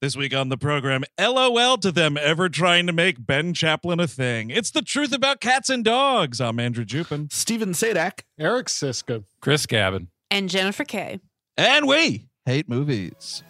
This week on the program, LOL to them ever trying to make Ben Chaplin a thing. It's the truth about cats and dogs. I'm Andrew Jupin. Steven Sajdak. Eric Szyszka. Chris Cabin. And Jennifer Kay. And we hate movies.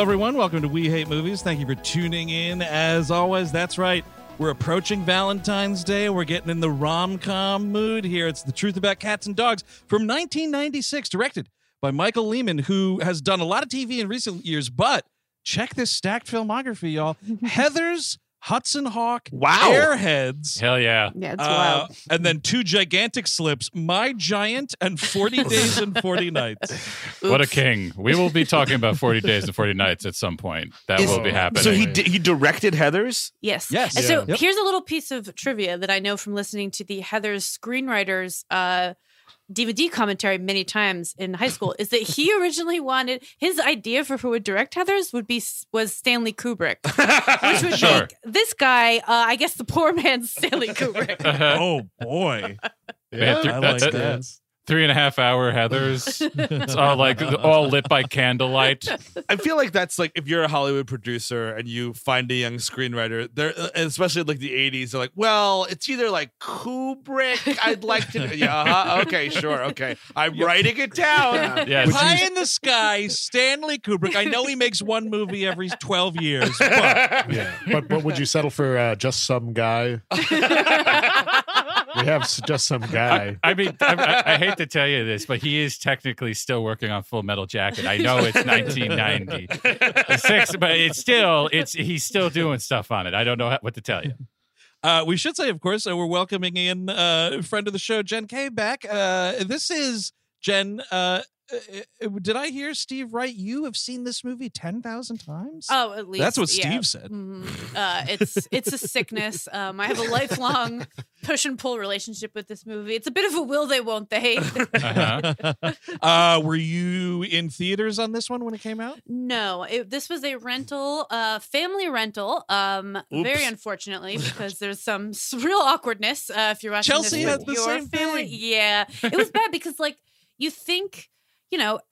Hello, everyone. Welcome to We Hate Movies. Thank you for tuning in. As always, that's right. We're approaching Valentine's Day. We're getting in the rom com mood here. It's The Truth About Cats and Dogs from 1996, directed by Michael Lehmann, who has done a lot of TV in recent years. But check this stacked filmography, y'all. Heathers Hudson Hawk, Wow. Airheads, Hell yeah. Yeah, it's uh, wild. and then two gigantic slips, My Giant and 40 Days and 40 Nights. What a king. We will be talking about 40 Days and 40 Nights at some point. That Is- will be happening. So he di- he directed Heathers. Yes. Yes. And so Yep. here's a little piece of trivia that I know from listening to the Heathers screenwriters uh, DVD commentary many times in high school is that he originally wanted his idea for who would direct Heathers would be was Stanley Kubrick, which would Sure. make this guy, uh, I guess, the poor man's Stanley Kubrick. Oh, boy. Man, th- I like that- that. Three and a half hour Heathers. It's all like all lit by candlelight. I feel like that's like if you're a Hollywood producer and you find a young screenwriter, they're uh, especially like the '80s. They're like, well, it's either like Kubrick. I'd like to. Yeah. Uh-huh, okay. Sure. Okay. I'm writing it down. Yeah, High in the sky, Stanley Kubrick. I know he makes one movie every 12 years, but Yeah. But but would you settle for uh, just some guy? we have just some guy. I mean, I, I, I hate to tell you this, but he is technically still working on Full Metal Jacket. I know it's 1996, but it's still it's he's still doing stuff on it. I don't know what to tell you. uh, we should say, of course, uh, we're welcoming in uh, a friend of the show, Jenn K, back. Uh, this is Jen. Uh, uh, did I hear Steve right? You have seen this movie 10,000 times? Oh, at least That's what yeah. Steve said. Mhm. Uh, it's it's a sickness. Um, I have a lifelong push and pull relationship with this movie. It's a bit of a will they won't they. Uh-huh. uh, were you in theaters on this one when it came out? no, it, this was a rental, uh, family rental. Um, very unfortunately because there's some s- real awkwardness. Uh, if you're watching Chelsea this had with the your same family, thing. yeah, it was bad because like you think you know.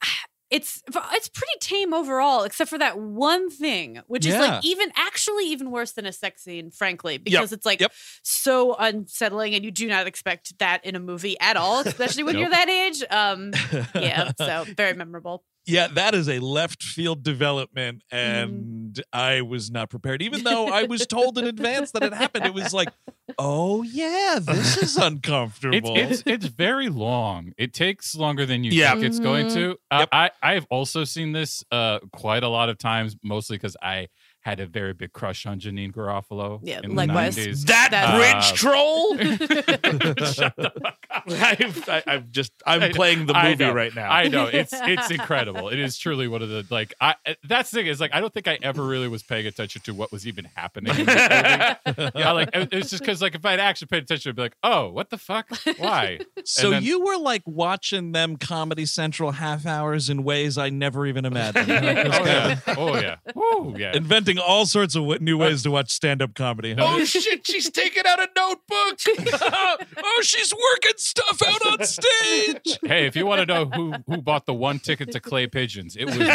It's it's pretty tame overall, except for that one thing, which is like even actually even worse than a sex scene, frankly, because it's like Yep. so unsettling, and you do not expect that in a movie at all, especially when you're that age. Um, yeah, so very memorable. Yeah, that is a left field development, Mm-hmm. and I was not prepared. Even though I was told in advance that it happened, it was like, oh yeah, this is uncomfortable. it's it's very long. It takes longer than you Yeah. think it's going to. Uh, Yep. I I've also seen this uh, quite a lot of times, mostly because I had a very big crush on Janeane Garofalo. Yeah, in likewise. The 90s. That That's- bridge Uh, troll. I've, I, I'm just I'm I- playing the movie right now. I know it's it's incredible. It is truly one of the like. I that's the thing is like I don't think I ever really was paying attention to what was even happening. In this movie. yeah, like it's just because like if I'd actually paid attention, I'd be like, oh, what the fuck? Why? So then- you were like watching them Comedy Central half hours in ways I never even imagined. Oh yeah. Oh yeah. Woo yeah. Inventing all sorts of w- new ways to watch stand-up comedy. huh? oh shit! She's taking out a notebook. oh, she's working stuff out on stage. Hey, if you want to know who who bought the one ticket to Clay Pigeons, it was me.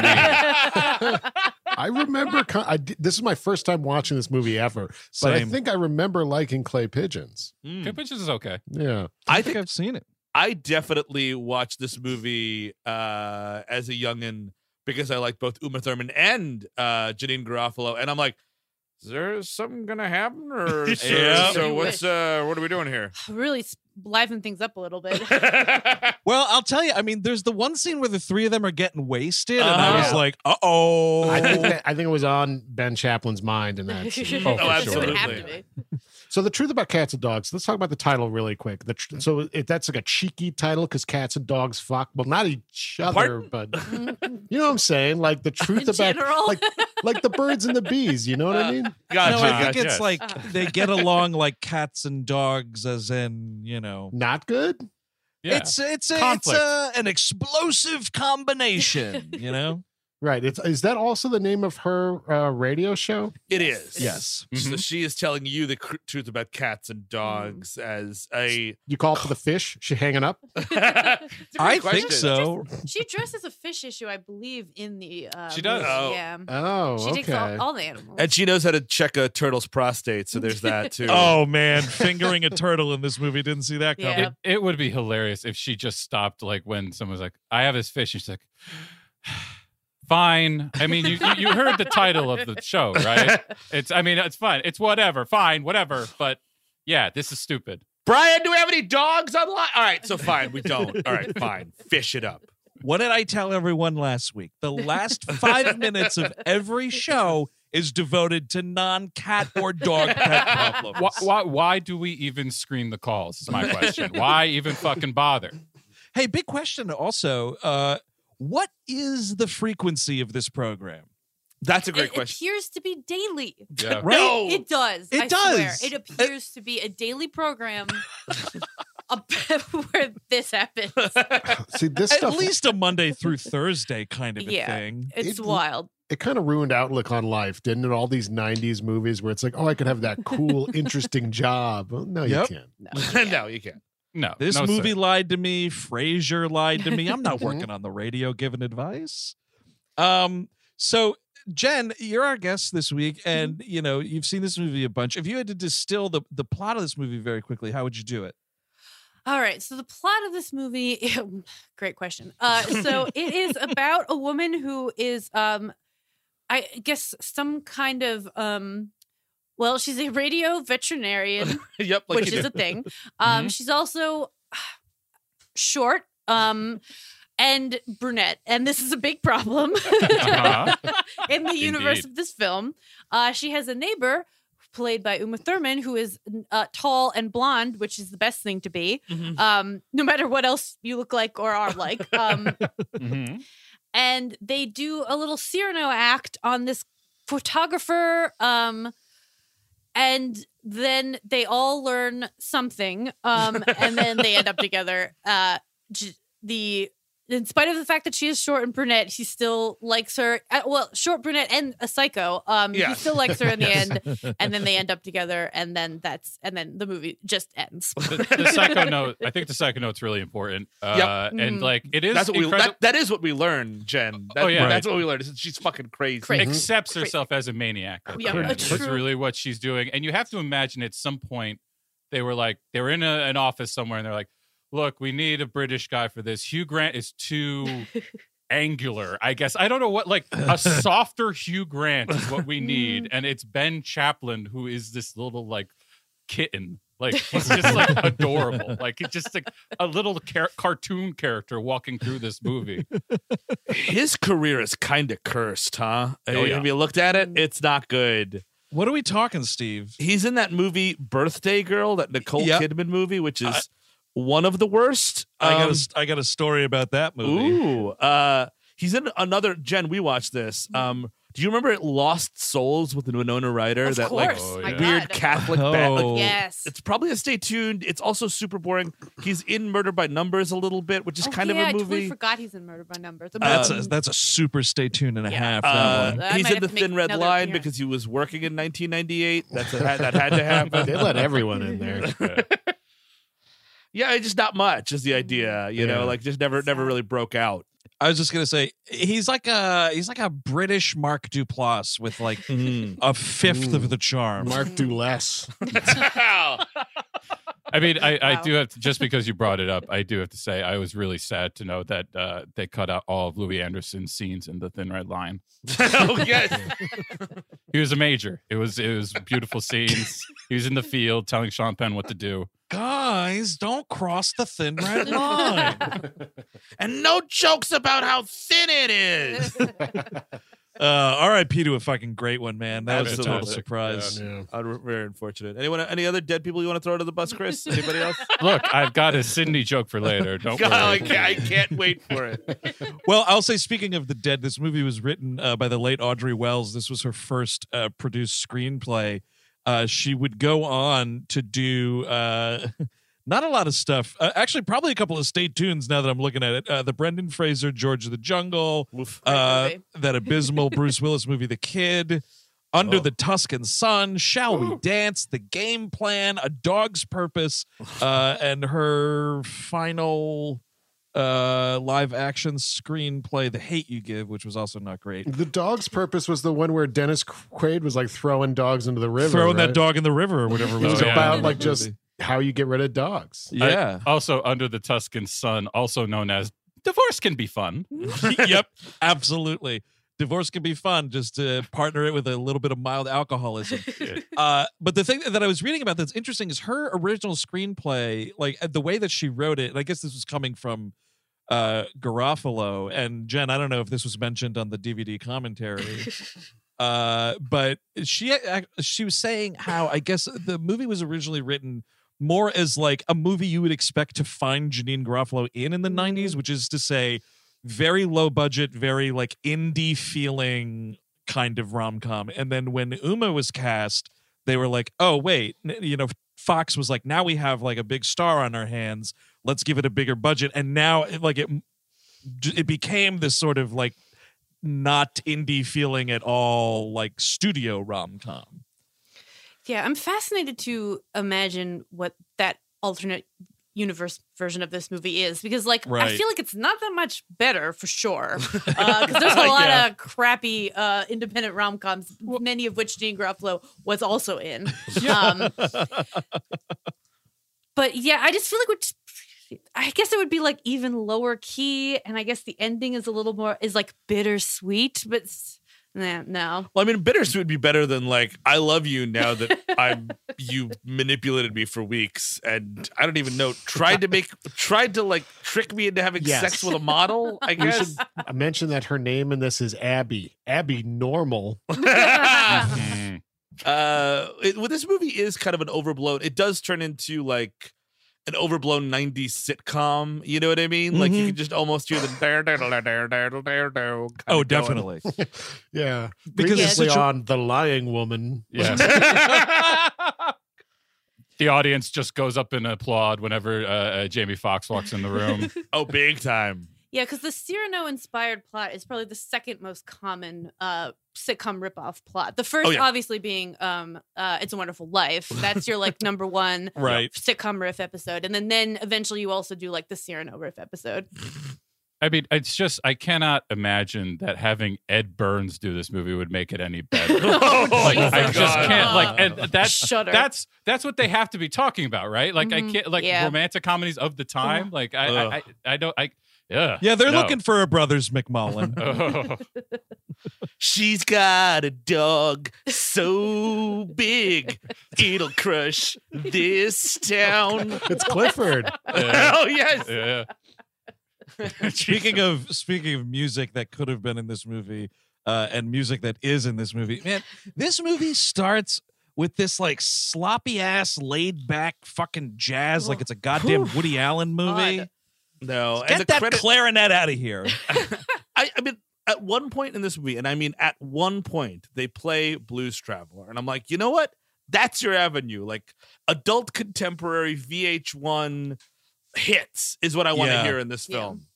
I remember. I this is my first time watching this movie ever, but I think I remember liking clay pigeons. Clay Pigeons is okay. Yeah. I I think think I've seen it. I definitely watched this movie uh, as a youngin because I like both Uma Thurman and uh, Janeane Garofalo, and I'm like, is there something gonna happen, or so, Yeah. so what's uh, what are we doing here? really s- liven things up a little bit. Well, I'll tell you. I mean, there's the one scene where the three of them are getting wasted, and I was Uh-huh. like, "Uh oh." I think I think it was on Ben Chaplin's mind in that. scene. Oh, for Oh, It would have to absolutely. be. So the truth about cats and dogs. Let's talk about the title really quick. The tr- so it, that's like a cheeky title because cats and dogs fuck. Well, not each other, Pardon? but you know what I'm saying. Like the truth In about general. like like the birds and the bees. You know what I mean? Gotcha. no, I gotcha. think it's like they get along like cats and dogs, as in you know. Not good. Yeah. It's it's a, it's a, an explosive combination, you know. Right. It's is that also the name of her uh, radio show? It is. Yes. So Mhm. she is telling you the cr- truth about cats and dogs as a. You call for the fish? She hanging up? It's a great I think so. She addresses a fish issue, I believe, in the. Uh, She does. movie. Oh. Yeah. Oh, She takes okay. all, all the animals. And she knows how to check a turtle's prostate, so there's that too. Oh man, fingering a turtle in this movie didn't see that coming. Yeah. It, it would be hilarious if she just stopped like when someone's like, I have this fish. And she's like, fine. I mean, you, you you heard the title of the show, right? It's, I mean, it's fine. It's whatever. Fine, whatever. But yeah, this is stupid. Brian, do we have any dogs online? All right, so fine, we don't. All right, fine. Fish it up. What did I tell everyone last week? The last five minutes of every show is devoted to non-cat or dog pet problems. Why, why, why do we even screen the calls? Is my question. Why even fucking bother? Hey, big question. Also, uh, what is the frequency of this program? That's a great it question. It appears to be daily. Yeah. Right? No. It does. It I Swear. does. It appears to be a daily program where this happens. See, this stuff At stuff least a Monday through Thursday kind of a Yeah. thing. It's It- wild. it kind of ruined outlook on life, didn't it? All these '90s movies where it's like, oh, I could have that cool, interesting job. Well, no, Yep. you can't. No, no, you can't. No. This no, movie sir. lied to me. Frasier lied to me. I'm not working on the radio giving advice. Um, so Jen, you're our guest this week, and you know you've seen this movie a bunch. If you had to distill the the plot of this movie very quickly, how would you do it? All right. So the plot of this movie, great question. Uh, so it is about a woman who is, um, I guess, some kind of, um, well, she's a radio veterinarian, yep, like which is do. a thing. Um, She's also short. Um, and brunette, and this is a big problem Uh-huh. in the universe Indeed. of this film. Uh, she has a neighbor played by Uma Thurman who is uh, tall and blonde, which is the best thing to be. Mhm. Um, no matter what else you look like or are like. Um, Mhm. and they do a little Cyrano act on this photographer. Um, and then they all learn something. Um, and then they end up together. Uh, j- the in spite of the fact that she is short and brunette, he still likes her. Uh, well, short brunette and a psycho. Um, he still likes her in the Yes. end, and then they end up together, and then that's and then the movie just ends. The, the psycho note, I think the psycho note's really important. Uh, And Mhm. like, it is That's what we. That, that is what we learn, Jen. That, Oh, yeah. that's what we learned. She's fucking crazy. Crazy. accepts Crazy. herself as a maniac. at Yeah, the a end. That's really what she's doing. And you have to imagine at some point they were like, they were in a, an office somewhere and they're like, look, we need a British guy for this. Hugh Grant is too angular, I guess. I don't know what, like a softer Hugh Grant is what we need. Mm. And it's Ben Chaplin who is this little like kitten. Like he's just like adorable. Like it's just like a little car- cartoon character walking through this movie. His career is kind of cursed, huh? Oh, yeah. Have you looked at it? Mm. It's not good. What are we talking, Steve? He's in that movie Birthday Girl, that Nicole Yep. Kidman movie, which is one of the worst. I got Um, a, I got a story about that movie. Ooh, uh, he's in another. Jen, we watched this. Um, do you remember it? Lost Souls with the Winona Ryder? Of that course. like Oh, yeah. weird God. Catholic band. Oh. Like, Yes. it's probably a stay tuned. It's also super boring. He's in Murder by Numbers a little bit, which is Oh, kind yeah, of I a totally movie. forgot he's in Murder by Numbers. That's Um, a, that's a super stay tuned and a Yeah. half. That Uh, one. He's in the Thin Red Line appearance. because he was working in 1998. That's a, that had to happen. They let everyone in there. Yeah, it's just not much is the idea. You know, like just never never really broke out. I was just gonna say he's like a he's like a British Mark Duplass with like a fifth Ooh. of the charm. Mark do less. I mean, I, I Wow. do have to, just because you brought it up, I do have to say I was really sad to know that uh, they cut out all of Louie Anderson's scenes in the Thin Red Line. oh yes. He was a major. It was it was beautiful scenes. He was in the field telling Sean Penn what to do. Guys, don't cross the thin red line. and no jokes about how thin it is. uh, R.I.P. to a fucking great one, man. That was a total Absolutely. surprise. Yeah. Uh, very unfortunate. Anyone? Any other dead people you want to throw to the bus, Chris? Anybody else? Look, I've got a Sidney joke for later. Don't God, I, worry. can't, I can't wait for it. Well, I'll say, speaking of the dead, this movie was written uh, by the late Audrey Wells. This was her first uh, produced screenplay. Uh, she would go on to do uh, not a lot of stuff. Uh, actually, probably a couple of state tunes now that I'm looking at it. Uh, the Brendan Fraser, George of the Jungle, uh, that abysmal Bruce Willis movie, The Kid. Under Oh. the Tuscan Sun, Shall We Dance, The Game Plan, A Dog's Purpose, uh, and her final uh live action screenplay the hate you give which was also not great The dog's purpose was the one where Dennis Quaid was like throwing dogs into the river. throwing that dog in the river or whatever It was was Oh, yeah. about in like just how you get rid of dogs. yeah Also, under the Tuscan sun, also known as divorce can be fun. yep absolutely divorce can be fun just to partner it with a little bit of mild alcoholism uh but the thing that i was reading about that's interesting is her original screenplay like the way that she wrote it and i guess this was coming from uh garofalo and jen i don't know if this was mentioned on the dvd commentary uh but she she was saying how i guess the movie was originally written more as like a movie you would expect to find Janeane Garofalo in in the 90s which is to say very low budget very like indie feeling kind of rom-com. And then when Uma was cast they were like oh wait you know Fox was like now we have like a big star on our hands let's give it a bigger budget and now like it it became this sort of like not indie feeling at all like studio rom-com Yeah, I'm fascinated to imagine what that alternate universe version of this movie is because, like, I feel like it's not that much better for sure. Because there's a lot Yeah. of crappy uh, independent rom coms, many of which dean Garofalo was also in. Um, but yeah, I just feel like we're. Just, I guess it would be like even lower key, and I guess the ending is a little more is like bittersweet, but s- nah, no. Well, I mean, bittersweet would be better than like I love you now that I'm you manipulated me for weeks and I don't even know tried to make tried to like trick me into having Yes. sex with a model. I We guess. should I mentioned that her name in this is Abby. Abby Normal. Mm. uh, it, well, this movie is kind of an overblown. It does turn into like an overblown '90s sitcom. You know what I mean? Like you Mhm. can just almost hear the dare dare dare dare dare dare dare. oh definitely Yeah. Because it's Previously such a- on The Lying Woman. Yeah. the audience just goes up and applaud whenever uh, uh, Jamie Foxx walks in the room. oh, big time. Yeah, because the Cyrano inspired plot is probably the second most common uh, sitcom ripoff plot. The first, Oh, yeah. obviously, being um, uh, "It's a Wonderful Life." That's your like number one right sitcom riff episode, and then then eventually you also do like the Cyrano riff episode. I mean, it's just I cannot imagine that having Ed Burns do this movie would make it any better. Oh, like my I just God. can't like and that's Shudder. that's that's what they have to be talking about, right? Like I Mhm. can't like Yeah. romantic comedies of the time. Like I I, I I don't I yeah. yeah they're no. looking for a brothers mcmullen Oh. She's got a dog so big it'll crush this town. It's Clifford. oh yes. Yeah. speaking of speaking of music that could have been in this movie uh, and music that is in this movie, man, this movie starts with this like sloppy ass, laid back fucking jazz, like it's a goddamn Woody Allen movie. God. No, Get and the that credit, clarinet out of here. I, I mean, at one point in this movie, and I mean at one point, they play Blues Traveler, and I'm like, you know what? That's your avenue. Like adult contemporary VH1 hits is what I want to Yeah. hear in this Yeah. film.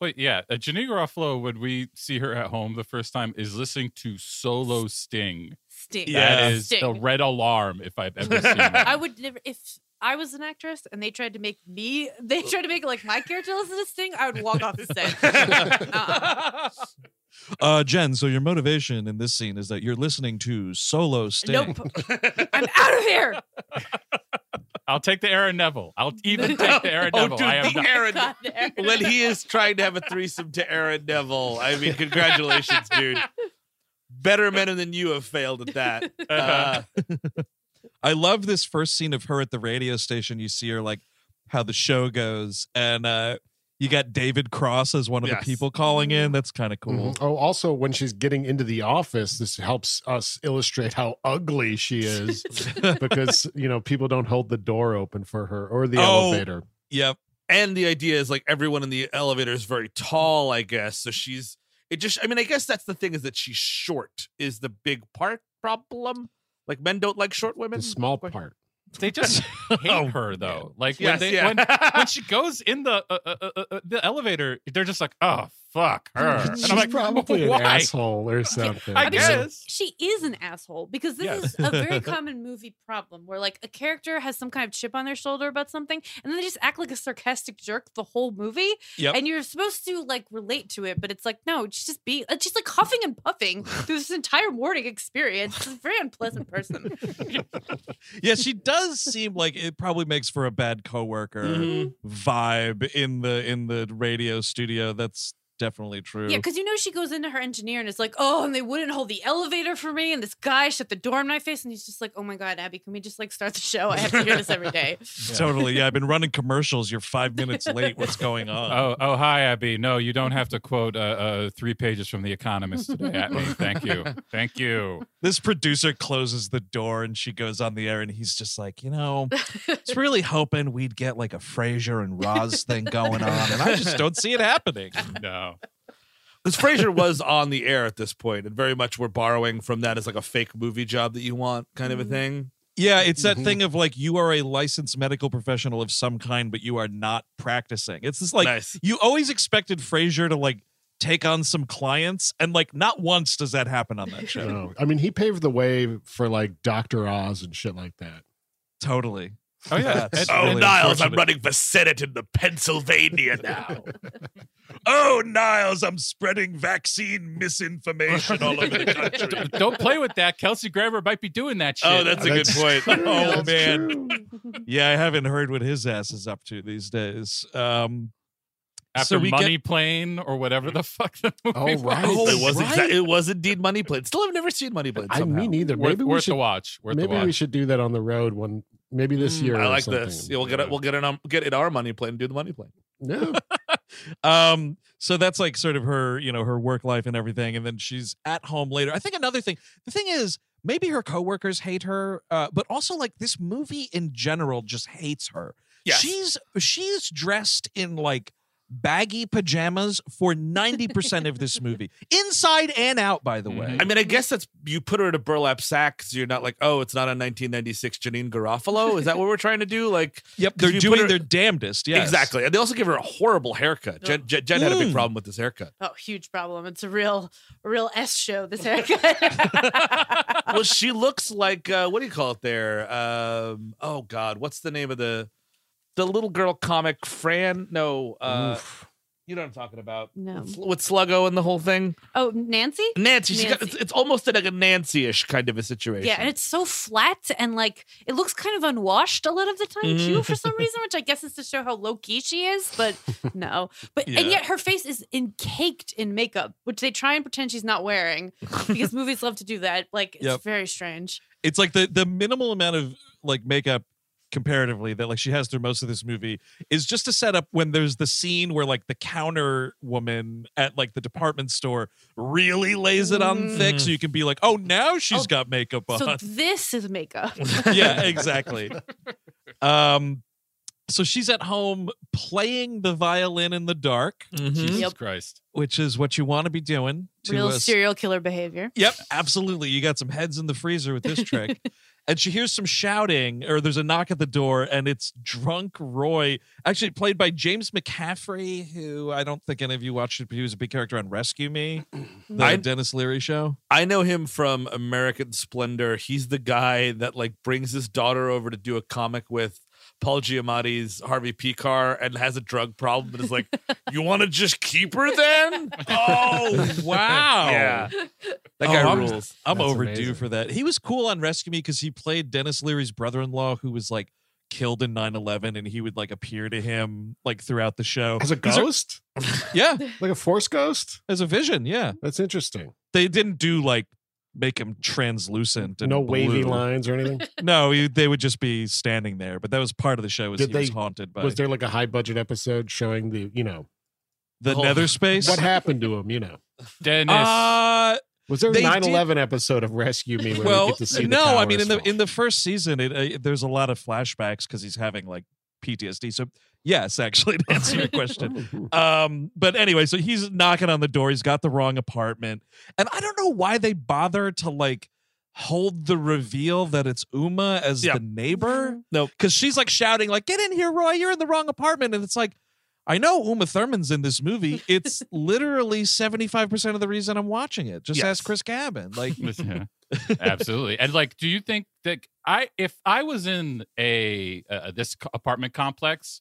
Wait, yeah. Uh, Janeane Garofalo, when we see her at home the first time, is listening to Solo Sting. Sting. Yeah. That is Sting. the red alarm if I've ever seen that. I would never if I was an actress and they tried to make me they tried to make like my character listen to Sting, I would walk off the set. Uh-uh. Uh, Jen, so your motivation in this scene is that you're listening to solo Sting. Nope. I'm out of here. I'll take the Aaron Neville. I'll even take the Aaron Oh, Neville. dude, I am not- Aaron God, there. when he is trying to have a threesome to Aaron Neville. I mean, congratulations, dude. Better men than you have failed at that. Uh, I love this first scene of her at the radio station. You see her like how the show goes, and uh, you got David Cross as one of Yes. the people calling in. That's kind of cool. Mhm. Oh, also, when she's getting into the office, this helps us illustrate how ugly she is because, you know, people don't hold the door open for her or the Oh. elevator. Yep. and the idea is like everyone in the elevator is very tall, I guess. So she's it just I mean, I guess that's the thing is that she's short is the big part problem. Like men don't like short women. The small part. They just hate Oh, her though. Like Yes, when they yeah. when when she goes in the uh, uh, uh, uh, the elevator, they're just like, oh fuck her. And She's I'm like, probably an why? asshole or something. I I mean, guess. She is an asshole because this Yes. is a very common movie problem where like a character has some kind of chip on their shoulder about something and then they just act like a sarcastic jerk the whole movie. Yep. And you're supposed to like relate to it, but it's like, no, she's just be she's like huffing and puffing through this entire morning experience. She's a very unpleasant person. Yeah, she does seem like it probably makes for a bad coworker Mhm. vibe in the in the radio studio. That's definitely true. Yeah, because you know she goes into her engineer and is like, oh, and they wouldn't hold the elevator for me, and this guy shut the door in my face, and he's just like, oh my god, Abby, can we just like start the show? I have to hear this every day. Totally. Yeah, I've been running commercials. You're five minutes late. What's going on? Oh, oh, hi, Abby. No, you don't have to quote uh, uh, three pages from The Economist today at me. Thank you. Thank you. This producer closes the door and she goes on the air and he's just like, you know, it's really hoping we'd get like a Frasier and Roz thing going on, and I just don't see it happening. No. Because Frasier was on the air at this point, and very much we're borrowing from that as like a fake movie job that you want, kind of a thing. Yeah, it's that Mhm. thing of like you are a licensed medical professional of some kind, but you are not practicing. It's just like nice. you always expected Frasier to like take on some clients, and like not once does that happen on that show. No. I mean, he paved the way for like Dr. Oz and shit like that. Totally. Oh, yeah. That's Oh, really Niles, I'm running for Senate in the Pennsylvania now. Oh, Niles, I'm spreading vaccine misinformation all over the country. Don't play with that. Kelsey Grammer might be doing that shit. oh, that's a good That's- point. Oh, That's man. true. Yeah, I haven't heard what his ass is up to these days. Um, after so we get- Money Plane or whatever the fuck the movie Oh, was. right. Oh, it was right. exa- it was indeed Money Plane. Still I've never seen Money Plane. I Somehow. mean, neither. Worth, Maybe we worth should. the watch. Worth Maybe the watch. we should do that on the road one. Maybe this Mm, year. I like this. Yeah, we'll get it. We'll get it on. Get it our Money Plane. and Do the Money Plane. No. um so that's like sort of her you know her work life and everything and then she's at home later i think another thing the thing is maybe her coworkers hate her uh but also like this movie in general just hates her Yes. she's she's dressed in like baggy pajamas for 90% of this movie inside and out by the way. I mean, I guess that's you put her in a burlap sack, so you're not like, oh, it's not a 1996 Janeane Garofalo. Is that what we're trying to do? Like, yep, they're doing her- their damnedest yes exactly. And they also give her a horrible haircut. Jen, Jen, Jen had a big Mm. problem with this haircut. Oh, huge problem. It's a real, a real S show. This haircut. well, she looks like uh, what do you call it there? Um, oh God, what's the name of the the little girl comic? Fran? No, uh, Oof. You know what I'm talking about? No. With, with Sluggo and the whole thing. Oh, Nancy? Nancy, she's got, it's, it's almost like a Nancy-ish kind of a situation. Yeah, and it's so flat and like it looks kind of unwashed a lot of the time too, for some reason, which I guess is to show how low key she is. But no, but Yeah. and yet her face is encaked in makeup, which they try and pretend she's not wearing because movies love to do that. Like it's Yep. very strange. it's like the the minimal amount of like makeup comparatively that like she has through most of this movie is just to set up when there's the scene where like the counter woman at like the department store really lays it on thick so you can be like oh now she's Oh, got makeup on So this is makeup. yeah exactly um so she's at home playing the violin in the dark Mhm. Jesus Yep. Christ. which is what you want to be doing to Real serial killer behavior. Yep, absolutely. You got some heads in the freezer with this trick. and she hears some shouting, or there's a knock at the door, and it's drunk Roy, actually played by James McCaffrey, who I don't think any of you watched it, but he was a big character on Rescue Me, the I- Denis Leary show. I know him from American Splendor. He's the guy that like brings his daughter over to do a comic with Paul Giamatti's Harvey Pekar and has a drug problem and is like, "You want to just keep her then?" Oh, wow. yeah, that Oh, guy I'm- rules. I'm overdue amazing. for that. He was cool on Rescue Me because he played Denis Leary's brother-in-law who was like killed in 9-11 and he would like appear to him like throughout the show. As a These are- ghost? yeah, like a force ghost? as a vision, yeah. That's interesting. they didn't do like make him translucent and No wavy lines or anything? No, he, they would just be standing there. But that was part of the show. Was Did he was haunted by Was there like a high budget episode showing the, you know, the nether space? what happened to him, you know? Denis. Uh, Was there a They 9 11 episode of Rescue Me where we well, get to see the no. I mean, in the fall? in the first season, it, uh, there's a lot of flashbacks because he's having like PTSD. So yes, actually, to answer your question. Um, but anyway, so he's knocking on the door. He's got the wrong apartment, and I don't know why they bother to like hold the reveal that it's Uma as Yeah. the neighbor. Nope. because she's like shouting, like, "Get in here, Roy! You're in the wrong apartment!" And it's like, I know Uma Thurman's in this movie. It's literally seventy five percent of the reason I'm watching it. Just Yes. ask Chris Cabin. Like, Yeah, absolutely. And like, do you think that I, if I was in a uh, this apartment complex,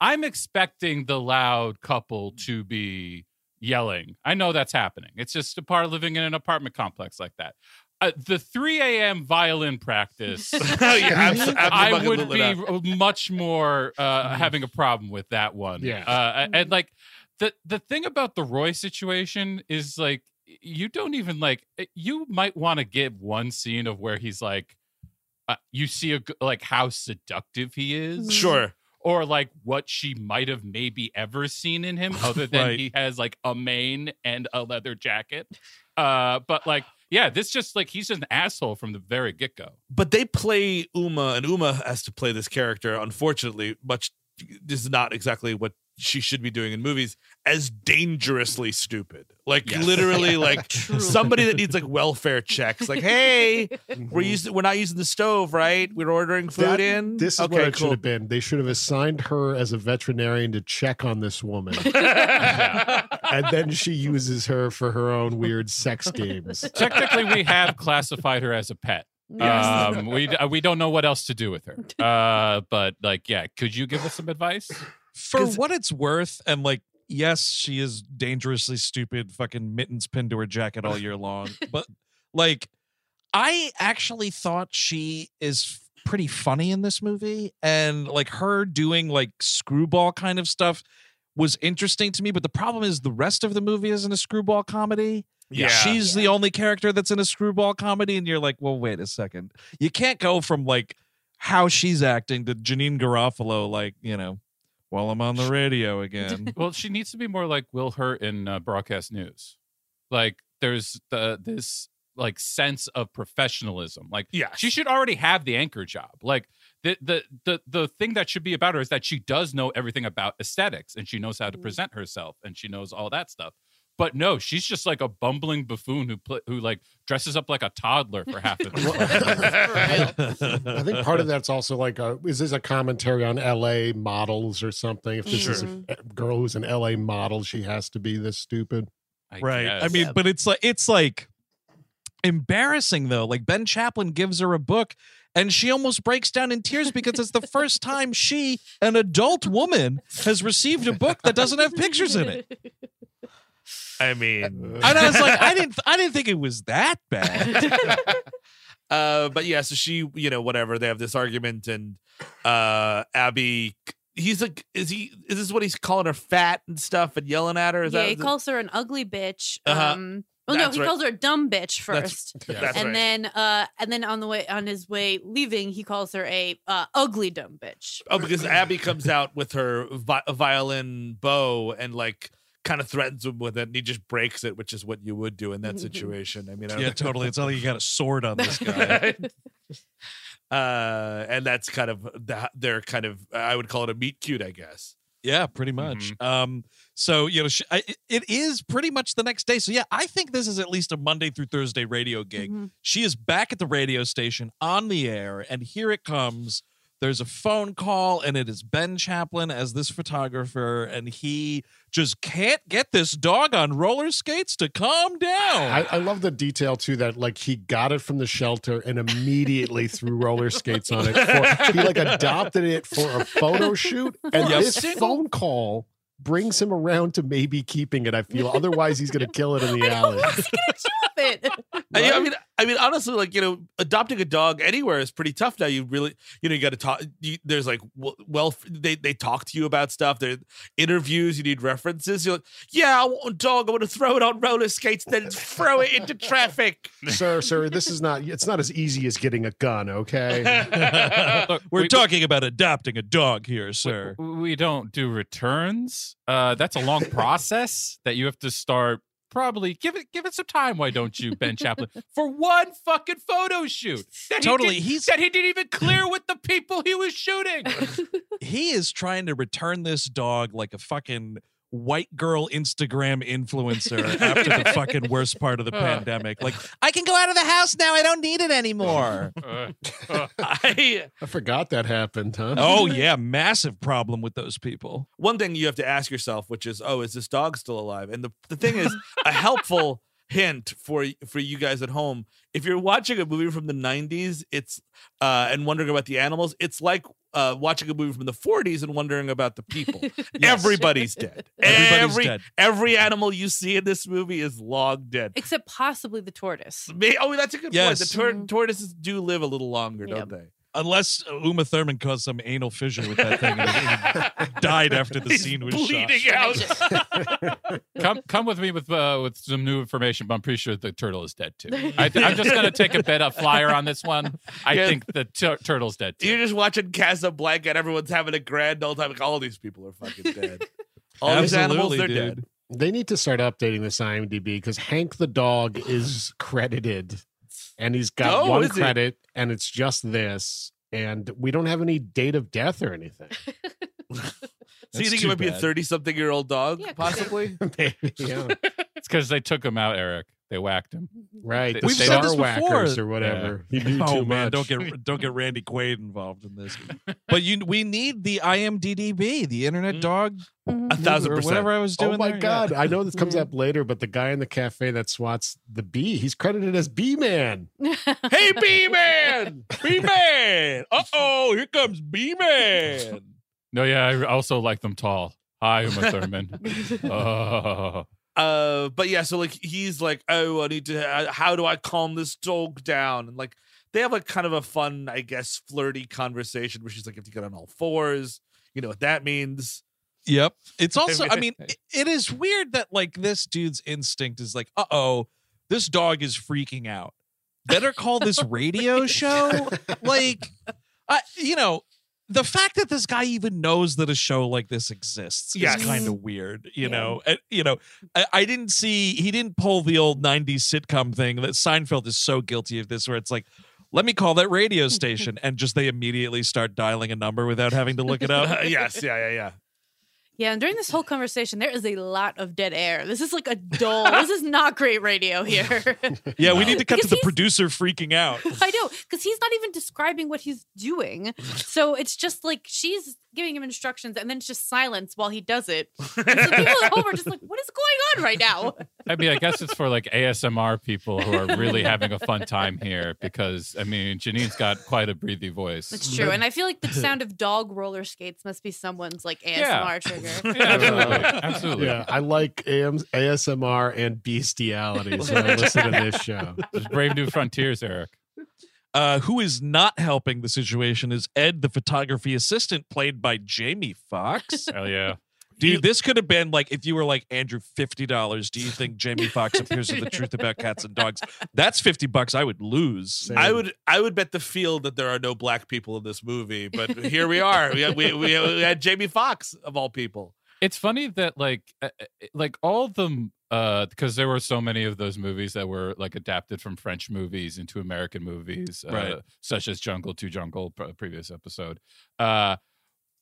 I'm expecting the loud couple to be yelling. I know that's happening. It's just a part of living in an apartment complex like that. Uh, the 3 a.m. violin practice. Oh, yeah, abs- I would be much more uh, having a problem with that one. Yeah. Uh, and like the the thing about the Roy situation is like you don't even like eh, you might want to give one scene of where he's like uh, you see a, like how seductive he is Sure. Or like what she might have maybe ever seen in him other than Right. he has like a mane and a leather jacket uh but like yeah this just like he's an asshole from the very get-go but they play Uma, and Uma has to play this character. Unfortunately, much this is not exactly what she should be doing in movies. As dangerously stupid, like Yes. literally, like True. somebody that needs like welfare checks. Like, hey, we're using we're not using the stove, right? We're ordering food That- in. This is okay, what it should have been. They should have assigned her as a veterinarian to check on this woman. and then she uses her for her own weird sex games. technically we have classified her as a pet Yes. um we we don't know what else to do with her uh but like yeah could you give us some advice for 'Cause- what it's worth, and like, yes, she is dangerously stupid, fucking mittens pinned to her jacket all year long. but like, I actually thought she is pretty funny in this movie, and like her doing like screwball kind of stuff was interesting to me. But the problem is the rest of the movie isn't a screwball comedy. Yeah. She's the only character that's in a screwball comedy, and you're like, well, wait a second. You can't go from like how she's acting to Janeane Garofalo, like, you know, while I'm on the radio again. well she needs to be more like will hurt in uh, broadcast news. Like there's the this like sense of professionalism. Like Yeah. she should already have the anchor job. Like the, the the the thing that should be about her is that she does know everything about aesthetics and she knows how to present herself and she knows all that stuff but no she's just like a bumbling buffoon who pl- who like dresses up like a toddler for half of the I think part of that's also like, a, is this a commentary on LA models or something? If this is a mm-hmm. a girl who's an LA model, she has to be this stupid. I right. I guess. mean, but it's like it's like embarrassing though. Like Ben Chaplin gives her a book and she almost breaks down in tears because it's the first time she, an adult woman, has received a book that doesn't have pictures in it. I mean, And I was like, I didn't, I didn't think it was that bad. uh, but yeah, so she, you know, whatever. They have this argument, and uh, Abby, he's like, is he? Is this what he's calling her fat and stuff and yelling at her? Is yeah, that he calls her an ugly bitch. Uh-huh. Um, well, no, That's he right. calls her a dumb bitch That's- first, That's and right. then, uh, and then on the way on his way leaving, he calls her a uh, ugly dumb bitch. Oh, because Abby comes out with her vi- violin bow and like kind of threatens him with it, and he just breaks it, which is what you would do in that situation. I mean, I don't yeah, totally. It's not like you got a sword on this guy. uh, and that's kind of the, their kind of I would call it a meet cute, I guess. Yeah, pretty much. Um, so you know, sh- I, it- it is pretty much the next day. So yeah, I think this is at least a Monday through Thursday radio gig. Mhm. She is back at the radio station on the air, and here it comes. There's a phone call, and it is Ben Chaplin as this photographer, and he just can't get this dog on roller skates to calm down. I, I love the detail too that like he got it from the shelter and immediately threw roller skates on it. For, he like adopted it for a photo shoot, and Yep. this phone call brings him around to maybe keeping it. I feel otherwise he's gonna kill it in the alley. What's he gonna do with it? I, I mean, I mean, honestly, like you know, adopting a dog anywhere is pretty tough now. You really, you know, you got to talk. You, there's like, w- well, they they talk to you about stuff. There interviews. You need references. You're like, yeah, I want a dog. I want to throw it on roller skates, then throw it into traffic. sir, sir, this is not. It's not as easy as getting a gun. Okay. Look, We're we- talking about adopting a dog here, sir. We, we don't do returns. Uh, that's a long process that you have to start. Probably give it give it some time. Why don't you, Ben Chaplin, for one fucking photo shoot? That he Totally, did- he's- that he didn't even clear with the people he was shooting. he is trying to return this dog like a fucking white girl Instagram influencer after the fucking worst part of the pandemic. Like, I can go out of the house now. I don't need it anymore. Uh, uh, I I forgot that happened, huh? oh, yeah. Massive problem with those people. one thing you have to ask yourself, which is, oh, is this dog still alive? And the, the thing is, a helpful hint for for you guys at home, if you're watching a movie from the 90s, it's uh and wondering about the animals, it's like uh watching a movie from the 40s and wondering about the people. Everybody's dead. Everybody's every, dead. Every animal you see in this movie is long dead. Except possibly the tortoise. May- Oh, that's a good Yes. point. The tor- Mhm. tortoises do live a little longer, Yep. don't they? Unless Uma Thurman caused some anal fissure with that thing and, and died after the He's scene was bleeding shot. out. come come with me with uh, with some new information, but I'm pretty sure the turtle is dead too. I th- I'm just gonna take a bet up flyer on this one. I Yeah. think the tur- turtle's dead too. You're just watching Casablanca and everyone's having a grand old time. Like, all these people are fucking dead. All these animals, they're dude. dead. They need to start updating this IMDb because Hank the dog is credited and he's got Oh, one credit. he? Credit and it's just this. And we don't have any date of death or anything. So you think it might be a bad. 30 something year old dog, Yeah, 'cause possibly? Maybe, yeah. It's because they took him out, Eric. They whacked him. Right. The We've Star said this Whackers before. or whatever. He knew Oh too man, much. don't get don't get Randy Quaid involved in this. But you, we need the IMDb, the Internet Mm. Dog, a thousand percent. whatever I was doing. Oh my there, yeah. God. I know this comes up later, but the guy in the cafe that swats the bee, he's credited as Bee Man. Hey, B Man! B Man. Uh oh, here comes B Man. No, yeah, I also like them tall. Hi, Uma Thurman. Oh. Uh, but yeah, so like he's like, oh, I need to. Uh, how do I calm this dog down? And like they have like kind of a fun, I guess, flirty conversation where she's like, if you get on all fours, you know what that means. Yep. It's also, I mean, it, it is weird that like this dude's instinct is like, uh oh, this dog is freaking out. Better call this radio show. Like, I, you know, the fact that this guy even knows that a show like this exists Yes. is kind of weird. You Yeah. know, Uh, you know, I, I didn't see he didn't pull the old '90s sitcom thing that Seinfeld is so guilty of this, where it's like. Let me call that radio station, and just they immediately start dialing a number without having to look it up. Yes, yeah, yeah, yeah. Yeah, and during this whole conversation, there is a lot of dead air. This is like a dull. this is not great radio here. Yeah, we need to cut to the producer freaking out. I know, because he's not even describing what he's doing. So it's just like she's giving him instructions, and then it's just silence while he does it. And so people at home are just like, "What is going on right now?" I mean, I guess it's for like ASMR people who are really having a fun time here because I mean, Janeane's got quite a breathy voice. It's true, and I feel like the sound of dog roller skates must be someone's like ASMR Yeah. trigger. Yeah, absolutely, absolutely. Yeah, I like AM, ASMR and bestiality, so I listen to this show. There's brave new frontiers, Eric. Uh, who is not helping the situation is Ed, the photography assistant, played by Jamie Foxx. Hell yeah. Dude, this could have been like if you were like Andrew, fifty dollars. Do you think Jamie Foxx appears in the truth about cats and dogs? That's fifty bucks I would lose. Same. I would I would bet the field that there are no black people in this movie, but here we are. We had, we, we, we had Jamie Foxx of all people. It's funny that like uh, uh, like all the uh because there were so many of those movies that were like adapted from French movies into American movies, uh, Right. such as Jungle to Jungle, pre- previous episode. Uh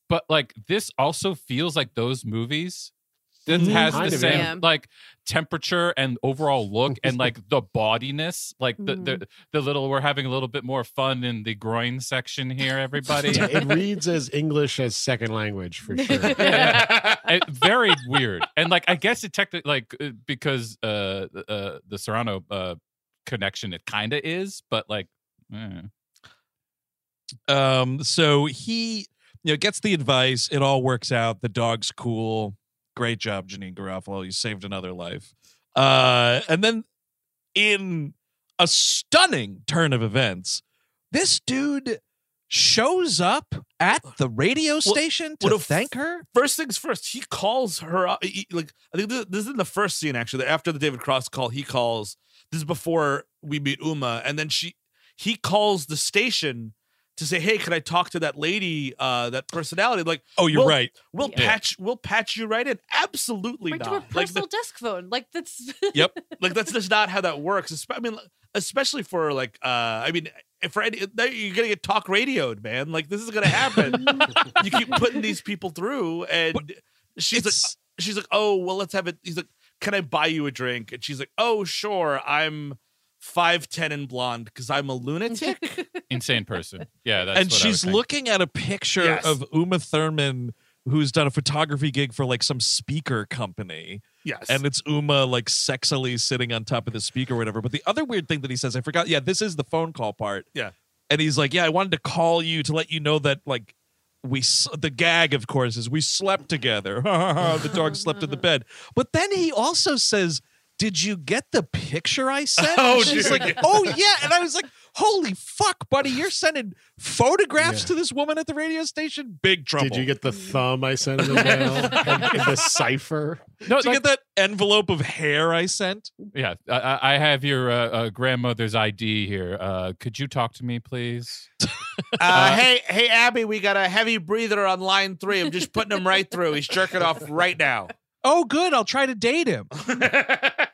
but like this also feels like those movies. That Mhm. has Kind the of, same yeah. like temperature and overall look and like the bodiness, like the, the the little we're having a little bit more fun in the groin section here, everybody. Yeah, it reads as English as second language for sure. it, very weird and like i guess it technically like uh, because uh uh the Cyrano uh connection it kind of is but like eh. Um, so he, you know, gets the advice. It all works out. The dog's cool. Great job, Janeane Garofalo. You saved another life. Uh, and then in a stunning turn of events, this dude shows up at the radio station to what thank her. First things first, he calls her up. he- like I think this, this is in the first scene actually. After the David Cross call, he calls. This is before we meet Uma, and then she he calls the station to say, "Hey, can I talk to that lady, uh, that personality?" Like, Oh, you're Well, right. we'll Yeah. patch, we'll patch you right in. Absolutely Right to a not. Like, personal desk phone. Like that's Yep. like that's just not how that works. I mean, especially for like, uh, I mean, for any, you're gonna get talk radioed, man. Like this is gonna happen. you keep putting these people through, and she's like, she's like, oh well, let's have it. He's like, can I buy you a drink? And she's like, oh sure, I'm five ten and blonde because I'm a lunatic. insane person yeah that's and she's looking at a picture Yes. of Uma Thurman, who's done a photography gig for like some speaker company. yes, and it's Uma like sexily sitting on top of the speaker or whatever. But the other weird thing that he says, I forgot. Yeah, this is the phone call part. Yeah. and he's like, "Yeah, I wanted to call you to let you know that like we the gag, of course, is we slept together. the dog slept in the bed. But then he also says." Did you get the picture I sent? Oh, And she's dude. like, oh yeah, and I was like, holy fuck, buddy, you're sending photographs Yeah. to this woman at the radio station. Big trouble. Did you get the thumb I sent in the mail? and the cipher? no Did you get that envelope of hair I sent? yeah I- I, I have your uh, uh, grandmother's id here uh could you talk to me please uh, hey hey Abby, we got a heavy breather on line three. I'm just putting him right through. He's jerking off right now. Oh, good. I'll try to date him.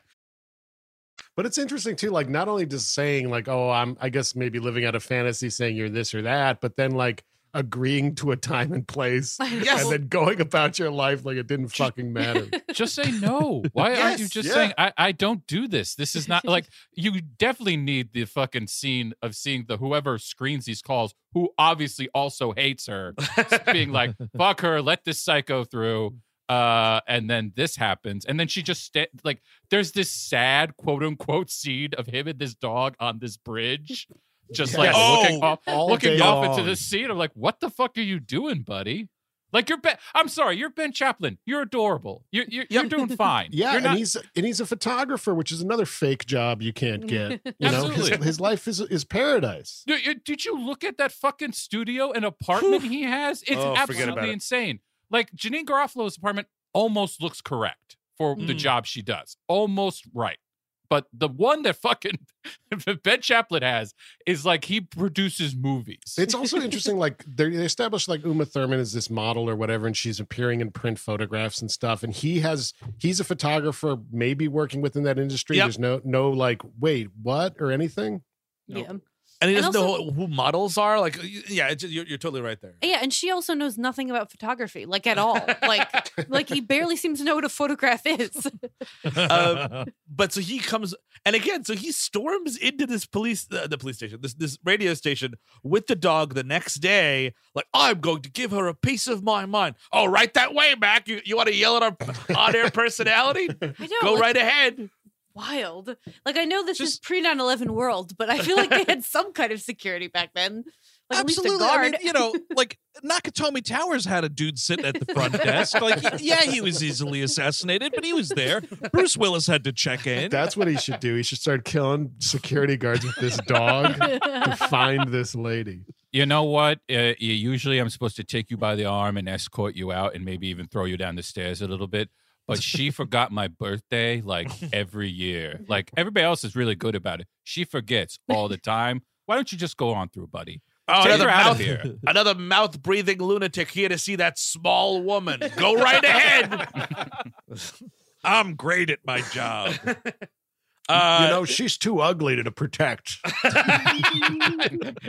But it's interesting too, like not only just saying like, "Oh, I'm," I guess maybe living out a fantasy, saying you're this or that, but then like agreeing to a time and place, Yes. and then going about your life like it didn't fucking matter. just say no why aren't you just yeah. saying I, I don't do this this is not like you definitely need the fucking scene of seeing the whoever screens these calls who obviously also hates her being like fuck her let this psycho through uh and then this happens and then she just sta- like there's this sad quote unquote scene of him and this dog on this bridge just like Yes. looking Oh, off looking day off into long. the scene i'm like what the fuck are you doing buddy like you're ben i'm sorry you're ben chaplin you're adorable you're you're, you're doing fine Yeah, you're and he's and he's a photographer, which is another fake job you can't get. You know, his, Absolutely. his life is is paradise. Dude, did you look at that fucking studio and apartment he has? It's Oh, absolutely it. insane. Like Janeane Garofalo's apartment almost looks correct for the Mm. job she does. Almost right. But the one that fucking Ben Chaplin has is like he produces movies. It's also interesting, like they they established like Uma Thurman is this model or whatever, and she's appearing in print photographs and stuff. And he has he's a photographer, maybe working within that industry. Yep. There's no no like wait what or anything. yeah. And he doesn't also- know who models are. Like, yeah, it's, you're, you're totally right there. Yeah, and she also knows nothing about photography, like at all. Like, like he barely seems to know what a photograph is. Um, but so he comes, and again, so he storms into this police, uh, the police station, this this radio station with the dog the next day. Like, I'm going to give her a piece of my mind. Oh, right that way, Mac. You you want to yell at our on-air personality? I know. Go like, right ahead. Wild. Like I know this is pre 9/11 world, but I feel like they had some kind of security back then. Like Absolutely. at least a I guard. mean, you know, like Nakatomi Towers had a dude sitting at the front desk. Like, yeah, he was easily assassinated, but he was there. Bruce Willis had to check in. That's what he should do. He should start killing security guards with this dog to find this lady. You know what? Uh, usually I'm supposed to take you by the arm and escort you out and maybe even throw you down the stairs a little bit. But she forgot my birthday like every year. Like everybody else is really good about it. She forgets all the time. Why don't you just go on through, buddy? Oh, Take another her out of mouth, here. another mouth breathing lunatic here to see that small woman. Go right ahead. I'm great at my job. Uh, you know, she's too ugly to protect.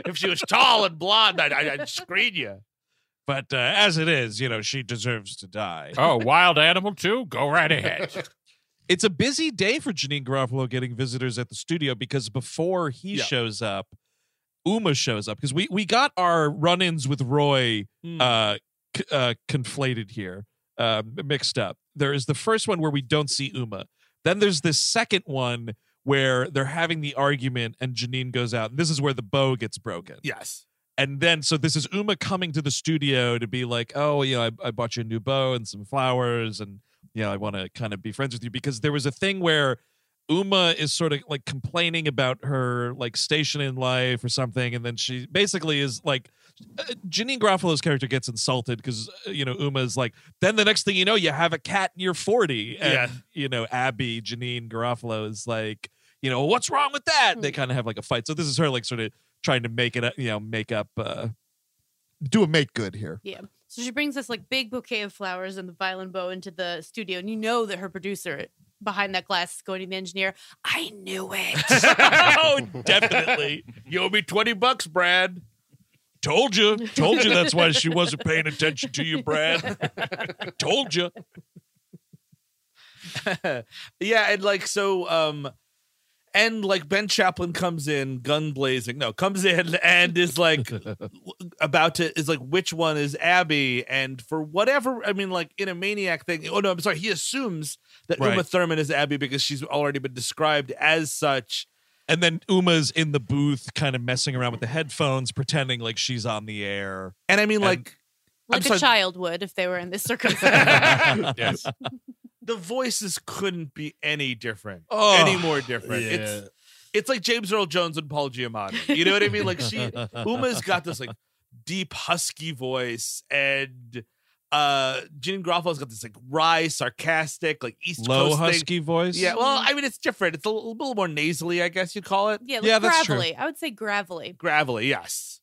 if she was tall and blonde, I'd, I'd, I'd screen you. But uh, as it is, you know, she deserves to die. Oh, wild animal too? Go right ahead. It's a busy day for Janeane Garofalo getting visitors at the studio because before he Yeah. shows up, Uma shows up because we we got our run-ins with Roy Hmm. uh, c- uh, conflated here, uh, mixed up. There is the first one where we don't see Uma. Then there's this second one where they're having the argument and Janeane goes out. And this is where the bow gets broken. Yes. And then, so this is Uma coming to the studio to be like, oh, you know, I, I bought you a new bow and some flowers. And, you know, I want to kind of be friends with you because there was a thing where Uma is sort of like complaining about her like station in life or something. And then she basically is like, uh, Janeane Garofalo's character gets insulted because, uh, you know, Uma is like, then the next thing you know, you have a cat and you're 40. And, Yeah. you know, Abby, Janeane Garofalo is like, you know, what's wrong with that? They kind of have like a fight. So this is her like sort of trying to make it, uh, you know, make up, uh, do a make good here. Yeah. So she brings this like big bouquet of flowers and the violin bow into the studio, and you know that her producer behind that glass is going to the engineer. I knew it. oh, definitely. You owe me 20 bucks, Brad. Told you. Told you that's why she wasn't paying attention to you, Brad. Told you. yeah, and like so um and like Ben Chaplin comes in gun blazing. No, comes in and is like about to is like which one is Abby and for whatever I mean like in a maniac thing. Oh no, I'm sorry. He assumes that Uma Thurman is Abby because she's already been described as such. And then Uma's in the booth, kind of messing around with the headphones, pretending like she's on the air. And I mean And- like I'm like a sorry. child would if they were in this circumstance. yes. The voices couldn't be any different. Oh, any more different. It's it's like James Earl Jones and Paul Giamatti. You know what I mean? Like she Uma's got this like deep husky voice, and uh Janeane Garofalo's got this like wry, sarcastic, like East low Coast thing. husky voice. Yeah, well, I mean it's different. It's a little, little more nasally, I guess you'd call it. yeah, like Yeah, that's true. I would say gravelly. Gravelly, yes.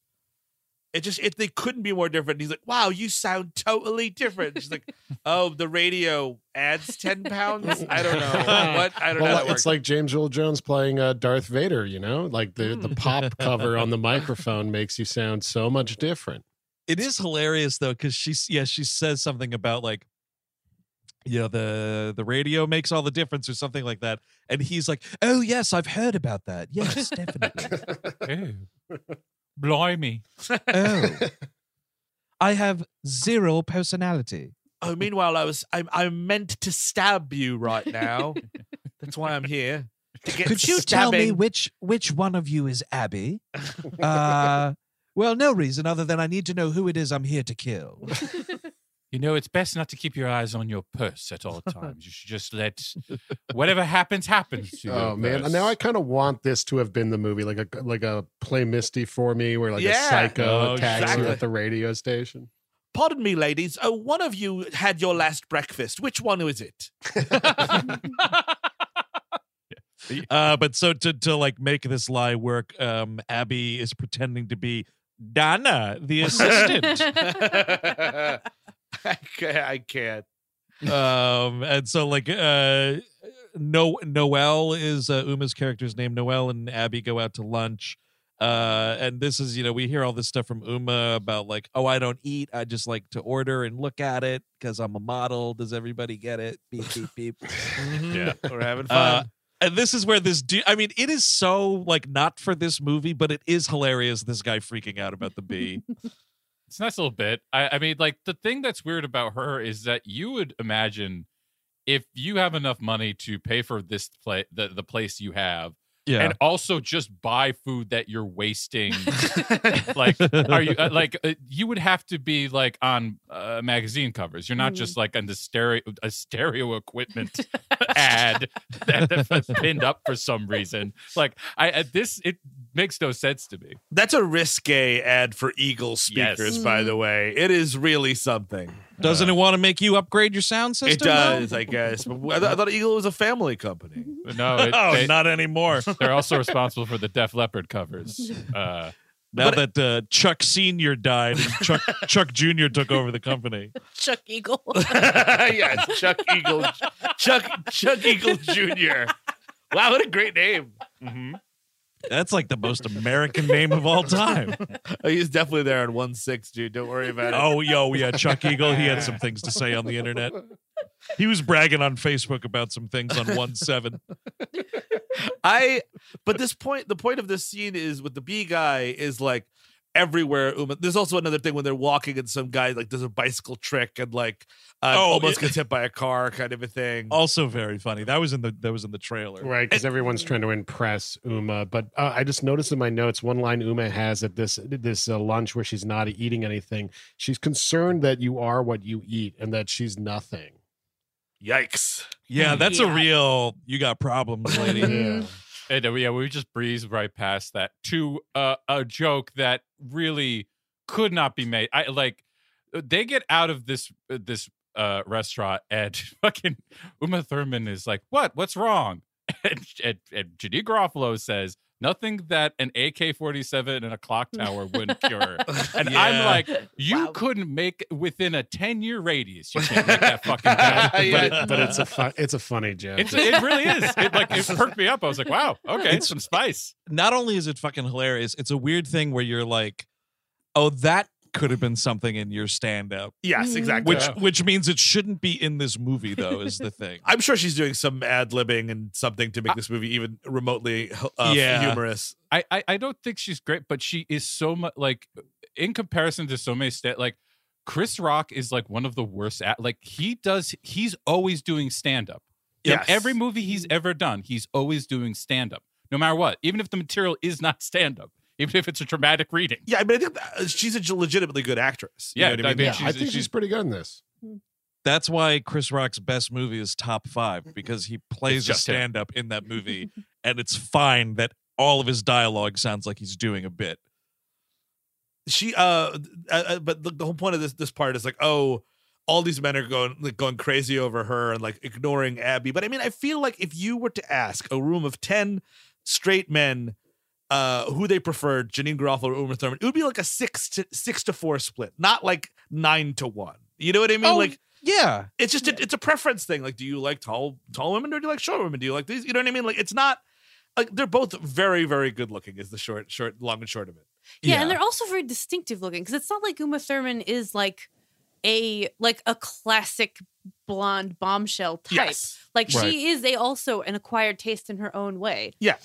It just if they couldn't be more different. He's like, "Wow, you sound totally different." She's like, "Oh, the radio adds ten pounds. I don't know what. I don't know." Well, how that it's like James Earl Jones playing uh, Darth Vader, you know? Like the, the pop cover on the microphone makes you sound so much different. it is hilarious though because she's yeah she says something about like you know the the radio makes all the difference or something like that and he's like oh yes i've heard about that yes definitely Ew. Blimey. oh i have zero personality Oh, meanwhile, I was I'm I'm meant to stab you right now. That's why I'm here. To get could you tell me stabbing. which which one of you is abby uh well no reason other than i need to know who it is i'm here to kill You know, it's best not to keep your eyes on your purse at all times. You should just let whatever happens happens to you. Oh man! And now I kind of want this to have been the movie, like a like a play Misty for me, where like Yeah. a psycho Oh, attacks exactly. you at the radio station. Pardon me, ladies. Oh, one of you had your last breakfast. Which one was it? uh but so to to like make this lie work um abby is pretending to be donna the assistant I can't. I can't. um and so like uh no noelle is uh, uma's character's name noelle and abby go out to lunch Uh, and this is, you know, we hear all this stuff from Uma about like, oh, I don't eat. I just like to order and look at it because I'm a model. Does everybody get it? Beep, beep, beep. Yeah. We're having Uh, fun. and this is where this dude, I mean, it is so like not for this movie, but it is hilarious. This guy freaking out about the bee. It's a nice little bit. I, I mean, like the thing that's weird about her is that you would imagine if you have enough money to pay for this play, the, the place you have, Yeah. and also just buy food that you're wasting. like, are you uh, like uh, you would have to be like on uh, magazine covers? You're not just like on the stereo a stereo equipment ad that, that's pinned up for some reason. Like, I uh, this it makes no sense to me. That's a risque ad for Eagle speakers, Yes. by the way. It is really something. Doesn't it want to make you upgrade your sound system? It does, I guess. But I, th- I thought Eagle was a family company. No, it, Oh, they, not anymore. they're also responsible for the Def Leppard covers. Uh, Now that uh, Chuck Senior died, and Chuck Chuck Junior took over the company. Chuck Eagle. yeah, Chuck Eagle, Chuck Chuck Eagle Jr. Wow, what a great name! That's like the most American name of all time. Oh, he's definitely there on one six, dude. Don't worry about it. Oh, yo, yeah, Chuck Eagle. He had some things to say on the internet. He was bragging on Facebook about some things on one seven. I. But this point, the point of this scene is with the B guy is like everywhere. Uma. There's also another thing when they're walking and some guy like does a bicycle trick and like uh, Oh, almost it- gets hit by a car, kind of a thing. Also very funny. That was in the that was in the trailer. Right, because everyone's trying to impress Uma. But uh, I just noticed in my notes one line Uma has at this this uh, lunch where she's not eating anything. She's concerned that you are what you eat and that she's nothing. Yikes! Yeah, that's a real you got problems, lady. Yeah. And uh, yeah, we just breezed right past that to uh, a joke that really could not be made. I like uh, they get out of this uh, this uh, restaurant and fucking Uma Thurman is like, "What? What's wrong?" And, and, and Janeane Garofalo says. Nothing that an AK 47 and a clock tower wouldn't cure. And I'm like, you Wow. couldn't make within a 10 year radius. You can't make that fucking joke. But, Yeah. it, but it's a fun, it's a funny joke. It's, it really is. It like it perked me up. I was like, wow, okay, it's some spice. Not only is it fucking hilarious, it's a weird thing where you're like, oh, that could have been something in your stand up. Yes, exactly. Which Yeah. which means it shouldn't be in this movie though, is the thing. I'm sure she's doing some ad libbing and something to make this movie even remotely uh, Yeah. humorous. I, I I don't think she's great, but she is so much like in comparison to so many sta- like Chris Rock is like one of the worst at like he does he's always doing stand up. Yes. Every movie he's ever done, he's always doing stand up. No matter what, even if the material is not stand up, even if it's a dramatic reading. Yeah, I mean, I think that- she's a legitimately good actress. You Yeah, know what I I mean? mean, yeah, she's- I think she's, she's- pretty good in this. That's why Chris Rock's best movie is top five because he plays a just him. stand up in that movie, and it's fine that all of his dialogue sounds like he's doing a bit. she uh, uh, uh, but the, the whole point of this this part is like oh all these men are going like going crazy over her and like ignoring abby but i mean i feel like if you were to ask a room of 10 straight men uh who they preferred janeane garofalo or uma thurman it would be like a six to six to four split not like nine to one. You know what i mean? Oh, like Yeah, it's just a, it's a preference thing. Like do you like tall tall women or do you like short women? Do you like these? You know what i mean? Like it's not like they're both very very good looking is the short short long and short of it. Yeah, and they're also very distinctive looking because it's not like Uma Thurman is like a like a classic blonde bombshell type. yes. Like Right. she is a also an acquired taste in her own way. Yeah.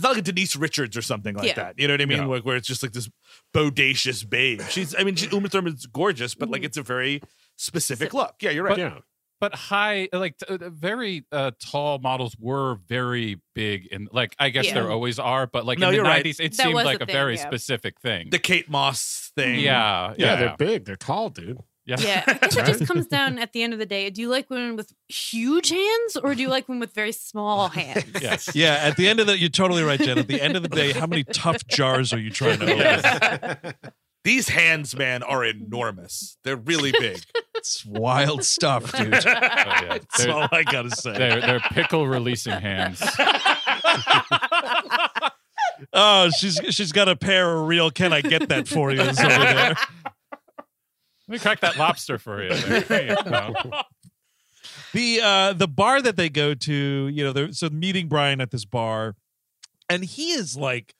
It's not like a Denise Richards or something like Yeah. that. You know what I mean? Yeah. Where, where it's just like this bodacious babe. She's, I mean, she, Uma Thurman's gorgeous, but like it's a very specific look. Yeah, you're right. Yeah. But high, like t- uh, very uh, tall models were very big, and like I guess Yeah. there always are, but like No, in the you're right. nineties, it That seemed like a a thing, very yeah. specific thing. The Kate Moss thing. yeah, yeah, yeah, they're big. They're tall, dude. Yeah. Yeah, I guess it just comes down at the end of the day. Do you like women with huge hands or do you like women with very small hands? yes. yeah. At the end of the, you're totally right, Jen. At the end of the day, how many tough jars are you trying to open? Yes. These hands, man, are enormous. They're really big. It's wild stuff, dude. Oh, yeah. That's They're, all I gotta say. they're, they're pickle releasing hands. Oh, she's she's got a pair of real. Can I get that for you? Is over there. Let me crack that lobster for you. There you go. the uh the bar that they go to you know they're so meeting brian at this bar and he is like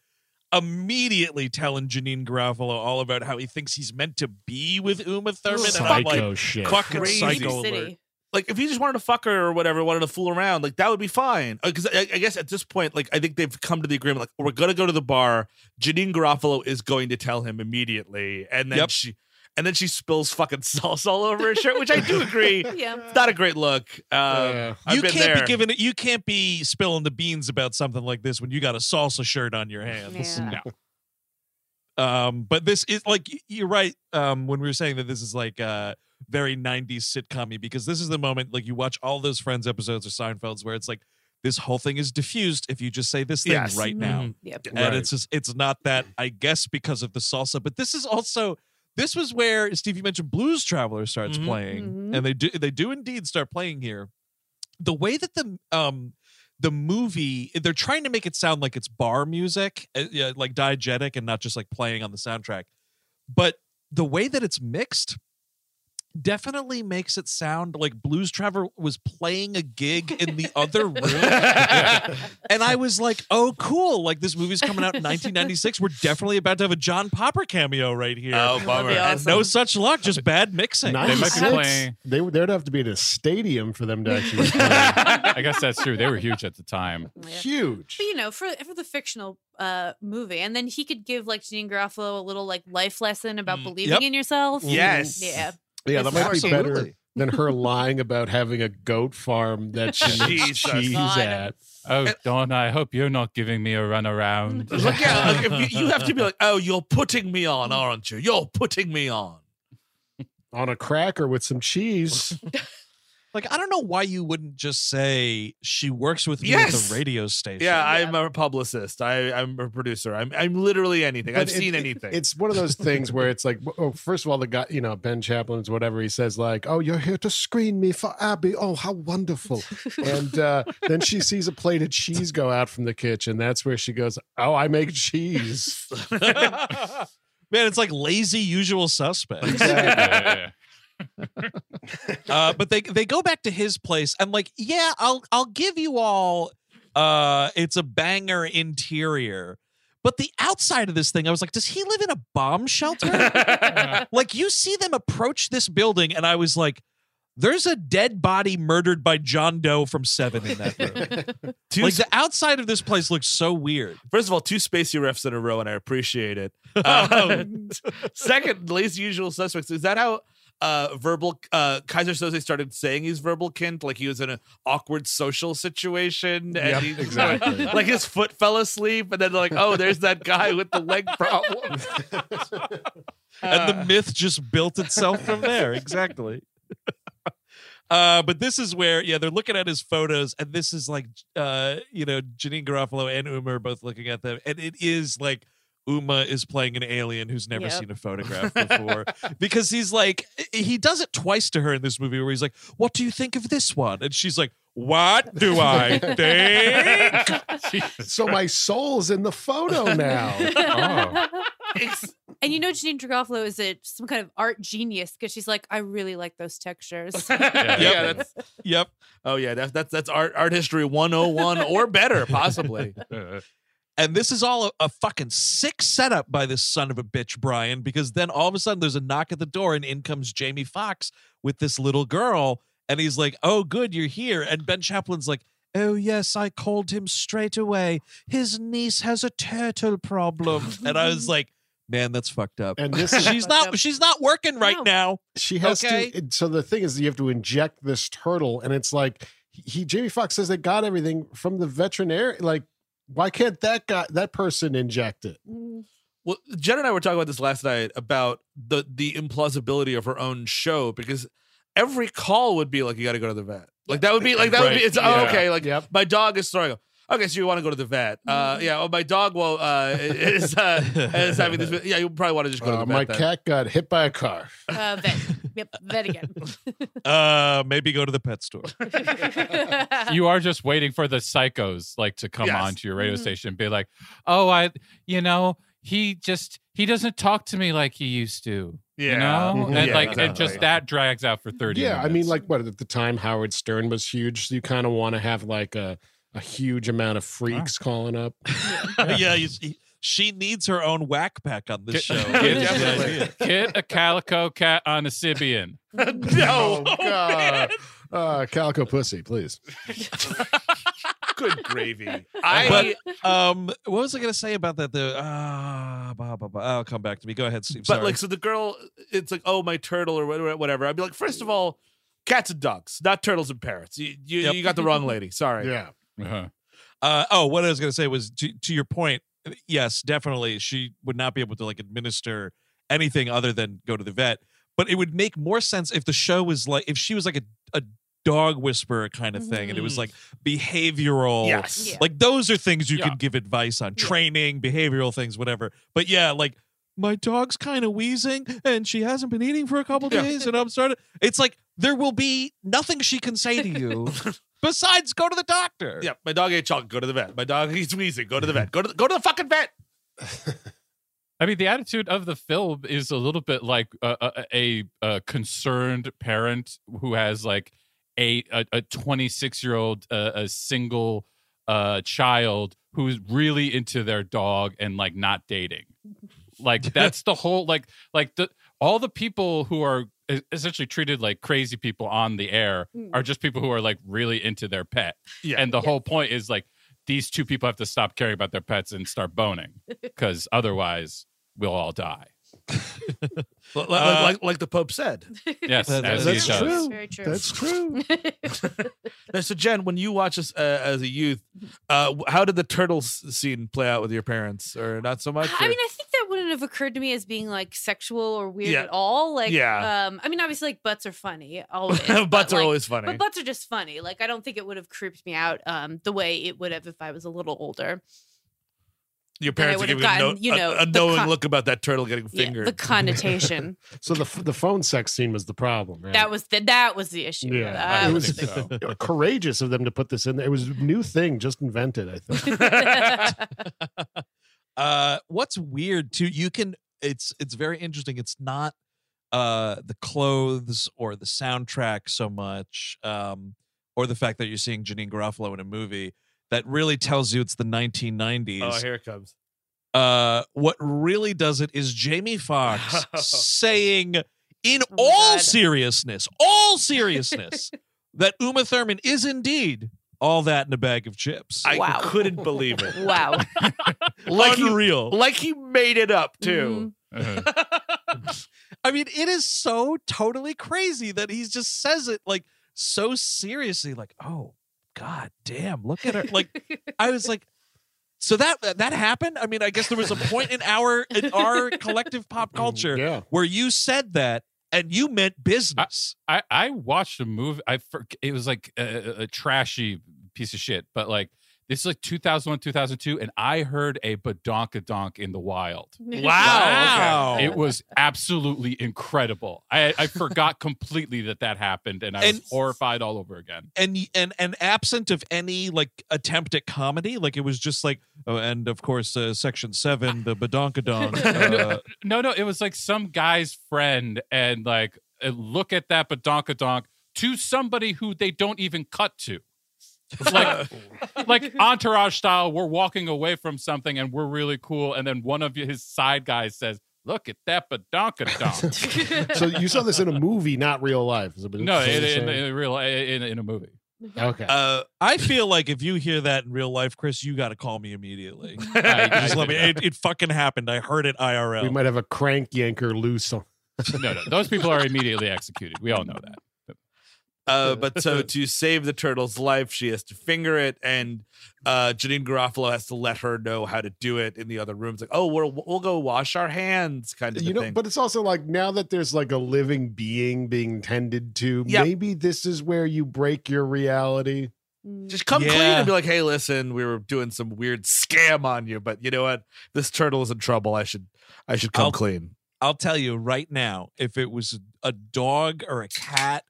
immediately telling Janeane Garofalo all about how he thinks he's meant to be with Uma Thurman. And I'm Psycho like, shit. fucking Crazy. psycho City. alert. like if he just wanted to fuck her or whatever, wanted to fool around, like that would be fine. Because I, I guess at this point, like I think they've come to the agreement, like we're gonna go to the bar. Janeane Garofalo is going to tell him immediately, and then Yep. she, and then she spills fucking salsa all over her shirt, which I do agree. Yeah. It's not a great look. Um, Yeah. You can't there. be giving it. You can't be spilling the beans about something like this when you got a salsa shirt on your hands. Yeah. No. Um, but this is like you're right. Um, when we were saying that this is like uh very '90s sitcom because this is the moment like you watch all those Friends episodes or Seinfeld's where it's like this whole thing is diffused if you just say this thing Yes. right now. Mhm. Yep. and Right. it's just it's not that I guess because of the salsa, but this is also this was where Steve you mentioned Blues Traveler starts Mhm. playing, Mhm. and they do they do indeed start playing here. The way that the um the movie they're trying to make it sound like it's bar music, uh, yeah, like diegetic and not just like playing on the soundtrack, but the way that it's mixed definitely makes it sound like Blues Traveler was playing a gig in the other room. And I was like, oh, cool. Like this movie's coming out in 1996. We're definitely about to have a John Popper cameo right here. Oh, bummer. be And and no such luck, just bad mixing. They might be playing- They would there'd have to be in a stadium for them to actually play. I guess that's true. They were huge at the time. Yeah. Huge. But you know, for for the fictional uh movie, and then he could give like Janeane Garofalo a little like life lesson about Mm, believing yep. in yourself. Yes. Yeah. Yeah, that might be better than her lying about having a goat farm that she makes cheese God. at. Oh, Dawn, I hope you're not giving me a run around. Look at like, if you, you have to be like, oh, you're putting me on, aren't you? You're putting me on. On a cracker with some cheese. Like, I don't know why you wouldn't just say she works with me at the radio station. Yeah, Yeah. I'm a publicist. I, I'm a producer. I'm I'm literally anything. I've it- seen it- anything. It's one of those things where it's like, oh, first of all, the guy, you know, Ben Chaplin's whatever he says, like, "Oh, you're here to screen me for Abby. Oh, how wonderful!" and uh, then she sees a plate of cheese go out from the kitchen. That's where she goes, "Oh, I make cheese." Man, it's like lazy usual suspects. Yeah. Uh, but they they go back to his place and like, yeah, I'll I'll give you all uh it's a banger interior. But the outside of this thing, I was like, does he live in a bomb shelter? like you see them approach this building, and I was like, there's a dead body murdered by John Doe from Seven in that room. Like the outside of this place looks so weird. First of all, two spacey refs in a row, and I appreciate it. Um, second, lazy usual suspects. Is that how uh, verbal uh, Keyser Soze started saying he's verbal kint? Like he was in an awkward social situation, and Yep, he, exactly. like his foot fell asleep, and then like, oh, there's that guy with the leg problem. and the myth just built itself from there. Exactly. Uh, but this is where, yeah, they're looking at his photos, and this is like, uh, you know, Janeane Garofalo and Uma are both looking at them, and it is like Uma is playing an alien who's never Yep. seen a photograph before, because he's like, he does it twice to her in this movie, where he's like, "What do you think of this one?" And she's like, "What do I think?" so my soul's in the photo now. Oh. And you know, Janeane Garofalo is a some kind of art genius because she's like, I really like those textures. yeah, Yep. that's yep. oh yeah, that's that's that's art art history 101 or better, possibly. Uh, And this is all a, a fucking sick setup by this son of a bitch, Brian, because then all of a sudden there's a knock at the door and in comes Jamie Foxx with this little girl. And he's like, Oh, good, you're here. And Ben Chaplin's like, Oh, yes, I called him straight away. His niece has a turtle problem. and I was like, Man, that's fucked up. And this is she's not she's not working right No. now. she has Okay. to so the thing is you have to inject this turtle and it's like he jamie foxx says they got everything from the veterinarian like why can't that guy that person inject it Mm, Well, Jen and I were talking about this last night about the the implausibility of her own show because every call would be like, "You got to go to the vet." Like that would be like that would be. Right, It's oh, okay. Like Yep. my dog is throwing up. Okay, so you want to go to the vet? Uh, yeah. Oh, my dog well uh, is uh, is having this. Yeah, you probably want to just go to Uh, the vet. my then. cat got hit by a car uh, vet. Yep, vet again. Uh maybe go to the pet store. you are just waiting for the psychos like to come Yes. on to your radio Mhm. station and be like, "Oh, I, you know, he just he doesn't talk to me like he used to." Yeah. You know, Mhm. and Yeah, like and exactly. just that drags out for thirty. yeah i mean minutes. like what at the time howard stern was huge so you kind of want to have like a a huge amount of freaks calling up yeah, you see, she needs her own Wack Pack on this Get- show. get- That's. Get a calico cat on a Sybian. no, Oh, God. Uh, calico pussy, please. good gravy. I Um, what was I going to say about that? The ah, blah, blah, blah. I'll come back to me. Go ahead, Steve. but Sorry. like so the girl it's like oh my turtle or whatever whatever i'd be like first of all cats and dogs not turtles and parrots you you, Yep. you got the wrong lady sorry Yeah. Uh-huh. Uh, oh, what I was going to say was to, to your point. Yes, definitely, she would not be able to like administer anything other than go to the vet. But it would make more sense if the show was like if she was like a, a dog whisperer kind of thing, and it was Mhm. like behavioral. yes Yeah. Like those are things you Yeah. can give advice on, Yeah. training, behavioral things, whatever. But yeah, like my dog's kind of wheezing and she hasn't been eating for a couple Yeah. days, and I'm starting. It's like there will be nothing she can say to you besides go to the doctor. yeah my dog ate chocolate. Go to the vet. My dog he's wheezing go to the vet. Go to the, go to the fucking vet. I mean, the attitude of the film is a little bit like a, a, a, a concerned parent who has like a a 26 year old uh, a single uh, child who's really into their dog and like not dating. Like that's the whole like like the all the people who are essentially treated like crazy people on the air Mm. are just people who are like really into their pet. Yeah. And the Yeah. whole point is like these two people have to stop caring about their pets and start boning because otherwise we'll all die. like, Uh, like, like the pope said Yes, That- as that's he does. true. Very true. That's true. Now, so jen when you watch this uh, as a youth uh how did the turtles scene play out with your parents or not so much I or- mean, I think that wouldn't have occurred to me as being like sexual or weird Yeah. at all. Like, Yeah. um, I mean, obviously, like butts are funny always. butts but, are like, always funny But butts are just funny. Like, I don't think it would have creeped me out um, the way it would have if I was a little older. your parents are would have giving you a, gotten, no, you know, a, a knowing con- look about that turtle getting Yeah, fingered the connotation So the f- the phone sex scene was the problem. Right? that was the that was the issue. Yeah, That I it was so. courageous of them to put this in there. It was a new thing, just invented. I think. Uh what's weird too you can it's it's very interesting it's not uh the clothes or the soundtrack so much um or the fact that you're seeing Janeane Garofalo in a movie that really tells you it's the 1990s oh here it comes uh what really does it is Jamie Foxx saying in Oh all God. seriousness all seriousness that Uma Thurman is indeed all that in a bag of chips i Wow. couldn't believe it wow. like he, unreal like he made it up too Uh-huh. I mean, it is so totally crazy that he just says it like so seriously, like, oh god damn, look at her. Like I was like, so that that happened. I mean, I guess there was a point in our in our collective pop culture Yeah. where you said that and you meant business. I, I watched a movie. I for, it was like a, a trashy piece of shit, but like this is like 2001, 2002, and I heard a badonkadonk in the wild. Wow. It was absolutely incredible. I, I forgot completely that that happened, and I And- was horrified all over again. and and and absent of any like attempt at comedy, like it was just like, oh, and of course, uh, section seven, the badonkadonk. Uh, No, no, it was like some guy's friend, and like uh, look at that badonkadonk to somebody who they don't even cut to. Like like entourage style we're walking away from something and we're really cool and then one of his side guys says look at that badonkadonk So you saw this in a movie, not real life. Is it- no is in, it in, in real in, in a movie okay. uh I feel like if you hear that in real life, Chris, you got to call me immediately. I- I Just let me. It, it fucking happened. I heard it IRL. we might have a crank yanker loose. On. no no those people are immediately executed we all know that Uh, but so to save the turtle's life, she has to finger it, and uh, Janeane Garofalo has to let her know how to do it in the other rooms. Like, oh, we'll we'll go wash our hands, kind of You know, thing. but it's also like now that there's like a living being being tended to, Yeah. maybe this is where you break your reality. Just come clean and be like, hey, listen, we were doing some weird scam on you, but you know what? This turtle is in trouble. I should I should come I'll- clean. I'll tell you right now, if it was a dog or a cat,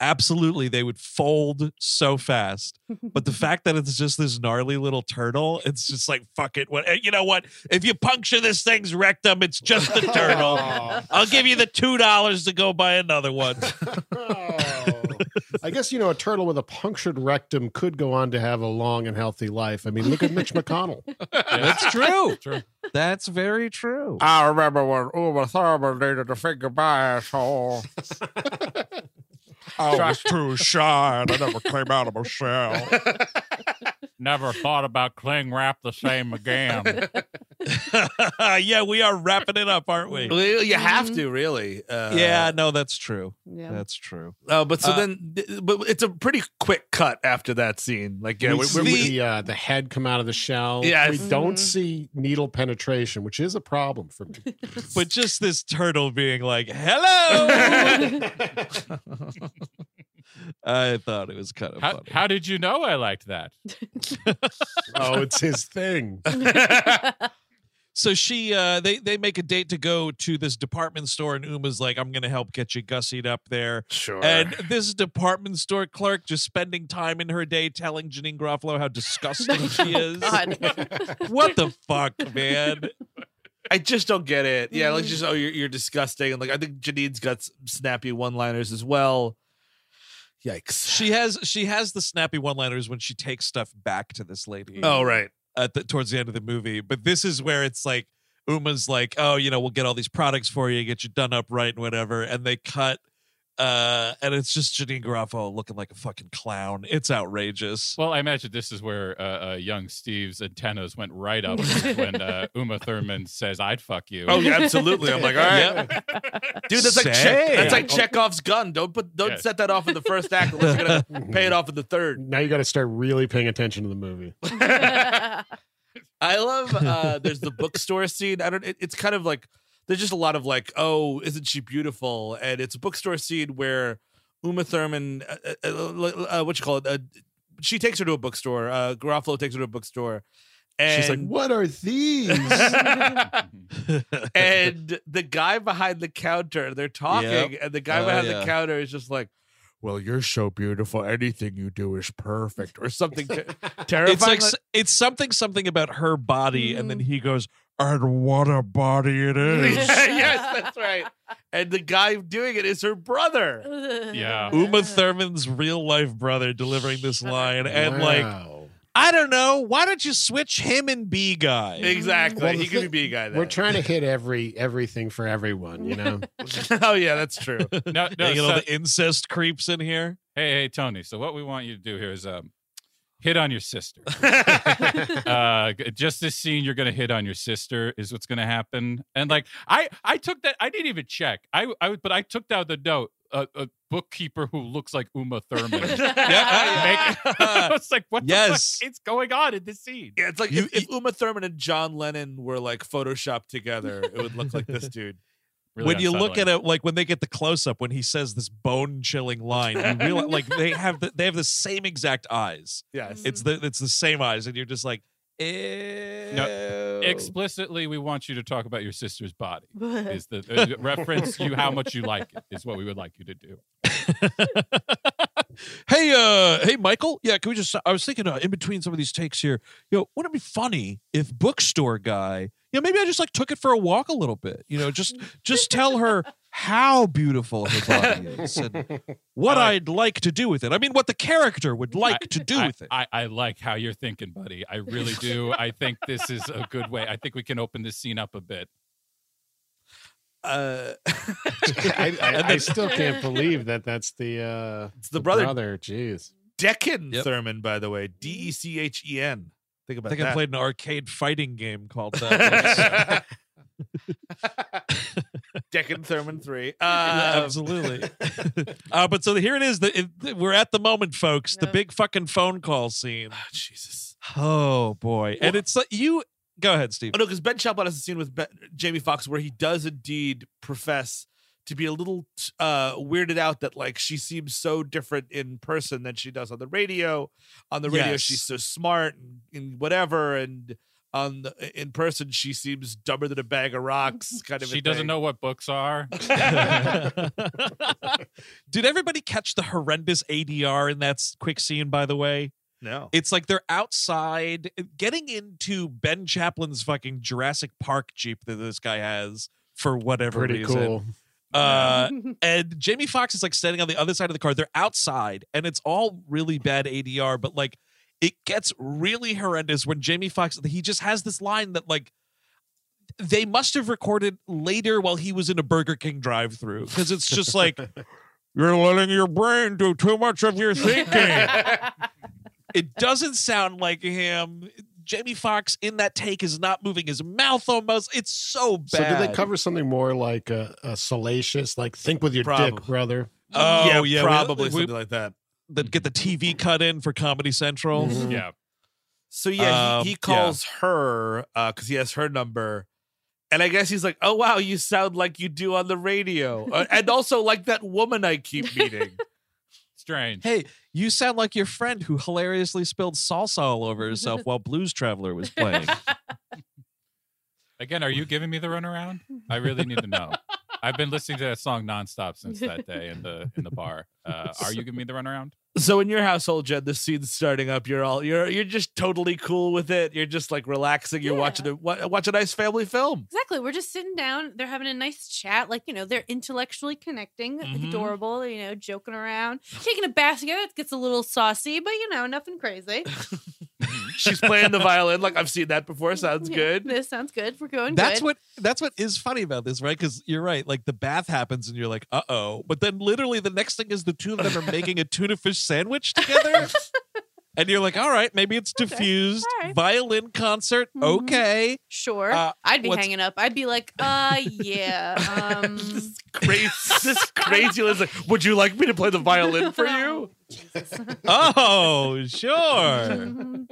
absolutely they would fold so fast. But the fact that it's just this gnarly little turtle, it's just like fuck it. What eh, you know what? If you puncture this thing's rectum, it's just the turtle. I'll give you the two dollars to go buy another one. I guess you know a turtle with a punctured rectum could go on to have a long and healthy life. I mean, look at Mitch McConnell. That's true. True. That's very true. I remember when Uma Thurman needed to finger my asshole. Oh. I was too shy and I never came out of my shell. Never thought about cling wrap the same again. yeah, we are wrapping it up, aren't we? You have Mhm. to really. Uh, yeah, no, that's true. Yeah. That's true. Uh, but so Uh, then, but it's a pretty quick cut after that scene. Like, yeah, we we, see we, the, uh, the head come out of the shell. Yeah, we don't Mhm. see needle penetration, which is a problem for me. But just this turtle being like, hello. I thought it was kind of How, funny. how did you know I liked that? oh, it's his thing. So she uh they they make a date to go to this department store and Uma's like, I'm gonna help get you gussied up there. sure. And this department store clerk just spending time in her day telling Janeane Garofalo how disgusting she is. God. What the fuck, man? I just don't get it. Yeah, like just oh, you're you're disgusting. And like I think Janeane's got snappy one-liners as well. Yikes. She has she has the snappy one-liners when she takes stuff back to this lady. Oh right. At the, towards the end of the movie. But this is where it's like Uma's like, oh, you know, we'll get all these products for you, get you done up right and whatever. And they cut, uh, and it's just Janeane Garofalo looking like a fucking clown. It's outrageous. Well, I imagine this is where uh, uh, young Steve's antennas went right up when uh, Uma Thurman says, "I'd fuck you." Oh yeah, absolutely. I'm like, all right, dude. That's like Say. che- that's like Chekhov's gun. Don't put don't Yeah. set that off in the first act unless you're gonna pay it off in the third. Now you got to start really paying attention to the movie. I love uh there's the bookstore scene. I don't it, it's kind of like there's just a lot of like, oh, isn't she beautiful? And it's a bookstore scene where Uma Thurman uh, uh, uh, uh, what you call it? Uh, she takes her to a bookstore. Uh Garofalo takes her to a bookstore. And She's like, "What are these?" and the guy behind the counter, they're talking, and the guy Oh, behind yeah. the counter is just like, "Well, you're so beautiful. Anything you do is perfect," or something ter- terrifying. it's like s- it's something something about her body, and then he goes, "And what a body it is." yes, that's right. And the guy doing it is her brother. Yeah. Uma Thurman's real life brother delivering this line, and like, Wow. I don't know, why don't you switch him and B guy? Exactly. Well, he the could thing- be a guy. Then. we're trying to hit every everything for everyone, you know. oh yeah, that's true. no, no. Hanging all so- the incest creeps in here. hey, hey, Tony. So what we want you to do here is um, hit on your sister. uh, just this scene, you're gonna hit on your sister is what's gonna happen. And like, I, I took that. I didn't even check. I, I, but I took down the note. A, a bookkeeper who looks like Uma Thurman. Yeah. Make- I was like, what Yes. the fuck is going on in this scene? Yeah, it's like You- if, if Uma Thurman and John Lennon were like photoshopped together, it would look like this dude. Really when you look at it, like when they get the close up, when he says this bone chilling line, you realize like they have the, they have the same exact eyes. Yes. It's the it's the same eyes, and you're just like, Ew. explicitly, we want you to talk about your sister's body. Is the uh, reference you how much you like it is what we would like you to do. hey, uh, hey, Michael. Yeah, can we just? I was thinking uh, in between some of these takes here. You know, wouldn't it be funny if bookstore guy? You know, maybe I just like took it for a walk a little bit. You know, just just tell her how beautiful her body is and what I I'd like to do with it. I mean, what the character would like I- to do I, with it. I, I like how you're thinking, buddy. I really do. I think this is a good way. I think we can open this scene up a bit. Uh, I, I, I still can't believe that that's the uh it's the brother brother. Jeez. Dechen Yep. Thurman, by the way. D E C H E N. Think I about think I played an arcade fighting game called that. Dechen Thurman three. Yeah, Uh, absolutely. uh, but so here it is. The, it, we're at the moment, folks. The big fucking phone call scene. oh, Jesus. Oh boy! And it's like you. Go ahead, Steve. Oh no, because Ben Chaplin has a scene with ben, Jamie Foxx where he does indeed profess to be a little uh weirded out that like she seems so different in person than she does on the radio. On the radio, Yes. she's so smart and, and whatever, and on the, in person she seems dumber than a bag of rocks. Kind of. a She doesn't thing. know what books are. Did everybody catch the horrendous ADR in that quick scene? By the way, No. it's like they're outside getting into Ben Chaplin's fucking Jurassic Park jeep that this guy has for whatever Pretty reason. cool. Uh, and Jamie Foxx is like standing on the other side of the car. They're outside, and it's all really bad ADR, but like it gets really horrendous when Jamie Foxx he just has this line that like they must have recorded later while he was in a Burger King drive-through because it's just like you're letting your brain do too much of your thinking. it doesn't sound like him. Jamie Foxx in that take is not moving his mouth almost. It's so bad. So did they cover something more like uh, uh, salacious, like think with your Probably. dick, brother? Oh yeah, yeah, probably we, something like that. that get the TV cut in for Comedy Central. Mhm. Yeah. So yeah, Um, he, he yeah. calls her because he has her number, and I guess he's like, "Oh wow, you sound like you do on the radio, Uh, and also like that woman I keep meeting." Strange. Hey, you sound like your friend who hilariously spilled salsa all over herself while Blues Traveler was playing. Again, are you giving me the runaround? I really need to know. I've been listening to that song nonstop since that day in the in the bar. Uh, are you giving me the runaround? So in your household, Jen, the scene's starting up. You're all you're you're just totally cool with it. You're just like relaxing. You're Yeah. watching a watch a nice family film. Exactly. We're just sitting down. They're having a nice chat. Like, you know, they're intellectually connecting, Mhm. adorable, you know, joking around, taking a bath together. It gets a little saucy, but, you know, nothing crazy. She's playing the violin. Like I've seen that before. Sounds Yeah, good. This sounds good. We're going That's good. what that's what is funny about this, right? Because you're right. Like the bath happens, and you're like, "Uh oh!" But then, literally, the next thing is the two of them are making a tuna fish sandwich together, and you're like, "All right, maybe it's Okay, diffused." all right. Violin concert, Mhm. okay. Sure. Uh, I'd be what's- hanging up. I'd be like, uh, yeah. Um, this crazy, this crazy. Liz, like, Would you like me to play the violin for you? Oh, sure.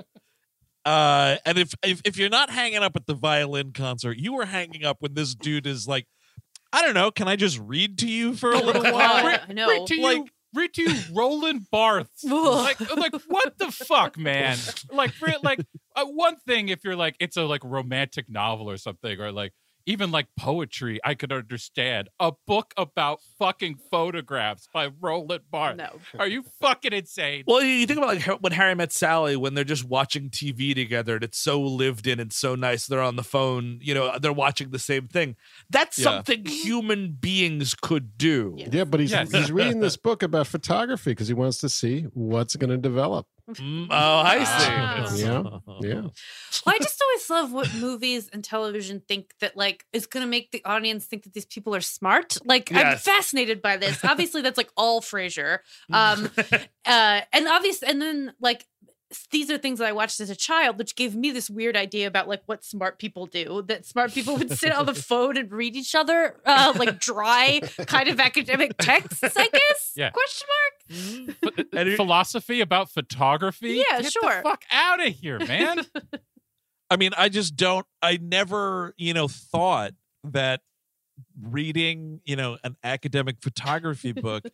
Uh, and if, if if you're not hanging up at the violin concert, you were hanging up when this dude is like, I don't know, can I just read to you for a little while? God, I know. Read to you, Like- read to you, Roland Barthes. like, like what the fuck, man? Like, re- like uh, one thing if you're like it's a like romantic novel or something, or like even like poetry, I could understand. A book about fucking photographs by Roland Barthes. No. Are you fucking insane? Well, you think about like when Harry met Sally, when they're just watching TV together, and it's so lived in and so nice. They're on the phone, you know, they're watching the same thing. That's Yeah. something human beings could do. Yeah. Yeah, but he's Yes. he's reading this book about photography because he wants to see what's going to develop. Mm, oh, I see. Ah. Yeah, yeah. Well, I just always love what movies and television think that like is going to make the audience think that these people are smart. Like I'm fascinated by this. Obviously, that's like all Frasier. Um, uh, and obvious, and then like s- these are things that I watched as a child, which gave me this weird idea about like what smart people do. That smart people would sit on the phone and read each other uh, like dry kind of academic texts. I guess. Yeah. Question mark. And Philosophy about photography? Yeah, Get sure. The fuck out of here, man. I mean, I just don't. I never, you know, thought that reading, you know, an academic photography book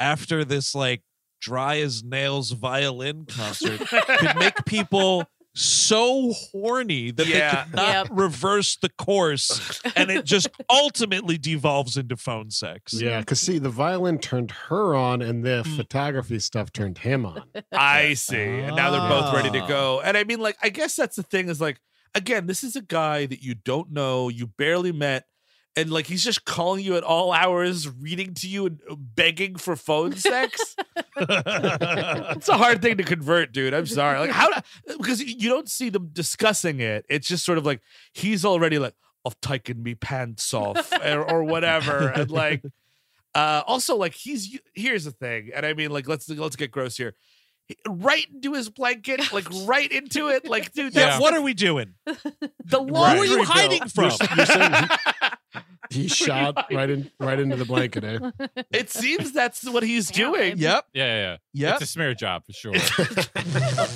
after this like dry as nails violin concert could make people so horny that Yeah. they could not Yep. reverse the course, and it just ultimately devolves into phone sex. Yeah, because see, the violin turned her on, and the Mm. photography stuff turned him on. I see. And now they're both ready to Ah. go. And I mean, like, I guess that's the thing is like, again, this is a guy that you don't know, you barely met. And like he's just calling you at all hours, reading to you and uh, begging for phone sex. it's a hard thing to convert, dude. I'm sorry. Like how because you don't see them discussing it. It's just sort of like he's already like, I've taken me pants off or, or whatever. And like uh also like he's here's the thing. And I mean like let's let's get gross here. He- Right into his blanket, like right into it. Like, dude, Yeah, that's what are we doing? the Who are you bill. hiding from? You're saying he, he shot right in right into the blanket, eh? It seems that's what he's Apparently. doing. Yep. Yeah, yeah, yeah. Yep. It's a smear job for sure.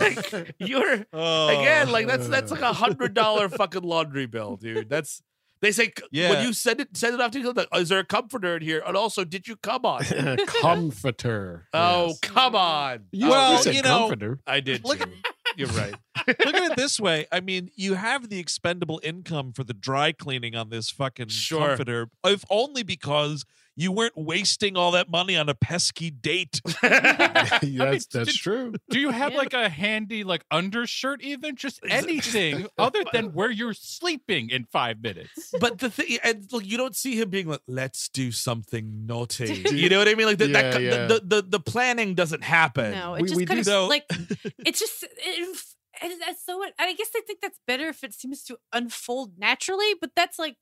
like, you're Oh. again like that's that's like a hundred dollar fucking laundry bill, dude. That's they say Yeah. when you send it send it off to you. Oh, like, Is there a comforter in here? And also, did you come on? Comforter. Oh, yes. come on! You, oh, Well, you said you know- comforter. I did. Look- too. You're right. Look at it this way. I mean, you have the expendable income for the dry cleaning on this fucking Sure. comforter, if only because you weren't wasting all that money on a pesky date. that's mean, that's did- true. Do you have Yeah. like a handy like undershirt even? Just anything other than where you're sleeping in five minutes. But the thing, and look, you don't see him being like, "Let's do something naughty." You know what I mean? Like the, Yeah, that, yeah. the, the the the planning doesn't happen. No, it We- just we kind do of know- like it's just it, and that's so. I guess I think that's better if it seems to unfold naturally. But that's like,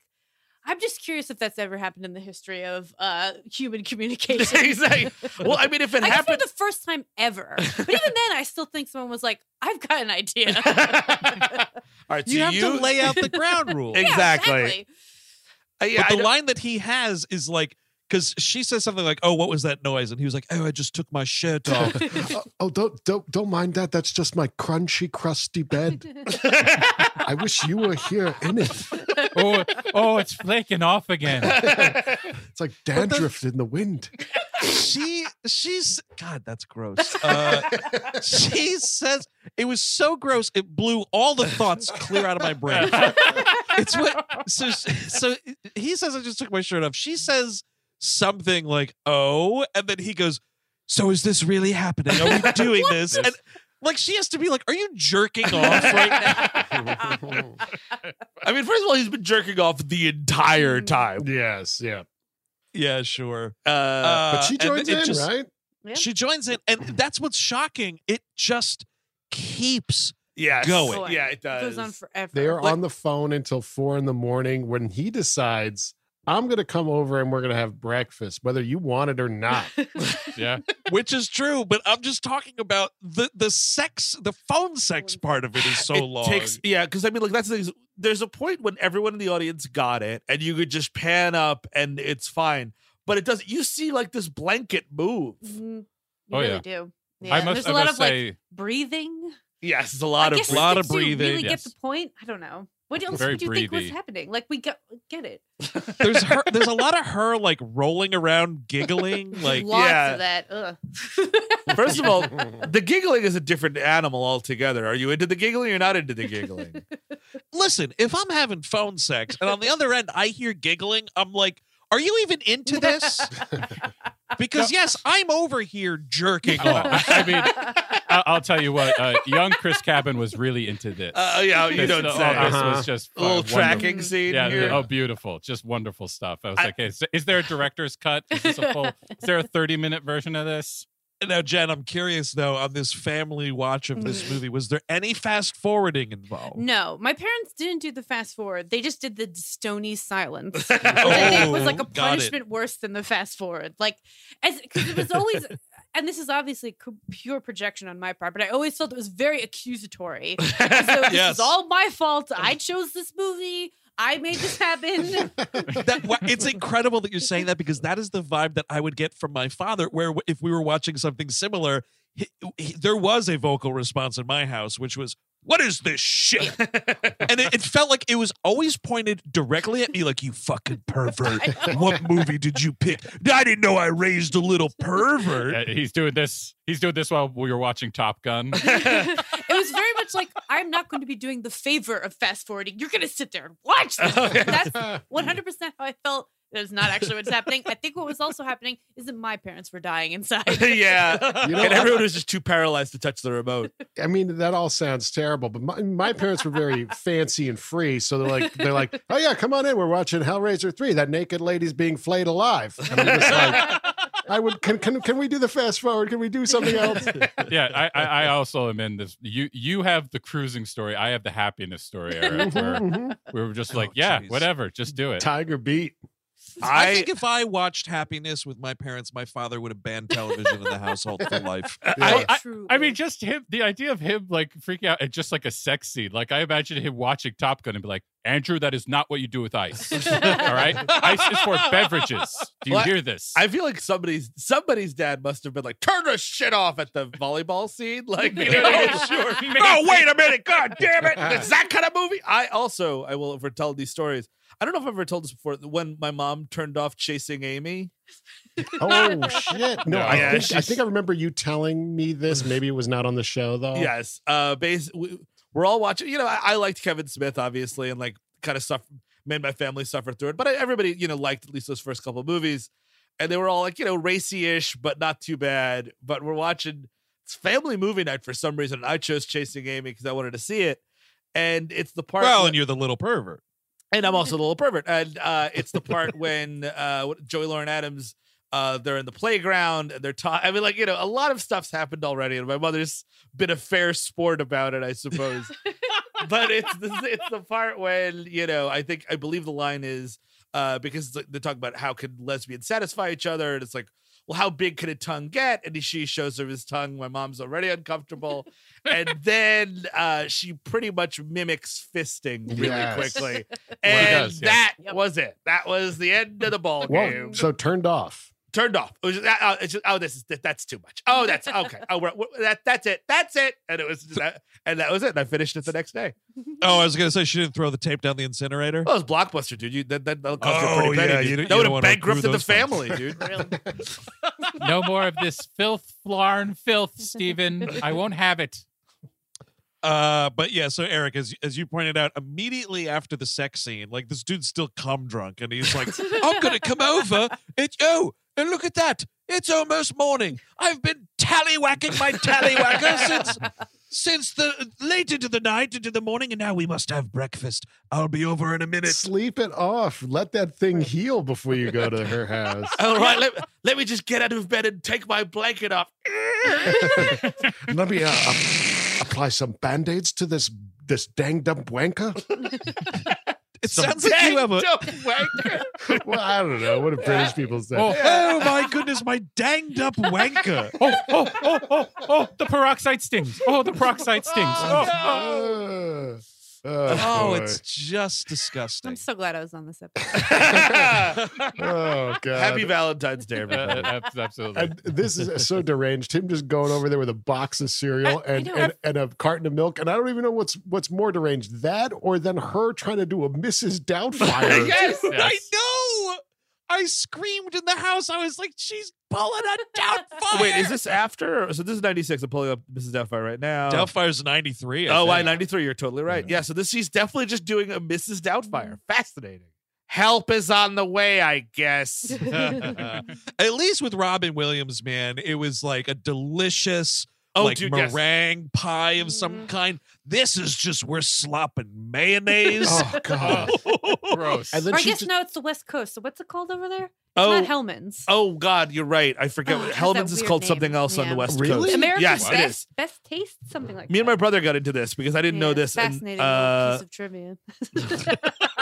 I'm just curious if that's ever happened in the history of uh human communication. exactly. Well, I mean, if it happened, I guess for happened, the first time ever. But even then, I still think someone was like, "I've got an idea." all right, so You have you to lay out the ground rules. Ex- Yeah, Exactly. Uh, yeah, but I the don't- line that he has is like because she says something like, "Oh, what was that noise?" And he was like, "Oh, I just took my shirt off." oh, oh, don't don't don't mind that. That's just my crunchy, crusty bed. I wish you were here in it. oh, oh, it's flaking off again. It's like dandruff in the wind. she she's God, that's gross. Uh, she says it was so gross it blew all the thoughts clear out of my brain. it's what so so he says I just took my shirt off. She says something like "oh," and then he goes, "So is this really happening? Are we doing this?" And like she has to be like, "Are you jerking off right now?" I mean, first of all, he's been jerking off the entire Mm. time. yes, yeah. yeah, sure. Uh, Uh, But she joins in, just- right? Yeah. She joins in, and that's what's shocking. It just keeps yes. going. Yeah, it It does. goes on forever. They are Like- on the phone until four in the morning when he decides, I'm going to come over and we're going to have breakfast, whether you want it or not. Yeah. which is true but i'm just talking about the the sex the phone sex part of it is so it long takes yeah because i mean like that's the thing there's a point when everyone in the audience got it and you could just pan up and it's fine but it doesn't you see like this blanket move Mhm. You Oh, really yeah. do. Yeah. I and must, there's I a lot must of like breathing. yes it's a lot I of guess lot of breathing. you Really breathing. get the point. I don't know. What else Very would you think was breathy. happening? Like we get get it. there's her there's a lot of her like rolling around giggling like Lots yeah. of that. Ugh. first of all the giggling is a different animal altogether are you into the giggling or not into the giggling listen if i'm having phone sex and on the other end i hear giggling i'm like are you even into this because yes i'm over here jerking Oh, off I mean, I- I'll tell you what. Uh, young Chris Cabin was really into this. uh, yeah you This- don't oh, say This Uh-huh. was just a little uh, wonderful. tracking scene Yeah. here. Oh, beautiful. Just wonderful stuff. I was I- like, is, is there a director's cut? Is this a full? Is there a thirty-minute version of this? Now jenn i'm curious though on this family watch of this Mhm. movie was there any fast forwarding involved No, my parents didn't do the fast forward. They just did the stony silence. Which I think was like a Oh, got it. punishment worse than the fast forward. Like, as because it was always, and this is obviously pure projection on my part, but I always felt it was very accusatory. So this Yes. is all my fault. I chose this movie. I made this happen. that it's incredible that you're saying that because that is the vibe that I would get from my father. Where if we were watching something similar, he, he- there was a vocal response in my house, which was, "What is this shit?" and it, it felt like it was always pointed directly at me, like you fucking pervert. what movie did you pick? I didn't know I raised a little pervert. Uh, he's doing this. He's doing this while we were watching Top Gun. It was very much like I'm not going to be doing the favor of fast forwarding. You're going to sit there and watch this. That's 100 percent how I felt. That is not actually what's happening. I think what was also happening is that my parents were dying inside. yeah You know, and everyone was just too paralyzed to touch the remote I mean, that all sounds terrible, but my, my parents were very fancy and free. So they're like, they're like, oh yeah, come on in. We're watching Hellraiser three. That naked lady's being flayed alive. And I'm just like, I would. Can, can can we do the fast forward? Can we do something else? yeah, I, I, I also am in this. You you have the cruising story. I have the happiness story. Era, where Mhm. we were just Oh, like, yeah, jeez. whatever, just do it. Tiger beat. I, I, think if I watched Happiness with my parents, my father would have banned television in the household for life. Yeah. I- True. I mean, just him, the idea of him like freaking out at just like a sex scene. Like, I imagine him watching Top Gun and be like, Andrew, that is not what you do with ice. All right? Ice is for beverages. Do you Well, hear this? I feel like somebody's somebody's dad must have been like, turn the shit off at the volleyball scene. Like, you know what I sure. oh, wait a minute. God damn. It's that kind of movie. I also, I will ever tell these stories. I don't know if I've ever told this before. When my mom turned off Chasing Amy. Oh shit! No, Yeah, I yeah, think I think I remember you telling me this. Maybe it was not on the show though. Yes. Uh, base, we, we're all watching. You know, I, I liked Kevin Smith, obviously, and like kind of suffer, made my family suffer through it. But I, everybody, you know, liked at least those first couple movies. And they were all like, you know, racy ish, but not too bad. But we're watching it's family movie night for some reason. I chose Chasing Amy because I wanted to see it. And it's the part. Well, when- and you're the little pervert. and I'm also the little pervert. And uh, it's the part when uh, Joey Lauren Adams uh, they're in the playground and they're talking. I mean, like you know, a lot of stuff's happened already, and my mother's been a fair sport about it, I suppose. but it's the, it's the part when you know, I think I believe the line is uh, because it's like- they talk about how can lesbians satisfy each other, and it's like. Well, how big could a tongue get? And she shows her his tongue. My mom's already uncomfortable. and then uh, she pretty much mimics fisting really Yes. quickly. And does, that Yep. was it. That was the end of the ball Well, game so turned off. Turned off. It was just, oh, it's just, oh, this is that's too much. Oh, that's okay. Oh, we're, we're- that that's it. That's it. And it was just that, and that was it. And I finished it the next day. Oh, I was gonna say she didn't throw the tape down the incinerator. Well, it was blockbuster, dude. You that that that'll cost you Oh, a pretty penny. yeah, you that would don't have bankrupted the those funds. family, dude. Really. no more of this filth, flarn, filth, Stephen. I won't have it. Uh, but yeah, so Eric, as as you pointed out, immediately after the sex scene, like this dude's still cum drunk, and he's like, "I'm gonna come over. It's oh, and look at that. It's almost morning. I've been tallywhacking my tallywhacker since since the late into the night, into the morning, and now we must have breakfast. I'll be over in a minute." Sleep it off. Let that thing heal before you go to her house. All right, let, let me just get out of bed and take my blanket off. Let me uh, apply some band-aids to this this danged up wanker. It sounds like you have a. Danged up wanker. well, I don't know. What do British people say? Oh, Oh my goodness, my danged up wanker. oh, oh, oh, oh, oh, the peroxide stings. Oh, the peroxide stings. Oh, oh. Uh, oh, Oh, oh, boy. it's just disgusting. I'm so glad I was on this episode. oh god. Happy Valentine's Day, everybody. abs- absolutely. and this is so deranged. Him just going over there with a box of cereal I- I and, know, and, and a carton of milk, and I don't even know what's what's more deranged, that or then her trying to do a Mrs. Doubtfire. yes, I know. I screamed in the house. I was like, she's pulling a Doubtfire. Wait, is this after? So this is 96. I'm pulling up Mrs. Doubtfire right now. Doubtfire's 93. I Oh, why 93? You're totally right. Yeah. Yeah, so this she's definitely just doing a Mrs. Doubtfire. Mm-hmm. Fascinating. Help is on the way, I guess. At least with Robin Williams, man, it was like a delicious Oh, like dude, yes. meringue pie of some Mhm. kind. This is just we're slopping mayonnaise. Oh god. Gross. And then or I guess just- no, it's the West Coast. So what's it called over there? It's Oh, not Hellmann's. oh God, you're right. I forget. Oh, what it Hellmann's is called name. something else on the West Really? Coast. America's Yes, it best, is. best taste, something like that. Me and my brother got into this because I didn't know this. Fascinating little uh, piece of trivia.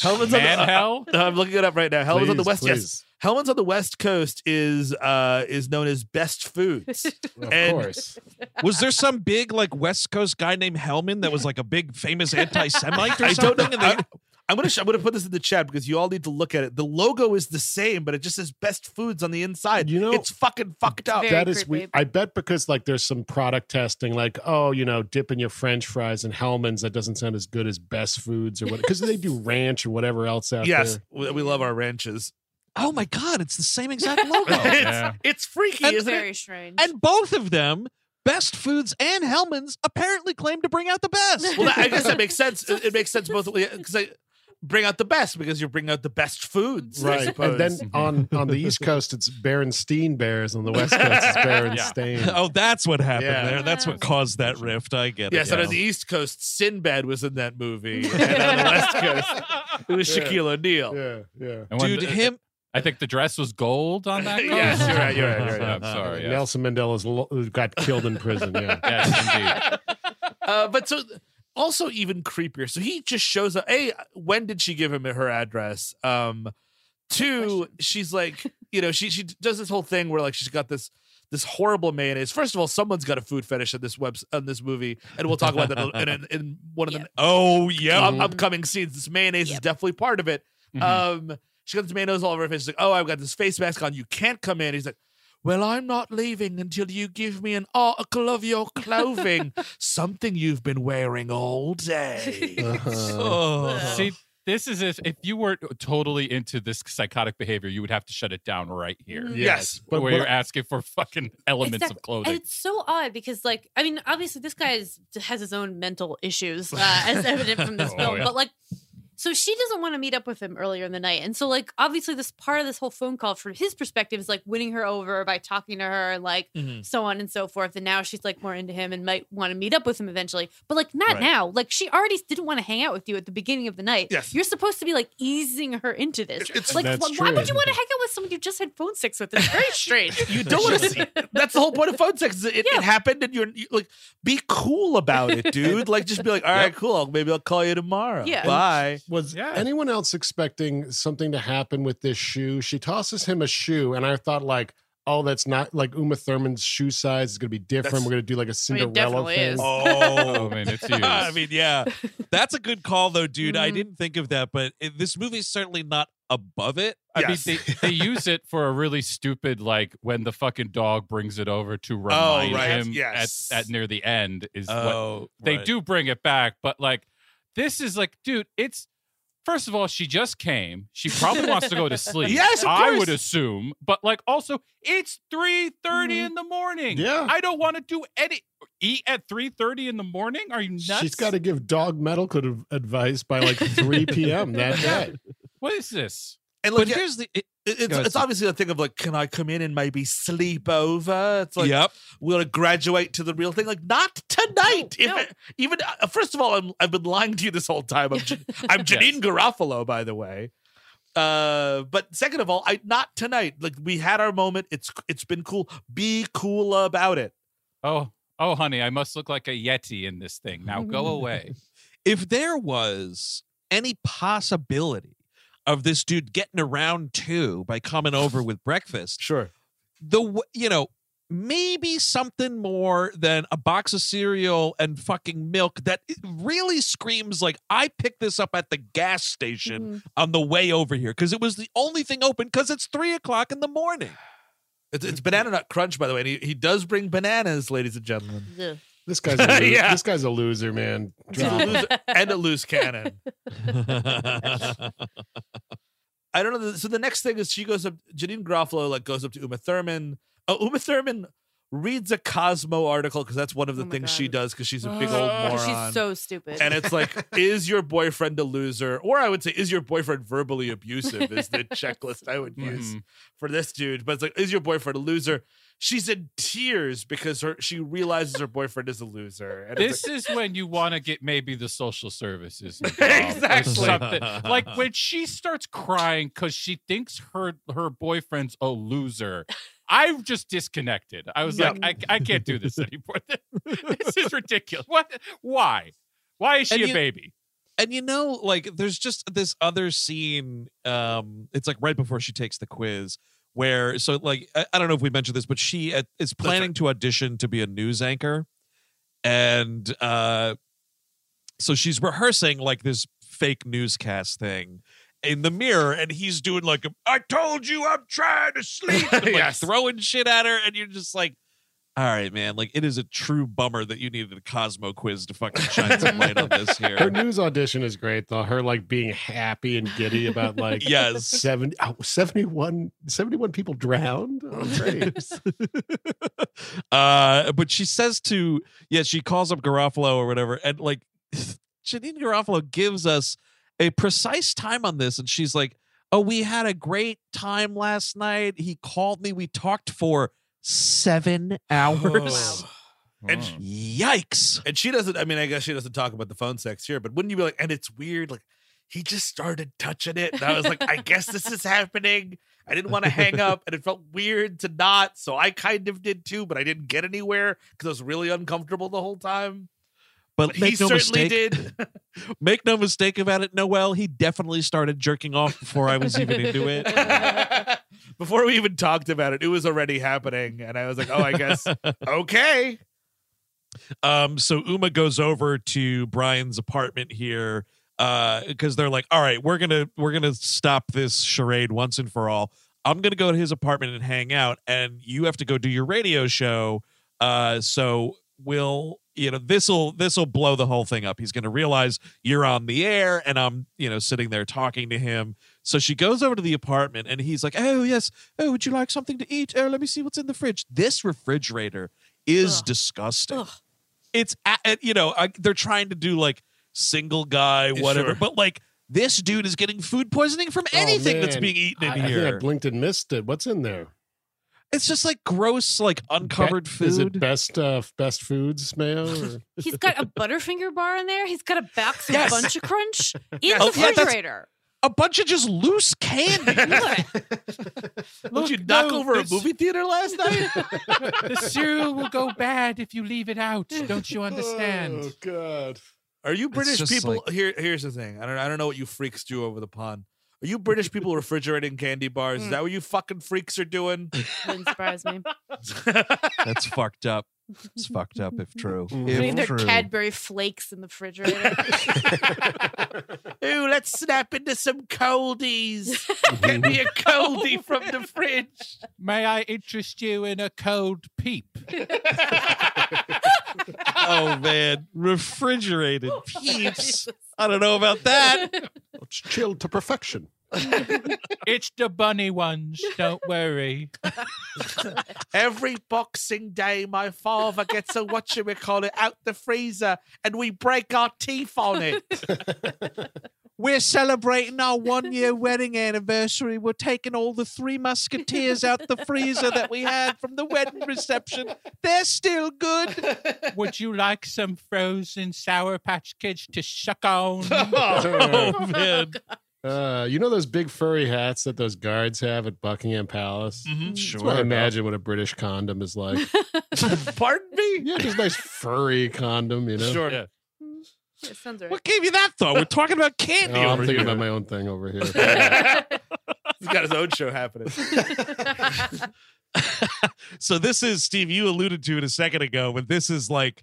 Hellmann's on the, hell? I'm looking it up right now. Hellmann's on the Please, West. Yes, please. Hellmann's on the West Coast is uh is known as Best Foods. Of And- course. was there some big like West Coast guy named Hellman that was like a big famous anti-Semite or I don't know. something? And they- I, am gonna sh- I'm gonna put this in the chat because you all need to look at it. The logo is the same, but it just says Best Foods on the inside. You know- it's fucking fucked up. That is creepy. we I bet because like there's some product testing, like, oh, you know, dipping your French fries in Hellmann's, that doesn't sound as good as best foods or what because they do ranch or whatever else out yes, there. Yes, we love our ranches. oh my god, it's the same exact logo. it's, Yeah. it's freaky, And isn't Very it? strange. and both of them, Best Foods and Hellmann's, apparently claim to bring out the best. Well, that, I guess that makes sense. It, it makes sense both because I bring out the best because you're bringing out the best foods, Right. And then on on the East Coast it's Berenstein Bears, on the West Coast it's Berenstain. oh, that's what happened Yeah. there. That's what caused that rift. I get yeah, it. and now. on the East Coast, Sinbad was in that movie, and on the West Coast, it was Yeah. Shaquille O'Neal. Yeah, yeah. And Dude, the- him. I think the dress was gold on that. Yes, coat. you're right, you're right, you're right. I'm sorry. yes. Nelson Mandela's lo- got killed in prison. Yeah. Yes, indeed. Uh, but so also even creepier. So he just shows up. A, when did she give him her address? Um, two, she's like, you know, she she does this whole thing where like she's got this this horrible mayonnaise. First of all, someone's got a food fetish in this web in this movie, and we'll talk about that in, in, in one of the Oh, yeah. up- upcoming scenes. This mayonnaise is definitely part of it. Mhm. Um, she got mayonnaise all over her face. She's like, "Oh, I've got this face mask on. You can't come in." He's like, "Well, I'm not leaving until you give me an article of your clothing, something you've been wearing all day." Uh-huh. Oh. See, this is if if you were totally into this psychotic behavior, you would have to shut it down right here. Mhm. Yes, But where what- you're asking for fucking elements Exactly. of clothing. And it's so odd because, like, I mean, obviously this guy is, has his own mental issues, uh, as evident from this Oh, film. yeah. But like, So she doesn't want to meet up with him earlier in the night. And so, like, obviously, this part of this whole phone call from his perspective is like winning her over by talking to her and like Mhm. so on and so forth. And now she's like more into him and might want to meet up with him eventually. But like, not Right. now. Like, she already didn't want to hang out with you at the beginning of the night. Yes. You're supposed to be like easing her into this. It's- like, That's wh- why would you want to hang out with someone you just had phone sex with? It's very strange. You don't want to see. That's the whole point of phone sex. Is it, it, Yeah. it happened, and you're you, like, be cool about it, dude. Like, just be like, all right, cool. I'll- Maybe I'll call you tomorrow. Yeah. Bye. Was Yeah. anyone else expecting something to happen with this shoe? She tosses him a shoe, and I thought like, oh, that's not like Uma Thurman's shoe size is going to be different. That's- We're going to do like a Cinderella definitely thing. is. Oh, I mean, it's huge. I mean, yeah, that's a good call, though, dude. I Mhm. didn't think of that, but it, this movie's certainly not above it. I Yes. mean, they, they use it for a really stupid, like when the fucking dog brings it over to remind Oh, right. him Yes. at, at near the end is what Oh, they right. do bring it back, but like this is like, dude, it's first of all, she just came. She probably wants to go to sleep. Yes, of I would assume, but like also, it's three Mhm. in the morning. Yeah. I don't want to do any eat at three thirty in the morning. Are you nuts? She's got to give dog medical adv- advice by like 3 p.m. that day. What is this? And But like, yeah, here's the. It, it- it's, ahead, it's obviously a thing of like, can I come in and maybe sleep over? It's like, yep. we'll graduate to the real thing. Like, not tonight. No, if even uh, first of all, I'm, I've been lying to you this whole time. I'm, I'm Janeane Garofalo, by the way. Uh, but second of all, I not tonight. Like we had our moment. It's it's been cool. Be cool about it. Oh, oh, honey, I must look like a yeti in this thing. Now go away. if there was any possibility of this dude getting around too by coming over with breakfast, Sure. the you know maybe something more than a box of cereal and fucking milk that really screams like I picked this up at the gas station Mhm. on the way over here because it was the only thing open because it's three o'clock in the morning. It's, it's banana nut crunch, by the way. And he, he does bring bananas, ladies and gentlemen. Ugh. This guy's a loser. Yeah. This guy's a loser, man. He's a Drop him. loser and a loose cannon. I don't know. So the next thing is she goes up. Janeane Garofalo like goes up to Uma Thurman. Oh, Uma Thurman reads a Cosmo article because that's one of the Oh my things she does because she's a big old Uh, moron. She's so stupid. and it's like, is your boyfriend a loser? Or I would say, is your boyfriend verbally abusive? Is the checklist I would use Mhm. for this dude. But it's like, is your boyfriend a loser? She's in tears because her she realizes her boyfriend is a loser. And it's This is when you want to get maybe the social services Exactly. something. Like when she starts crying because she thinks her her boyfriend's a loser. I've just disconnected. I was Yeah. like, I, I can't do this anymore. this is ridiculous. What? Why? Why is she And a you- baby? and you know like there's just this other scene um it's like right before she takes the quiz where so like i, I don't know if we mentioned this but she uh, is planning to audition to be a news anchor and uh so she's rehearsing like this fake newscast thing in the mirror and he's doing like a, i told you i'm trying to sleep and, like Yes. throwing shit at her and you're just like all right man like it is a true bummer that you needed a cosmo quiz to fucking shine some light on this here Her news audition is great, though. Her like being happy and giddy about like yes 70, oh, 71, 71 people drowned. Oh, uh, but she says to yeah, she calls up Garofalo or whatever, and like Janeane Garofalo gives us a precise time on this, and she's like, "Oh, we had a great time last night. He called me. We talked for seven hours. And Oh. Yikes!" and she doesn't. I mean, I guess she doesn't talk about the phone sex here, but wouldn't you be like? And it's weird, like he just started touching it, and I was like, I guess this is happening. I didn't want to hang up, and it felt weird to not, so I kind of did too, but I didn't get anywhere because I was really uncomfortable the whole time. But, But he make no certainly mistake, did. make no mistake about it, Noelle. He definitely started jerking off before I was even into it. Before we even talked about it, it was already happening, and I was like, oh, I guess okay. Um, so Uma goes over to Brian's apartment here because they're like, "All right, we're gonna we're gonna stop this charade once and for all. I'm gonna go to his apartment and hang out, and you have to go do your radio show. Uh, so we'll." You know, this'll this'll blow the whole thing up. He's gonna realize you're on the air and I'm, you know, sitting there talking to him. So she goes over to the apartment and he's like, Oh, yes. Oh, would you like something to eat? Oh, let me see what's in the fridge. This refrigerator is Ugh. disgusting Ugh. it's a- uh, you know I, they're trying to do like single guy whatever sure. but like this dude is getting food poisoning from anything Oh, that's being eaten in I, I think I blinked and missed it. What's in there? it's just like gross, like uncovered Be- food. Is it best uh, best foods, Mayo? Or? He's got a Butterfinger bar in there. He's got a box of Yes. Bunch of Crunch in Yes. the Oh, yeah, refrigerator. A bunch of just loose candy. Don't you Look, knock no, over a movie theater last night? the cereal will go bad if you leave it out. Don't you understand? Oh God! Are you British just people? Here, here's the thing. I don't. I don't know what you freaks do over the pond. Are you British people refrigerating candy bars? Is hmm. that what you fucking freaks are doing? Wouldn't surprise me. That's fucked up. It's fucked up if true. Mm-hmm. If Putting their true. Cadbury flakes in the refrigerator. Ooh, let's snap into some coldies. Mm-hmm. Get me a coldie from the fridge. May I interest you in a cold peep? oh man, refrigerated oh, peeps. I don't know about that. It's chilled to perfection. It's the bunny ones. Don't worry. Every Boxing Day, my father gets a what we call it out the freezer, and we break our teeth on it. We're celebrating our one year wedding anniversary. We're taking all the three musketeers out the freezer that we had from the wedding reception. They're still good. Would you like some frozen Sour Patch Kids to suck on? Oh man. Oh, Uh, you know those big furry hats that those guards have at Buckingham Palace? Mhm, That's Sure. what I imagine what a British condom is like. Pardon me? yeah, just nice furry condom, you know. Sure. Yeah. That sounds right. What gave you that thought? We're talking about candy Oh, I'm over thinking here. about my own thing over here. He's got his own show happening. so this is Steve. You alluded to it a second ago, but this is like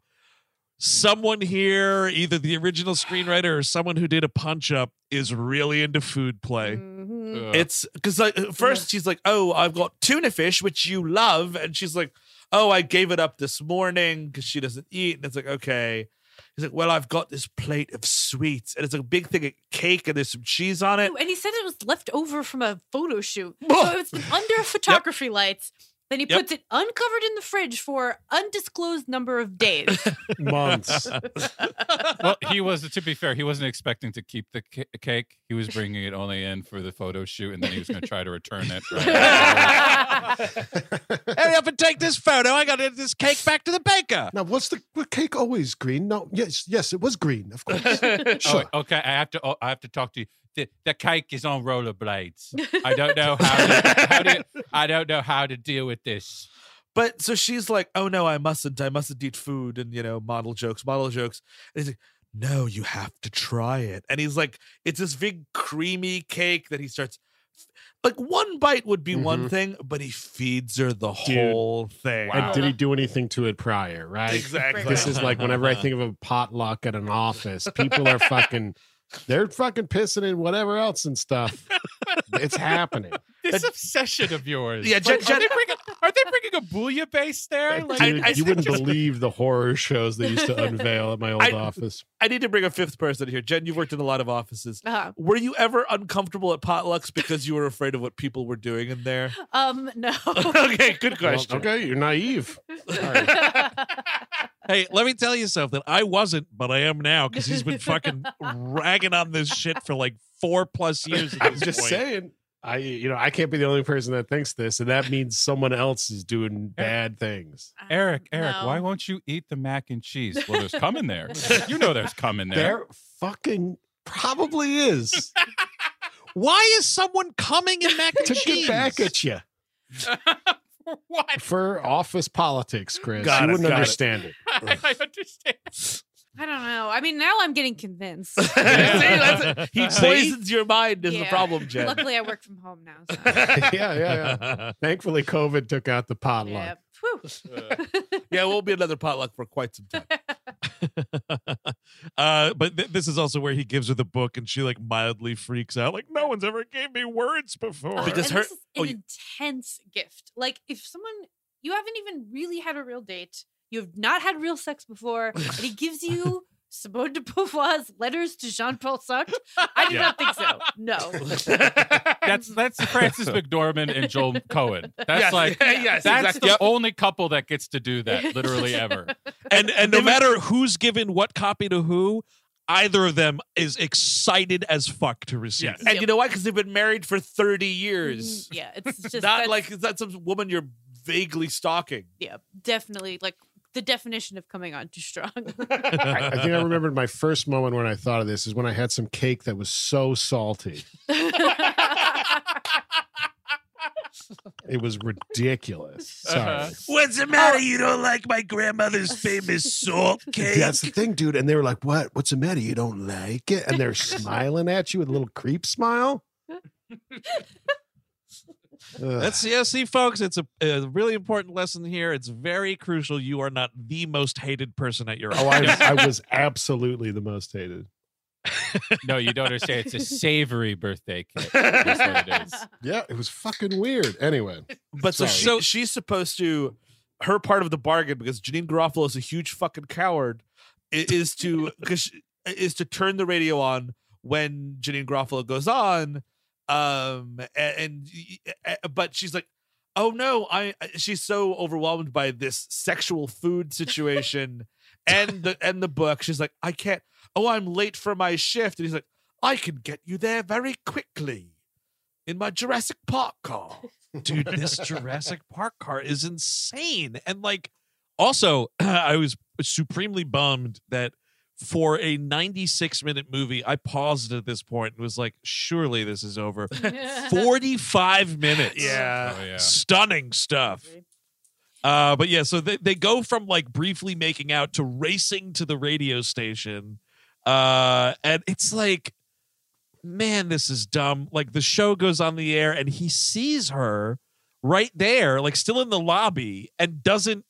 someone here, either the original screenwriter or someone who did a punch up, is really into food play. Mhm. Ugh. It's because like at first she's like, "Oh, I've got tuna fish, which you love," and she's like, "Oh, I gave it up this morning because she doesn't eat." And it's like, okay. He's like, "Well, I've got this plate of sweets, and it's a big thing of cake, and there's some cheese on it." Ooh, and he said it was left over from a photo shoot. So it's been under photography lights. Then he Yep. puts it uncovered in the fridge for undisclosed number of days. Months. well, he was. To be fair, he wasn't expecting to keep the ca- cake. He was bringing it only in for the photo shoot, and then he was going to try to return it. Right? Hurry up and take this photo. I got to get this cake back to the baker. Now, what's the what cake always green? No, yes, yes, it was green, of course. Oh, Sure. okay. I have to. Oh, I have to talk to you. The, the cake is on rollerblades. I don't know how. To, how to, I don't know how to deal with this. But so she's like, "Oh no, I mustn't. I mustn't eat food." And you know, model jokes, model jokes. And he's like, "No, you have to try it." And he's like, "It's this big creamy cake that he starts." Like one bite would be one mm-hmm. thing, but he feeds her the Dude. whole thing. And did he do anything to it prior? Right. Exactly. This is like whenever I think of a potluck at an office, people are fucking, they're fucking pissing in whatever else and stuff. It's happening. This obsession of yours. Yeah, Like, Jenn- are, Jenn- they bringing, are they bringing a bouillabaisse base there? Like, Dude, I- you wouldn't believe the horror shows they used to unveil at my old I- office. I need to bring a fifth person here. Jenn, you've worked in a lot of offices. Uh-huh. Were you ever uncomfortable at potlucks because you were afraid of what people were doing in there? Um, no. okay, good Well, question. okay, you're naive. Hey, let me tell you something. I wasn't, but I am now because he's been fucking ragging on this shit for like four plus years. At I'm just point. saying. I, you know, I can't be the only person that thinks this, and that means someone else is doing bad things. Eric, um, Eric, No. why won't you eat the mac and cheese? Well, there's cum in there. You know there's cum in there. There fucking probably is Why is someone coming in mac and to cheese? get back at you what? for office politics, Chris. Got you it, wouldn't got it. understand it. I understand. I don't know. I mean, now I'm getting convinced. See, that's it. He See? poisons your mind is the Yeah. problem, Jenn. Luckily, I work from home now. So. yeah, yeah, yeah. Thankfully, COVID took out the potluck. yeah. Whew. yeah, it won't be another potluck for quite some time. uh, but th- this is also where he gives her the book, and she like mildly freaks out, like no one's ever gave me words before. Because and her- this is oh, an you- intense gift. Like if someone you haven't even really had a real date, you have not had real sex before, and he gives you Simone de Beauvoir's letters to Jean-Paul Sartre. I do Yeah. not think so. No. That's that's Frances McDormand and Joel Coen. That's Yes, like yes, that's exactly. the only couple that gets to do that literally ever. and and no matter who's given what copy to who, either of them is excited as fuck to receive. Yes. it. And you know why? Because they've been married for 30 years. Mm, Yeah, it's just Not that's- like is that some woman you're vaguely stalking. yeah, definitely like the definition of coming on too strong. I, I think I remembered my first moment when I thought of this is when I had some cake that was so salty. It was ridiculous. Sorry. Uh-huh. What's the matter? You don't like my grandmother's famous salt cake? That's the thing, dude. And they were like, "What? What's the matter? You don't like it?" And they're smiling at you with a little creep smile. Ugh. That's yeah. See, folks, it's a, a really important lesson here. It's very crucial. You are not the most hated person at your oh, office. I, I was absolutely the most hated. No, you don't understand. It's a savory birthday cake. That's what it is. Yeah, it was fucking weird. Anyway, But so, she, Sorry. she's supposed to her part of the bargain because Janeane Garofalo is a huge fucking coward is to because is to turn the radio on when Janeane Garofalo goes on um and, and but she's like oh no I she's so overwhelmed by this sexual food situation and the and the book she's like I can't oh I'm late for my shift and he's like I can get you there very quickly in my Jurassic Park car. Dude this jurassic park car is insane and like also i was supremely bummed that for a 96 minute movie i paused at this point and was like surely this is over. 45 minutes. Yeah. Oh, yeah. stunning stuff. Uh but yeah so they, they go from like briefly making out to racing to the radio station uh and it's like man this is dumb. Like the show goes on the air and he sees her right there like still in the lobby and doesn't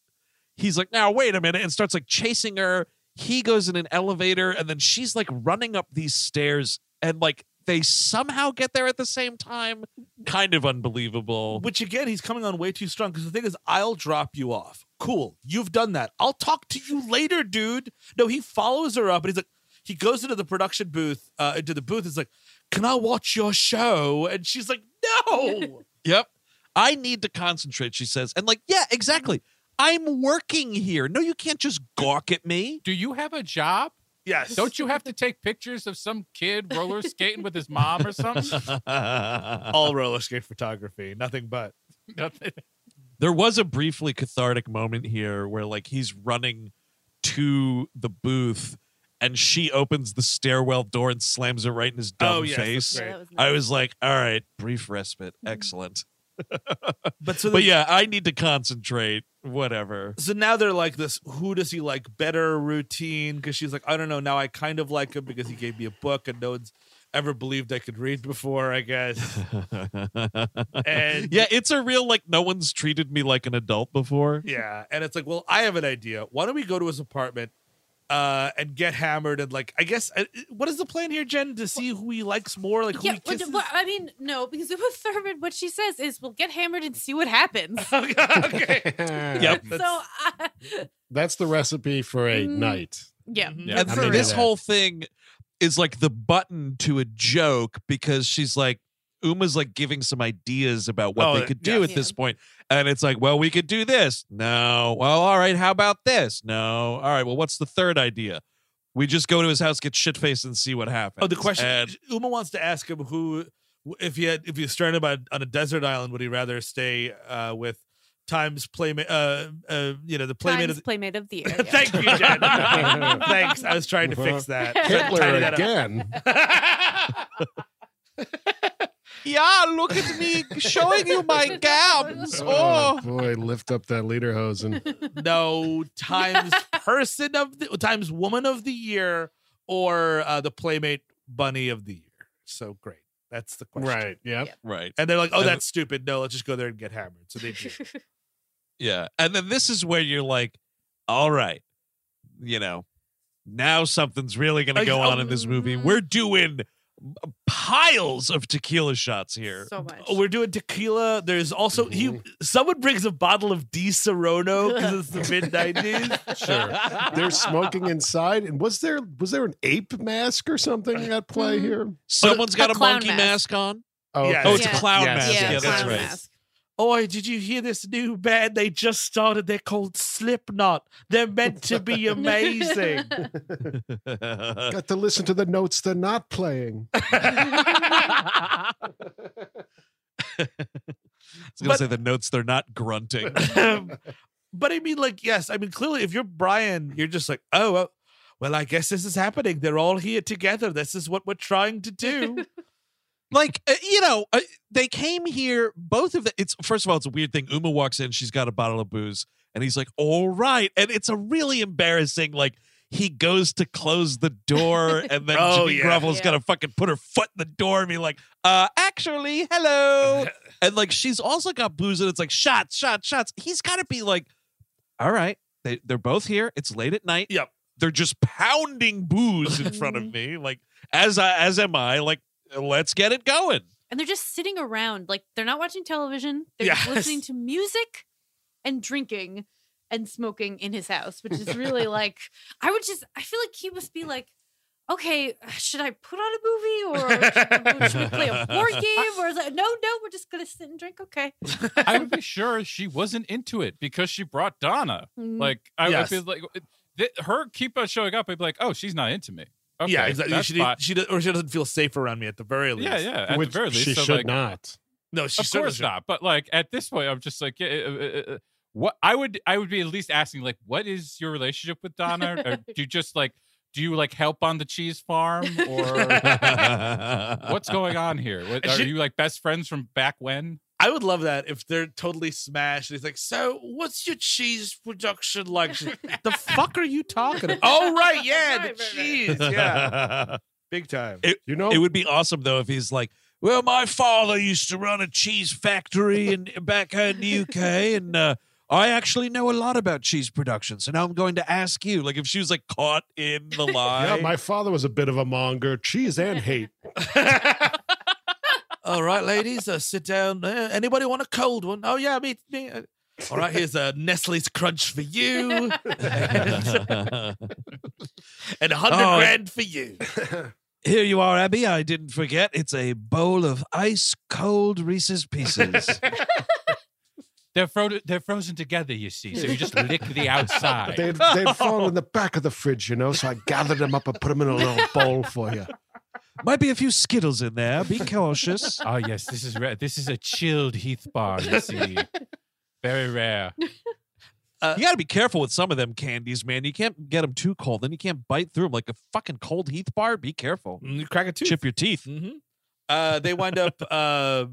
he's like now wait a minute and starts like chasing her he goes in an elevator and then she's like running up these stairs and like they somehow get there at the same time kind of unbelievable Which again, he's coming on way too strong. Because the thing is, I'll drop you off. Cool, you've done that. I'll talk to you later, dude. No, he follows her up, and he's like, he goes into the production booth, uh, into the booth. He's like, "Can I watch your show?" And she's like, "No." Yep. I need to concentrate, she says. And like, yeah, exactly. I'm working here. No, you can't just gawk at me. Do you have a job? yes. Don't you have to take pictures of some kid roller skating with his mom or something? all roller skate photography? Nothing but. Nothing. there was a briefly cathartic moment here where like he's running to the booth and she opens the stairwell door and slams it right in his oh, dumb Oh, yes, face. Yeah, that was I was like, all right, brief respite. Mm-hmm. Excellent. But so, But yeah, I need to concentrate. Whatever. So now they're like this. Who does he like better routine? Because she's like, I don't know. Now I kind of like him because he gave me a book and no one's ever believed I could read before. I guess. And yeah, it's a real like no one's treated me like an adult before. Yeah, and it's like, well, I have an idea. Why don't we go to his apartment uh and get hammered and like I guess uh, what is the plan here, Jenn? To see who he likes more, like who yeah, he kisses. but, I mean, no, because with Thurman, what she says is, "We'll get hammered and see what happens." okay. Yep. so, uh, That's the recipe for a Mm. night. yeah, Mhm. Yeah. and I'm this that. whole thing is like the button to a joke because she's like Uma's like giving some ideas about what Oh, they could do yeah. at this point. And it's like, well, we could do this. No. Well, all right, how about this? No. All right, well, what's the third idea? We just go to his house, get shit faced, and see what happens. Oh, the question And Uma wants to ask him who, if he had, if he was stranded by, on a desert island, would he rather stay uh, with Times playmate, uh, uh, you know, the playmate Times of the. playmate of the year. yeah. Thank you, Jenn. Thanks. I was trying to fix that. Hitler that again. Yeah, look at me showing you my gams. Oh Oh. boy, lift up that lederhosen. no times person of the times woman of the year or uh, the playmate bunny of the year. So great. That's the question. Right. Yep. Yeah. Right. And they're like, oh, And- that's stupid. No, let's just go there and get hammered. So they do. Yeah. And then this is where you're like, all right, you know, now something's really going to Oh, go oh, on in this movie. We're doing piles of tequila shots here. so much. Oh, we're doing tequila. There's also he. Mhm. Someone brings a bottle of Disaronno because it's the mid nineties. Sure. They're smoking inside. And was there was there an ape mask or something at play Mhm. here? Someone's got A a, monkey mask. mask on. Oh, Yeah. Oh, it's Yeah. a clown Yes, mask. yeah, Yeah, that's clown right. mask. Oi, did you hear this new band they just started? They're called Slipknot. They're meant to be amazing. Got to listen to the notes they're not playing. I was gonna say the notes they're not grunting. but I mean, like, yes, I mean, clearly, if you're Brian, you're just like, oh, well, well, I guess this is happening. They're all here together. This is what we're trying to do. Like uh, you know uh, they came here both of the it's first of all it's a weird thing uma walks in she's got a bottle of booze and he's like all right and it's a really embarrassing like he goes to close the door and then Oh, Jimmy yeah. Garoppolo's Yeah. gonna fucking put her foot in the door and be like uh actually hello and like she's also got booze and it's like shots shots shots he's gotta be like all right they, they're both here it's late at night Yep. they're just pounding booze in front of me like as I, as am I like let's get it going and they're just sitting around like they're not watching television they're just listening to music and drinking and smoking in his house which is really like i would just i feel like he must be like okay should i put on a movie or should, we- should we play a board game or is it no no we're just gonna sit and drink okay I would be sure she wasn't into it because she brought Donna. Mm. Like I Yes. would be like, th- her keep on showing up. I'd be like, oh, she's not into me. Okay, yeah, exactly. that's She, fine. she, does, or she doesn't feel safe around me at the very least. yeah, yeah. At Which the very least, she so, should like, not. No, she of course should. not. But like at this point, I'm just like, yeah, uh, uh, uh, what I would I would be at least asking like, what is your relationship with Donna? or do you just like do you like help on the cheese farm or what's going on here? What, are she- you like best friends from back when? I would love that if they're totally smashed. He's like, so what's your cheese production like? The fuck are you talking about? Oh, right. Yeah, Right, the right, right. cheese. Yeah. Big time. You know, It would be awesome though if he's like, "Well, my father used to run a cheese factory in back in the UK, and uh, I actually know a lot about cheese production. So now I'm going to ask you." Like if she was like caught in the lie. yeah, my father was a bit of a monger, cheese and hate. All right, ladies, uh, sit down. Uh, anybody want a cold one? Oh, yeah, me. me. Uh, All right, here's a Nestle's Crunch for you and a hundred Oh, grand for you. Here you are, Abby. I didn't forget. It's a bowl of ice cold Reese's Pieces. They're fro- they're frozen together, you see. So you just lick the outside. They'd, they'd fall in the back of the fridge, you know, so I gathered them up and put them in a little bowl for you. Might be a few Skittles in there. Be cautious. Oh yes, this is rare. This is a chilled Heath bar. You see, very rare. You got to be careful with some of them candies, man. You can't get them too cold. Then you can't bite through them like a fucking cold Heath bar. Be careful. Mm, You crack a tooth. Chip your teeth. hmm Uh, they wind up. Uh,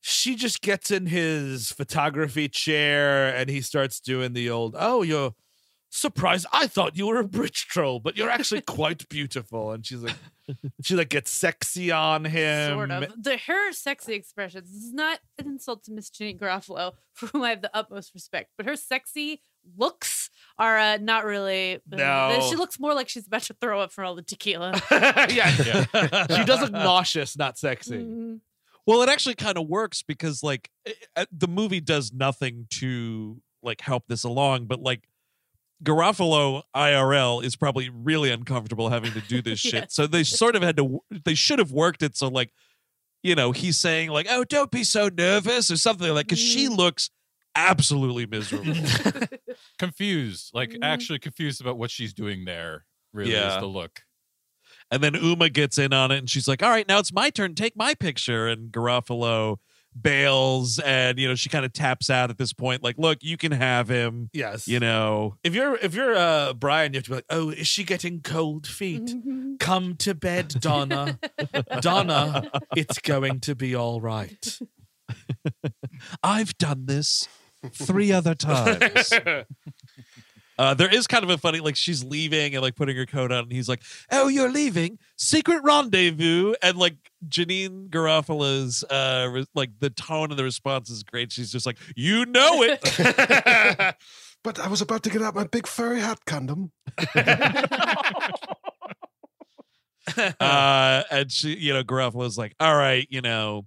she just gets in his photography chair and he starts doing the old. Oh, you're surprised. I thought you were a bridge troll, but you're actually quite beautiful. And she's like, she like gets sexy on him. sort of the her sexy expressions this is not an insult to miss janeane garofalo for whom i have the utmost respect but her sexy looks are uh, not really uh, No. she looks more like she's about to throw up from all the tequila yeah, she does look nauseous, not sexy. Mhm. Well, it actually kind of works because like eh, eh, the movie does nothing to like help this along, but like Garofalo IRL is probably really uncomfortable having to do this shit. Yes. So they sort of had to they should have worked it so like you know, he's saying like, "Oh, don't be so nervous" or something like cuz she looks absolutely miserable. Confused, like Mhm. actually confused about what she's doing there. Really Yeah. is the look. And then Uma gets in on it and she's like, all right, now it's my turn. Take my picture. And Garofalo bails and, you know, she kind of taps out at this point, like, look, you can have him, Yes, you know. if you're if you're uh Brian, you have to be like, oh, is she getting cold feet? Mhm. Come to bed, Donna. Donna, it's going to be all right. I've done this three other times. Uh, there is kind of a funny, like she's leaving and like putting her coat on, and he's like, "Oh, you're leaving? Secret rendezvous." And like Janeane Garofalo's, uh, re- like the tone of the response is great. She's just like, "You know it." But I was about to get out my big furry hat condom. uh, and she, you know, Garofalo's like, all right, you know,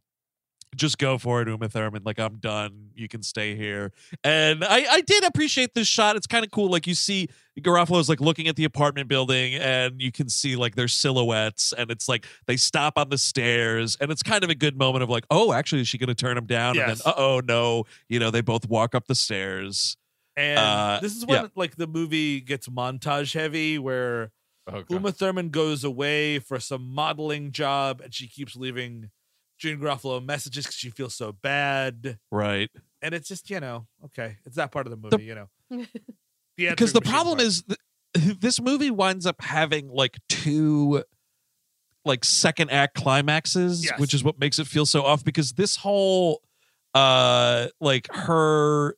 just go for it, Uma Thurman. Like I'm done. You can stay here. And I, I did appreciate this shot. It's kind of cool. Like you see Garofalo Garofalo's like looking at the apartment building, and you can see like their silhouettes, and it's like they stop on the stairs, and it's kind of a good moment of like, oh, actually, is she going to turn him down? Yes. And then, uh oh, no. You know, they both walk up the stairs. And Uh, this is when yeah. like the movie gets montage heavy, where Oh, Uma Thurman goes away for some modeling job, and she keeps leaving June Garofalo messages because she feels so bad. Right. And it's just you know okay, it's that part of the movie, The- you know. because the problem is th- this movie winds up having like two like second act climaxes Yes. which is what makes it feel so off because this whole uh like her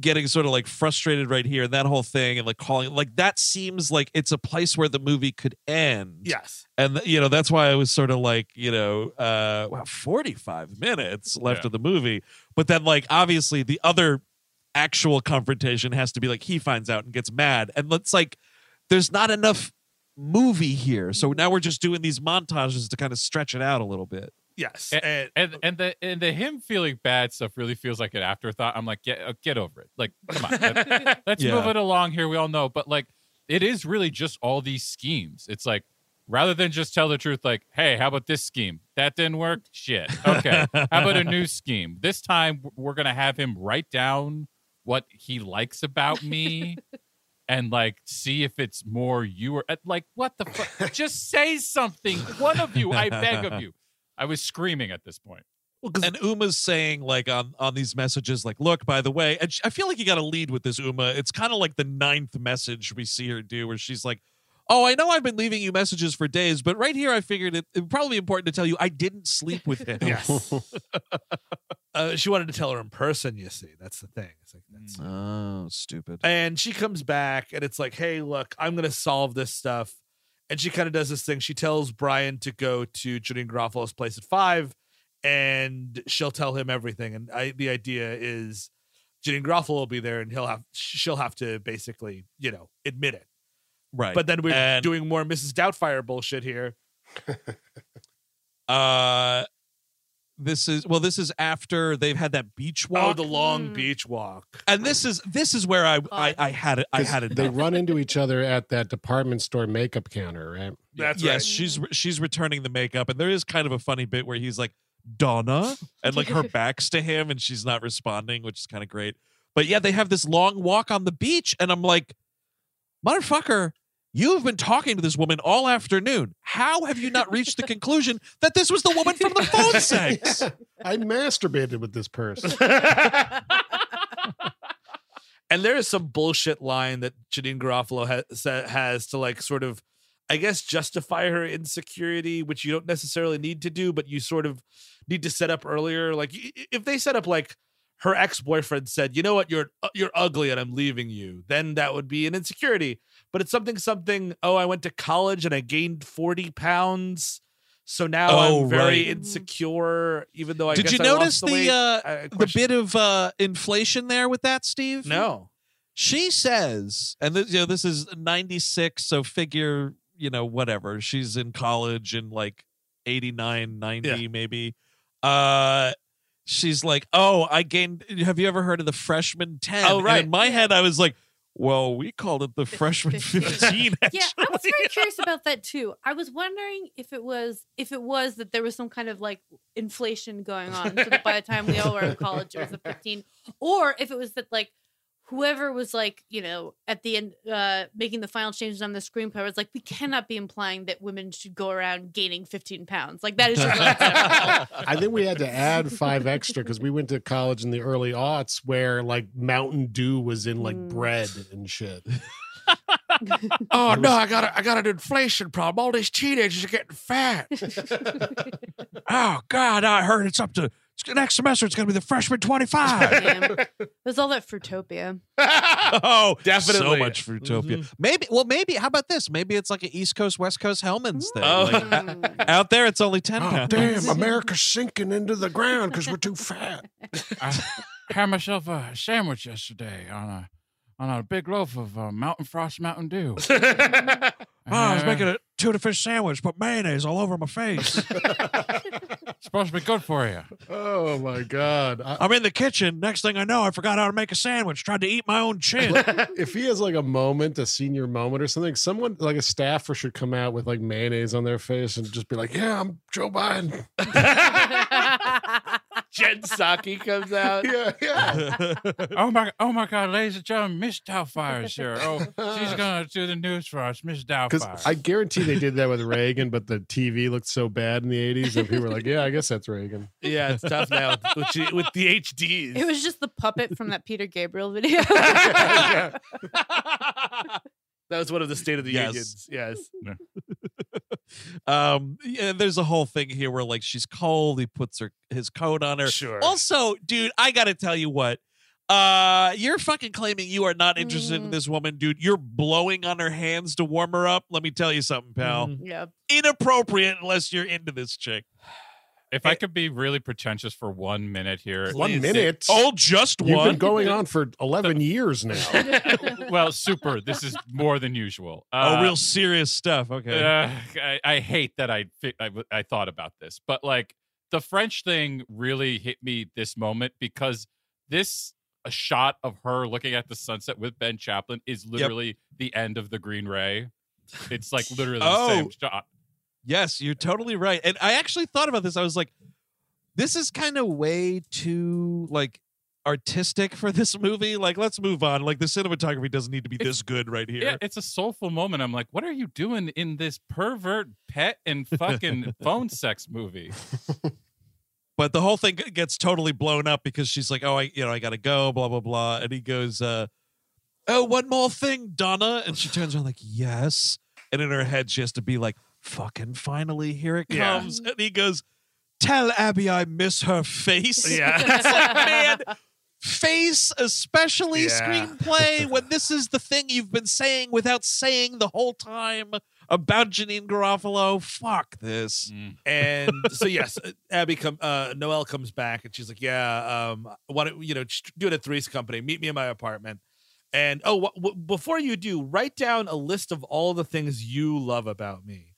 getting sort of like frustrated right here and that whole thing and like calling like that seems like it's a place where the movie could end. Yes, and you know that's why i was sort of like you know uh wow 45 minutes left Yeah. of the movie. But then like obviously the other actual confrontation has to be like he finds out and gets mad. And it's like there's not enough movie here. So now we're just doing these montages to kind of stretch it out a little bit yes, A- and, and and the and the him feeling bad stuff really feels like an afterthought. I'm like, get uh, get over it. Like, come on, let- let's Yeah. move it along here. We all know, but like, it is really just all these schemes. It's like rather than just tell the truth, like, hey, how about this scheme? That didn't work. Shit. Okay. how about a new scheme? This time we're gonna have him write down what he likes about me. And like, see if it's more you or uh, like, what the fuck? Just say something. One of you, I beg of you. I was screaming at this point. and uma's saying like on on these messages like look by the way and sh- i feel like you got to lead with this uma it's kind of like the ninth message we see her do where she's like oh i know i've been leaving you messages for days but right here i figured it, it would probably be important to tell you i didn't sleep with him yes. uh, she wanted to tell her in person. You see, that's the thing. It's like that's oh stupid And she comes back and it's like, hey, look, I'm going to solve this stuff. And she kind of does this thing. She tells Brian to go to Janeane Garofalo's place at five and she'll tell him everything. And I, the idea is Janeane Garofalo will be there and he'll have, she'll have to basically, you know, admit it. right But then we're And- doing more Mrs. Doubtfire bullshit here. uh this is well this is after they've had that beach walk Oh, the long Mm. beach walk. and this is this is where i i, I had it i had it They run into each other at that department store makeup counter, right? That's yes right. she's she's returning the makeup and there is kind of a funny bit where he's like donna and like her back's to him and she's not responding which is kind of great but yeah they have this long walk on the beach and i'm like motherfucker you have been talking to this woman all afternoon how have you not reached the conclusion that this was the woman from the phone sex I masturbated with this person. and there is some bullshit line that Janeane Garofalo has, has to like sort of, I guess, justify her insecurity, which you don't necessarily need to do, but you sort of need to set up earlier. Like y- y- if they set up like her ex boyfriend said, "You know what? You're uh, you're ugly, and I'm leaving you," then that would be an insecurity. But it's something something. Oh, I went to college and I gained forty pounds. So now Oh, I'm very right. insecure, even though I did you notice the, the uh the bit of uh inflation there with that steve no. she says and this, you know this is 96 so figure you know whatever she's in college in like 89 90 Yeah. maybe uh she's like oh i gained have you ever heard of the freshman 10 Oh, And right. in my head i was like well we called it the freshman 15 Yeah, I was very curious about that too. I was wondering if it was if it was that there was some kind of like inflation going on, so that by the time we all were in college, it was a fifteen, or if it was that like whoever was like you know at the end uh making the final changes on the screenplay was like we cannot be implying that women should go around gaining 15 pounds like that is just not. I think we had to add five extra because we went to college in the early aughts where like Mountain Dew was in like Mm. bread and shit. Oh no, I got a, I got an inflation problem. All these teenagers are getting fat. oh god i heard it's up to next semester it's gonna be the freshman 25 Damn. There's all that Fruitopia. oh definitely. so much Fruitopia. Mhm. Maybe, well, maybe. How about this? Maybe it's like an East Coast, West Coast Hellmann's thing. Oh. Like, Mm. out there, it's only ten Oh, pounds. damn, America's sinking into the ground because we're too fat. I had myself a sandwich yesterday on a on a big loaf of uh, Mountain Frost Mountain Dew. Oh, I was Uh, making a tuna fish sandwich, put mayonnaise all over my face. It's supposed to be good for you. Oh my god! I, I'm in the kitchen. Next thing I know, I forgot how to make a sandwich. Tried to eat my own chin. if he has like a moment, a senior moment or something, someone like a staffer should come out with like mayonnaise on their face and just be like, "Yeah, I'm Joe Biden." Jen Psaki comes out. yeah, yeah. Oh my, oh my God, ladies and gentlemen, Miss Doubtfire is here. Oh, she's gonna do the news for us, Miss Because Doubtfire. I guarantee they did that with Reagan, but the TV looked so bad in the '80s that people were like, "Yeah, I guess that's Reagan." Yeah, it's tough now with, the- with the HDs. it was just the puppet from that Peter Gabriel video. That was one of the State of the Yes. Unions. Yes. um, yeah, there's a whole thing here where like she's cold. He puts her his coat on her. Sure. Also, dude, I gotta tell you what. Uh, you're fucking claiming you are not interested in Mm. this woman, dude. You're blowing on her hands to warm her up. Let me tell you something, pal. Mhm. yeah. Inappropriate unless you're into this chick. If I could be really pretentious for one minute here, One Please. minute. Oh, just one. You've one. been going on for 11 years now. well, super. This is more than usual. oh, Uh, real serious stuff. Okay. Uh, I, I hate that I, fi- I w- I thought about this, but like the French thing really hit me this moment because this a shot of her looking at the sunset with Ben Chaplin is literally the end of the Green Ray. It's like literally the same Oh. shot. Yes, you're totally right. And I actually thought about this. I was like, this is kind of way too like artistic for this movie. Like, let's move on. Like the cinematography doesn't need to be It's- this good right here. Yeah, it's a soulful moment. I'm like, what are you doing in this pervert pet and fucking phone sex movie? But the whole thing gets totally blown up because she's like, "Oh, I, you know, I gotta go." Blah blah blah. And he goes, uh, "Oh, one more thing, Donna." And she turns around like, "Yes." And in her head, she has to be like, "Fucking finally, here it Yeah. comes." And he goes, "Tell Abby I miss her face." Yeah. it's like, man, face, especially Yeah. screenplay, when this is the thing you've been saying without saying the whole time about Janeane Garofalo. Fuck this. Mm. And so yes, uh, Abby come uh Noelle comes back and she's like, "Yeah, um why don't you know, just do it at Three's company. Meet me in my apartment." And oh, wh- wh- before you do, write down a list of all the things you love about me.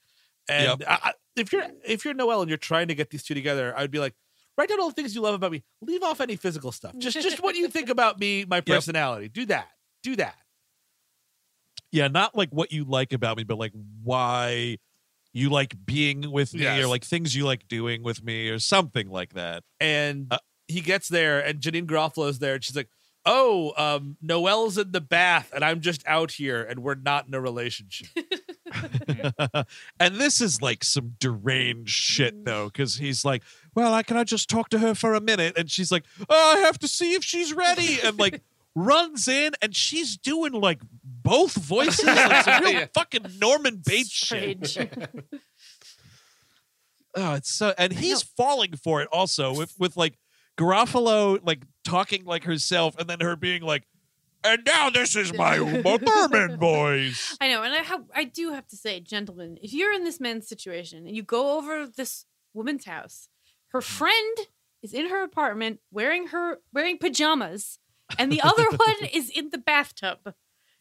And Yep. I, I, if you're if you're Noelle and you're trying to get these two together, I'd be like, write down all the things you love about me. Leave off any physical stuff. Just just what you think about me, my personality. Do that. Do that. yeah, not like what you like about me, but like why you like being with me Yes. or like things you like doing with me or something like that. and Uh, he gets there and Janeane Garofalo's there and she's like, "Oh, um, Noelle's in the bath and I'm just out here and we're not in a relationship." and this is like some deranged shit mm. though, because he's like, Well, I can I just talk to her for a minute? And she's like, Oh, I have to see if she's ready. And like runs in and she's doing like both voices. Like some real Yeah. fucking Norman Bates shit. Oh, it's so and he's falling for it also with with like Garofalo like talking like herself and then her being like, and now this is my Uma Thurman voice. I know, and I have, I do have to say, gentlemen, if you're in this man's situation and you go over this woman's house, her mm-hmm. friend is in her apartment wearing her wearing pajamas, and the other one is in the bathtub.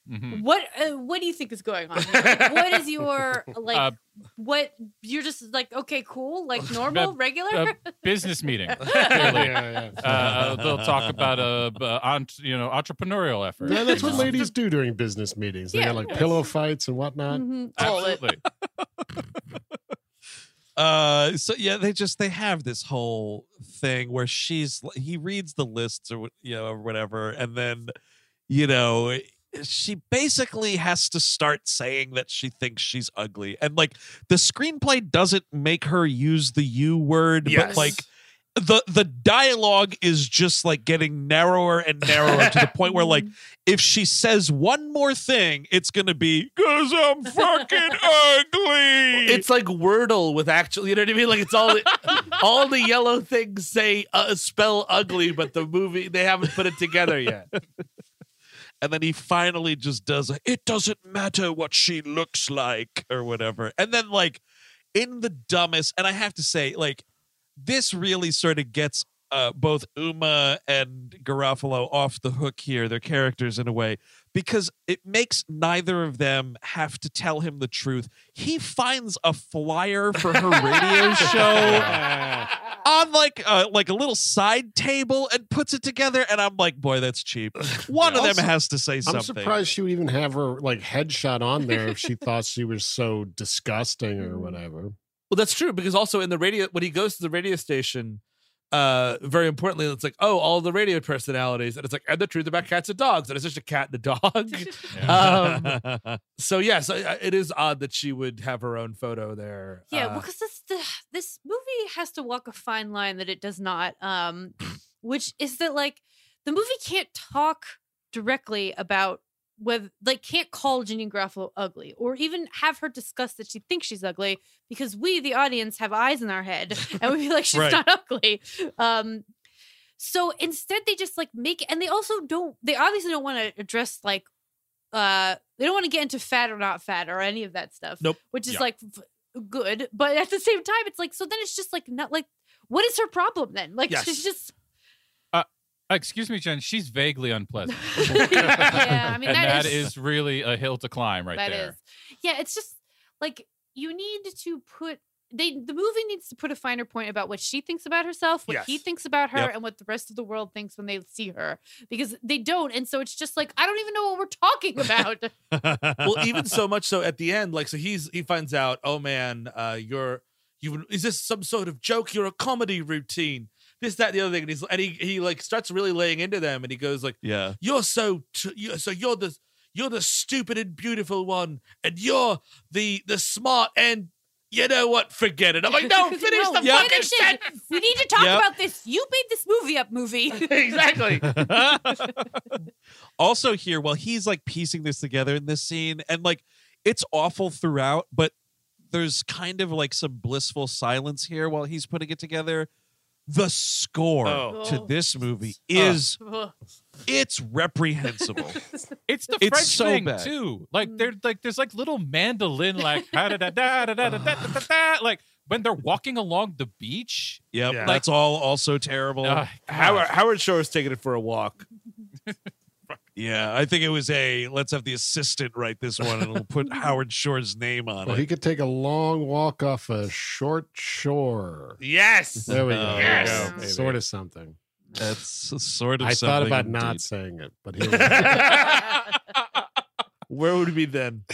Mhm. What uh, what do you think is going on? Here? Like, what is your like? Uh, what you're just like? Okay, cool, like normal, regular. A business meeting. yeah, Clearly. yeah. Uh, uh, they'll talk about a, uh, ent- you know entrepreneurial effort. Yeah, that's what ladies do during business meetings. They Yeah. got like pillow fights and whatnot. Mhm, all. Absolutely. Uh, so yeah, they just they have this whole thing where she's he reads the lists or you know or whatever, and then you know she basically has to start saying that she thinks she's ugly, and like the screenplay doesn't make her use the u word, but like the the dialogue is just like getting narrower and narrower to the point where like if she says one more thing, it's gonna be because I'm fucking ugly. it's like Wordle with actual, you know what I mean? Like it's all the, all the yellow things say uh, spell ugly, but the movie they haven't put it together yet. And then he finally just does it doesn't matter what she looks like or whatever. And then like in the dumbest and i have to say like this really sort of gets uh, both Uma and Garofalo off the hook here, their characters in a way, because it makes neither of them have to tell him the truth. He finds a flyer for her radio show on like uh, like a little side table and puts it together, and I'm like, boy, that's cheap. One of Also, them has to say something. I'm surprised she would even have her like headshot on there if she thought she was so disgusting or whatever. Well, that's true because also in the radio when he goes to the radio station, uh, very importantly, it's like, oh, all the radio personalities, and it's like, and the truth about cats and dogs, and it's just a cat and a dog. um, so yes, I- I- it is odd that she would have her own photo there. Yeah, Uh, because this the, this movie has to walk a fine line that it does not. Um, which is that like the movie can't talk directly about whether like can't call Janeane Garofalo ugly or even have her discuss that she thinks she's ugly because we the audience have eyes in our head and we feel like she's Right. not ugly. Um, so instead they just like make and they also don't they obviously don't want to address like uh they don't want to get into fat or not fat or any of that stuff Nope. which is Yeah. like good but at the same time it's like so then it's just like not like what is her problem then like Yes. she's just excuse me, Jenn. She's vaguely unpleasant. yeah i mean and that that is, really a hill to climb right that there. is yeah it's just like you need to put they the movie needs to put a finer point about what she thinks about herself what he thinks about her Yep. and what the rest of the world thinks when they see her because they don't and so it's just like i don't even know what we're talking about well, even so much so at the end, like so he's he finds out, oh man, uh, you're you is this some sort of joke? You're a comedy routine. This, that, the other thing, and he's and he he like starts really laying into them, and he goes like, yeah. you're so t- you're, so you're the you're the stupid and beautiful one and you're the the smart and you know what forget it i'm like no finish No, the Yeah. fucking finish sentence we need to talk Yep. about this you made this movie up movie exactly also here while he's like piecing this together in this scene and like it's awful throughout but there's kind of like some blissful silence here while he's putting it together the score Oh. to Oh. this movie is Ugh. it's reprehensible It's the It's French so thing bad. too. Like Mm. there's like there's like little mandolin like da da da da da da da da da da like when they're walking along the beach. yep Yeah. that's all also terrible Uh, howard howard shore is taking it for a walk yeah i think it was a let's have the assistant write this one and we'll put howard shore's name on Well, it he could take a long walk off a short shore. yes There we go. Oh, Yes. There we go. Sort of something. that's sort of I thought about indeed. not saying it, but here we go. where would we be then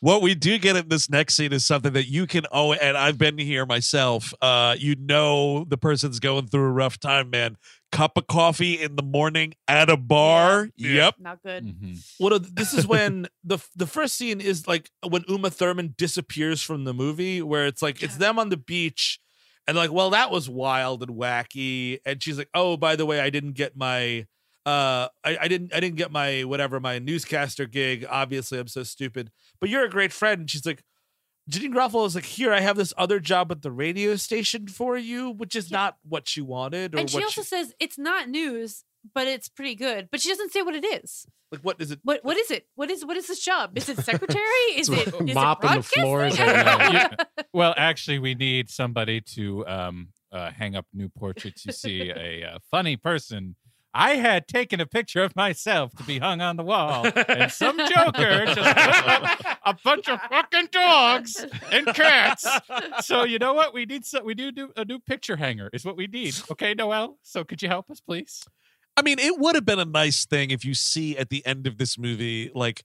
What we do get in this next scene is something that you can oh and I've been here myself. Uh, you know the person's going through a rough time, man. Cup of coffee in the morning at a bar. Yeah. Yep. not good mhm. well no, this is when the the first scene is like when uma thurman disappears from the movie where it's like it's them on the beach and like well that was wild and wacky and she's like oh by the way i didn't get my uh I, I didn't i didn't get my whatever my newscaster gig obviously i'm so stupid but you're a great friend and she's like Janeane Garofalo is like, here, I have this other job at the radio station for you, which is Yeah. not what she wanted, or and she what also says it's not news but it's pretty good but she doesn't say what it is like. What is it? what what is it what is what is this job is it secretary is it is Mopping it the floors broadcasting? at I don't night. know. Well, actually, we need somebody to um, uh, hang up new portraits. You see a uh, funny person. I had taken a picture of myself to be hung on the wall, and some joker just put up a bunch of fucking dogs and cats. So you know what? We need so we do do a new picture hanger. Is what we need. Okay, Noelle. So could you help us, please? I mean, it would have been a nice thing if you see at the end of this movie, like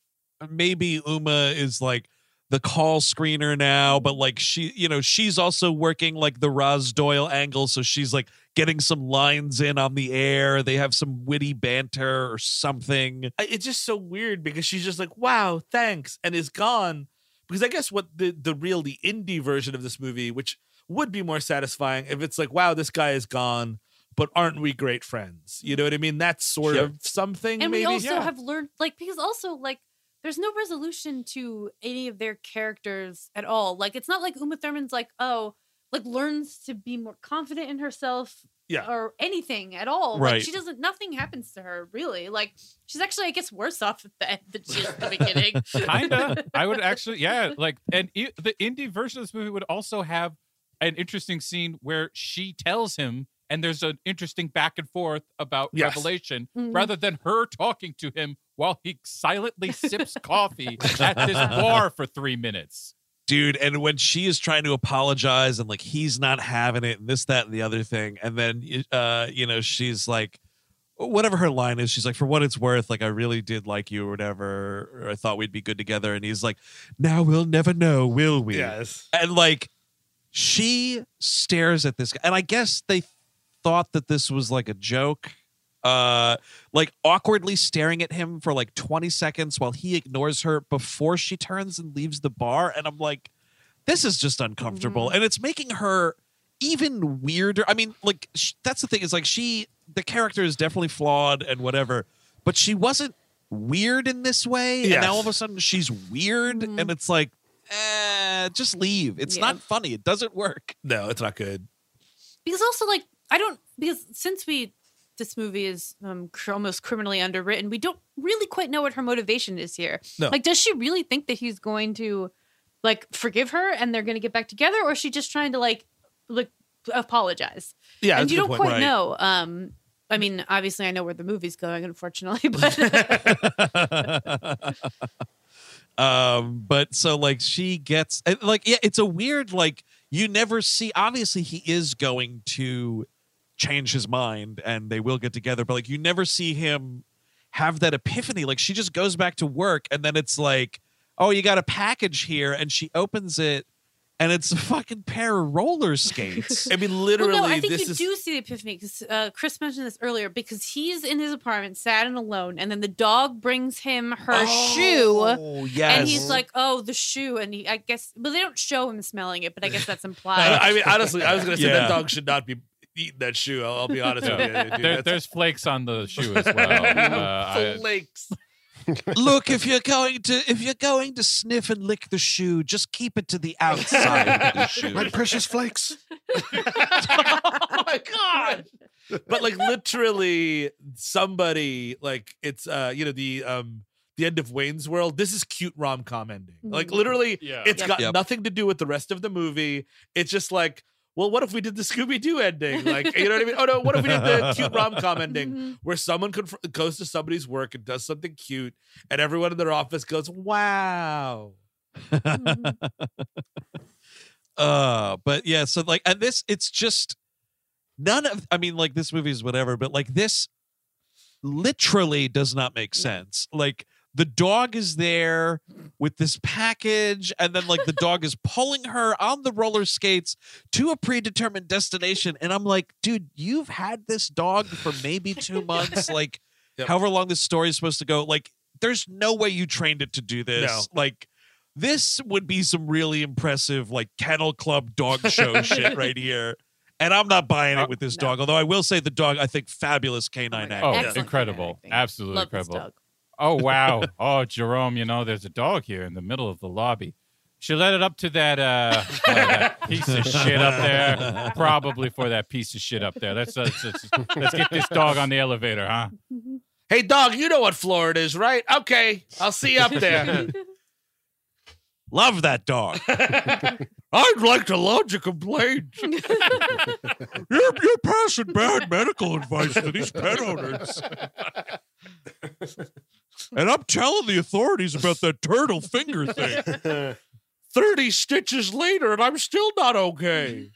maybe Uma is like the call screener now, but like she, you know, she's also working like the Roz Doyle angle. So she's like getting some lines in on the air. They have some witty banter or something. It's just so weird because she's just like, "Wow, thanks," and is gone. Because I guess what the the real the indie version of this movie, which would be more satisfying if it's like, "Wow, this guy is gone." But aren't we great friends? You know what I mean? That's sort Sure. of something. and maybe. we also Yeah. have learned like because also like there's no resolution to any of their characters at all like it's not like uma thurman's like oh like learns to be more confident in herself Yeah. or anything at all Right. like she doesn't nothing happens to her really like she's actually i guess worse off at the end than she is at the beginning Kinda. I would actually, yeah. Like, and i the indie version of this movie would also have an interesting scene where she tells him, and there's an interesting back and forth about Yes. revelation, Mhm. rather than her talking to him while he silently sips coffee at this bar for three minutes. Dude. And when she is trying to apologize and like he's not having it, and this, that, and the other thing, and then uh, you know, she's like, whatever her line is, she's like, for what it's worth, like I really did like you or whatever, or I thought we'd be good together. And he's like, now we'll never know, will we? Yes. And like, she stares at this guy, and I guess they thought that this was like a joke. Uh, like awkwardly staring at him for like 20 seconds while he ignores her before she turns and leaves the bar. And I'm like, this is just uncomfortable. And it's making her even weirder. I mean, like, sh- that's the thing is like, she, the character is definitely flawed and whatever, but she wasn't weird in this way. And now all of a sudden she's weird. And it's like, eh, just leave. It's Yeah. not funny. It doesn't work. No, it's not good. because also like I don't because since we this movie is um, cr- almost criminally underwritten, we don't really quite know what her motivation is here. No. Like, does she really think that he's going to like forgive her and they're going to get back together, or is she just trying to like like apologize? Yeah, and you don't point. quite Right. know. Um, I mean, obviously, I know where the movie's going, unfortunately, but um but so like she gets like yeah it's a weird like you never see obviously he is going to change his mind and they will get together but like you never see him have that epiphany like she just goes back to work and then it's like oh you got a package here and she opens it and it's a fucking pair of roller skates I mean, well, literally, no, I think this you is do see the epiphany because uh, Chris mentioned this earlier because he's in his apartment, sad and alone, and then the dog brings him her shoe. oh yes And he's like, "Oh, the shoe," and he, I guess, but they don't show him smelling it. But I guess that's implied. I mean, honestly, I was going to say Yeah. that dog should not be eating that shoe. I'll, I'll be honest with you. Dude, There, there's flakes on the shoe as well. Uh, I- flakes. look if you're going to if you're going to sniff and lick the shoe just keep it to the outside of the shoe My precious flakes. oh my god! But like literally, somebody like it's uh you know the um the end of Wayne's World. This is cute rom com ending. Like Mhm. literally, yeah. it's Yep. got Yep. nothing to do with the rest of the movie. It's just like. Well, what if we did the Scooby Doo ending? Like, you know what I mean? Oh no, what if we did the cute rom com ending Mhm. where someone conf- goes to somebody's work and does something cute, and everyone in their office goes, "Wow." uh but yeah so like and this it's just none of i mean like this movie is whatever but like this literally does not make sense like the dog is there with this package and then like the dog is pulling her on the roller skates to a predetermined destination and i'm like dude you've had this dog for maybe two months like Yep. however long this story is supposed to go like there's no way you trained it to do this like this would be some really impressive like kennel club dog show shit right here and i'm not buying it uh, with this No. dog although i will say the dog i think fabulous Oh canine God. actor Oh, Excellent incredible. acting. Absolutely Love this incredible. Dog. Oh wow. Oh Jerome, you know, there's a dog here in the middle of the lobby. She let it up to that uh uh, that piece of shit up there. Probably for that piece of shit up there. Let's let's, let's, let's get this dog on the elevator, huh? Hey, dog, you know what floor it is, right? Okay, I'll see you up there. love that dog I'd like to lodge a complaint. you're, you're passing bad medical advice to these pet owners and i'm telling the authorities about that turtle finger thing 30 stitches later, and I'm still not okay.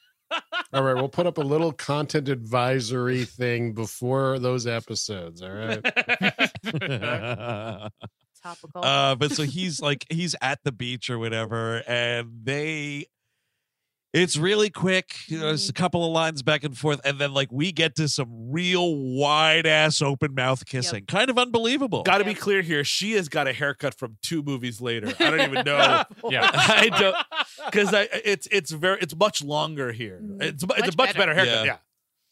All right, we'll put up a little content advisory thing before those episodes. All right. Topical. uh but so he's like he's at the beach or whatever and they it's really quick you know it's a couple of lines back and forth and then like we get to some real wide ass open mouth kissing kind of unbelievable Got to be clear here. She has got a haircut from two movies later. I don't even know. Yeah. I don't because I it's it's very it's much longer here. Mm. It's it's a Much much better, better. haircut. Yeah. Yeah.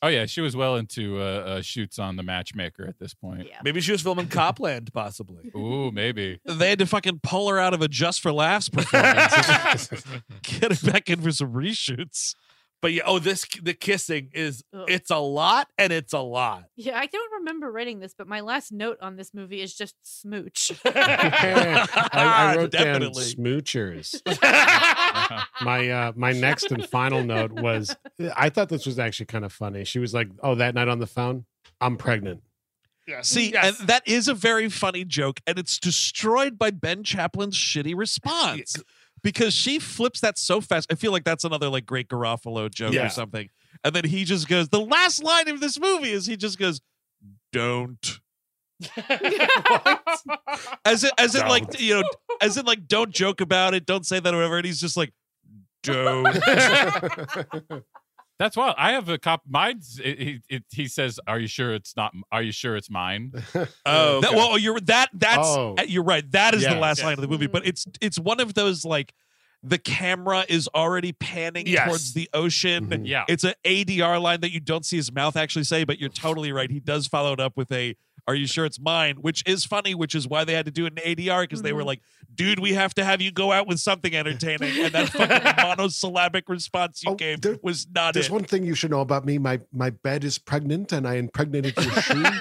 Oh yeah, she was well into uh, uh shoots on the matchmaker at this point. yeah. maybe she was filming Cop Land, possibly. Ooh, maybe. they had to fucking pull her out of a just for laughs performance get her back in for some reshoots But yeah, oh, this the kissing is Ugh. it's a lot and it's a lot. Yeah, I don't remember writing this, but my last note on this movie is just smooch. I, I wrote Definitely. down smoochers. My uh, my next and final note was I thought this was actually kind of funny. She was like, "Oh, that night on the phone, I'm pregnant." See, Yes. and that is a very funny joke, and it's destroyed by Ben Chaplin's shitty response. Because she flips that so fast. I feel like that's another like great Garofalo joke Yeah. or something. And then he just goes. The last line of this movie is he just goes, "Don't." As it as it like you know as in like don't joke about it, don't say that or whatever. And he's just like, don't. That's wild. I have a cop. Mine's. It, it, it, he says, "Are you sure it's not? Are you sure it's mine?" Oh, That, well, you're that. That's Oh. you're right. That is the last Yeah. line of the movie. But it's it's one of those like the camera is already panning Yes. towards the ocean. Mhm. Yeah. It's an ADR line that you don't see his mouth actually say, but you're totally right. He does follow it up with a "Are you sure it's mine?" Which is funny, which is why they had to do it in ADR because they were Mhm. like, "Dude, we have to have you go out with something entertaining," and that fucking monosyllabic response you Oh, gave there- was not There's it. one thing you should know about me. My my bed is pregnant, and I impregnated your shoe.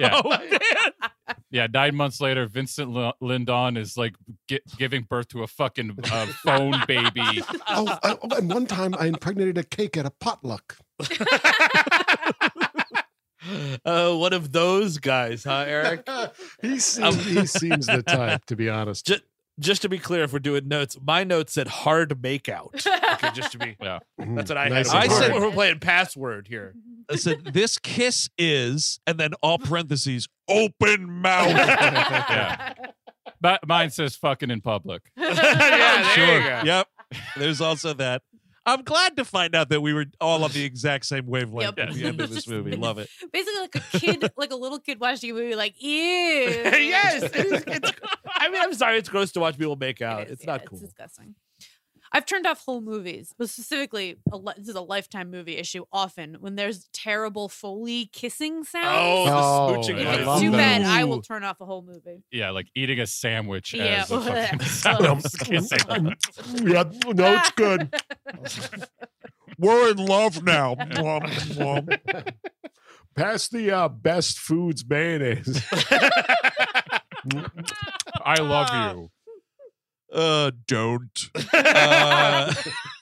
Yeah. Oh man. Yeah, nine months later, Vincent L- Lindon is like gi- giving birth to a fucking uh, phone baby. oh, I, oh, and one time I impregnated a cake at a potluck. Oh, one of those guys, huh, Eric? he um, seems he seems the type, to be honest. just, just to be clear, if we're doing notes, my note said hard makeout. Okay, just to be. Yeah. Mm-hmm. That's what I Nice had. I said we're playing password here. I said, "This kiss is," and then all parentheses, open mouth. Yeah. But mine says "fucking in public." yeah, there sure. you go. Yep. There's also that. I'm glad to find out that we were all on the exact same wavelength Yep. at the end of this movie. Love it. Basically, like a kid, like a little kid watching a movie, like, ew. yes, it is, it's, I mean, I'm sorry, it's gross to watch people make out. is, it's yeah, not cool. It's disgusting. I've turned off whole movies, but specifically, a li- this is a lifetime movie issue. Often, when there's terrible foley kissing sounds, Oh, the Oh, smooching. I if one. love too that. bad, I will turn off a whole movie. Yeah, like eating a sandwich Yeah. as a fucking Well, sounds kissing. yeah, no, it's good. We're in love now. Mwah, mwah. Pass the uh, best foods mayonnaise. I love you. Uh, don't. Uh,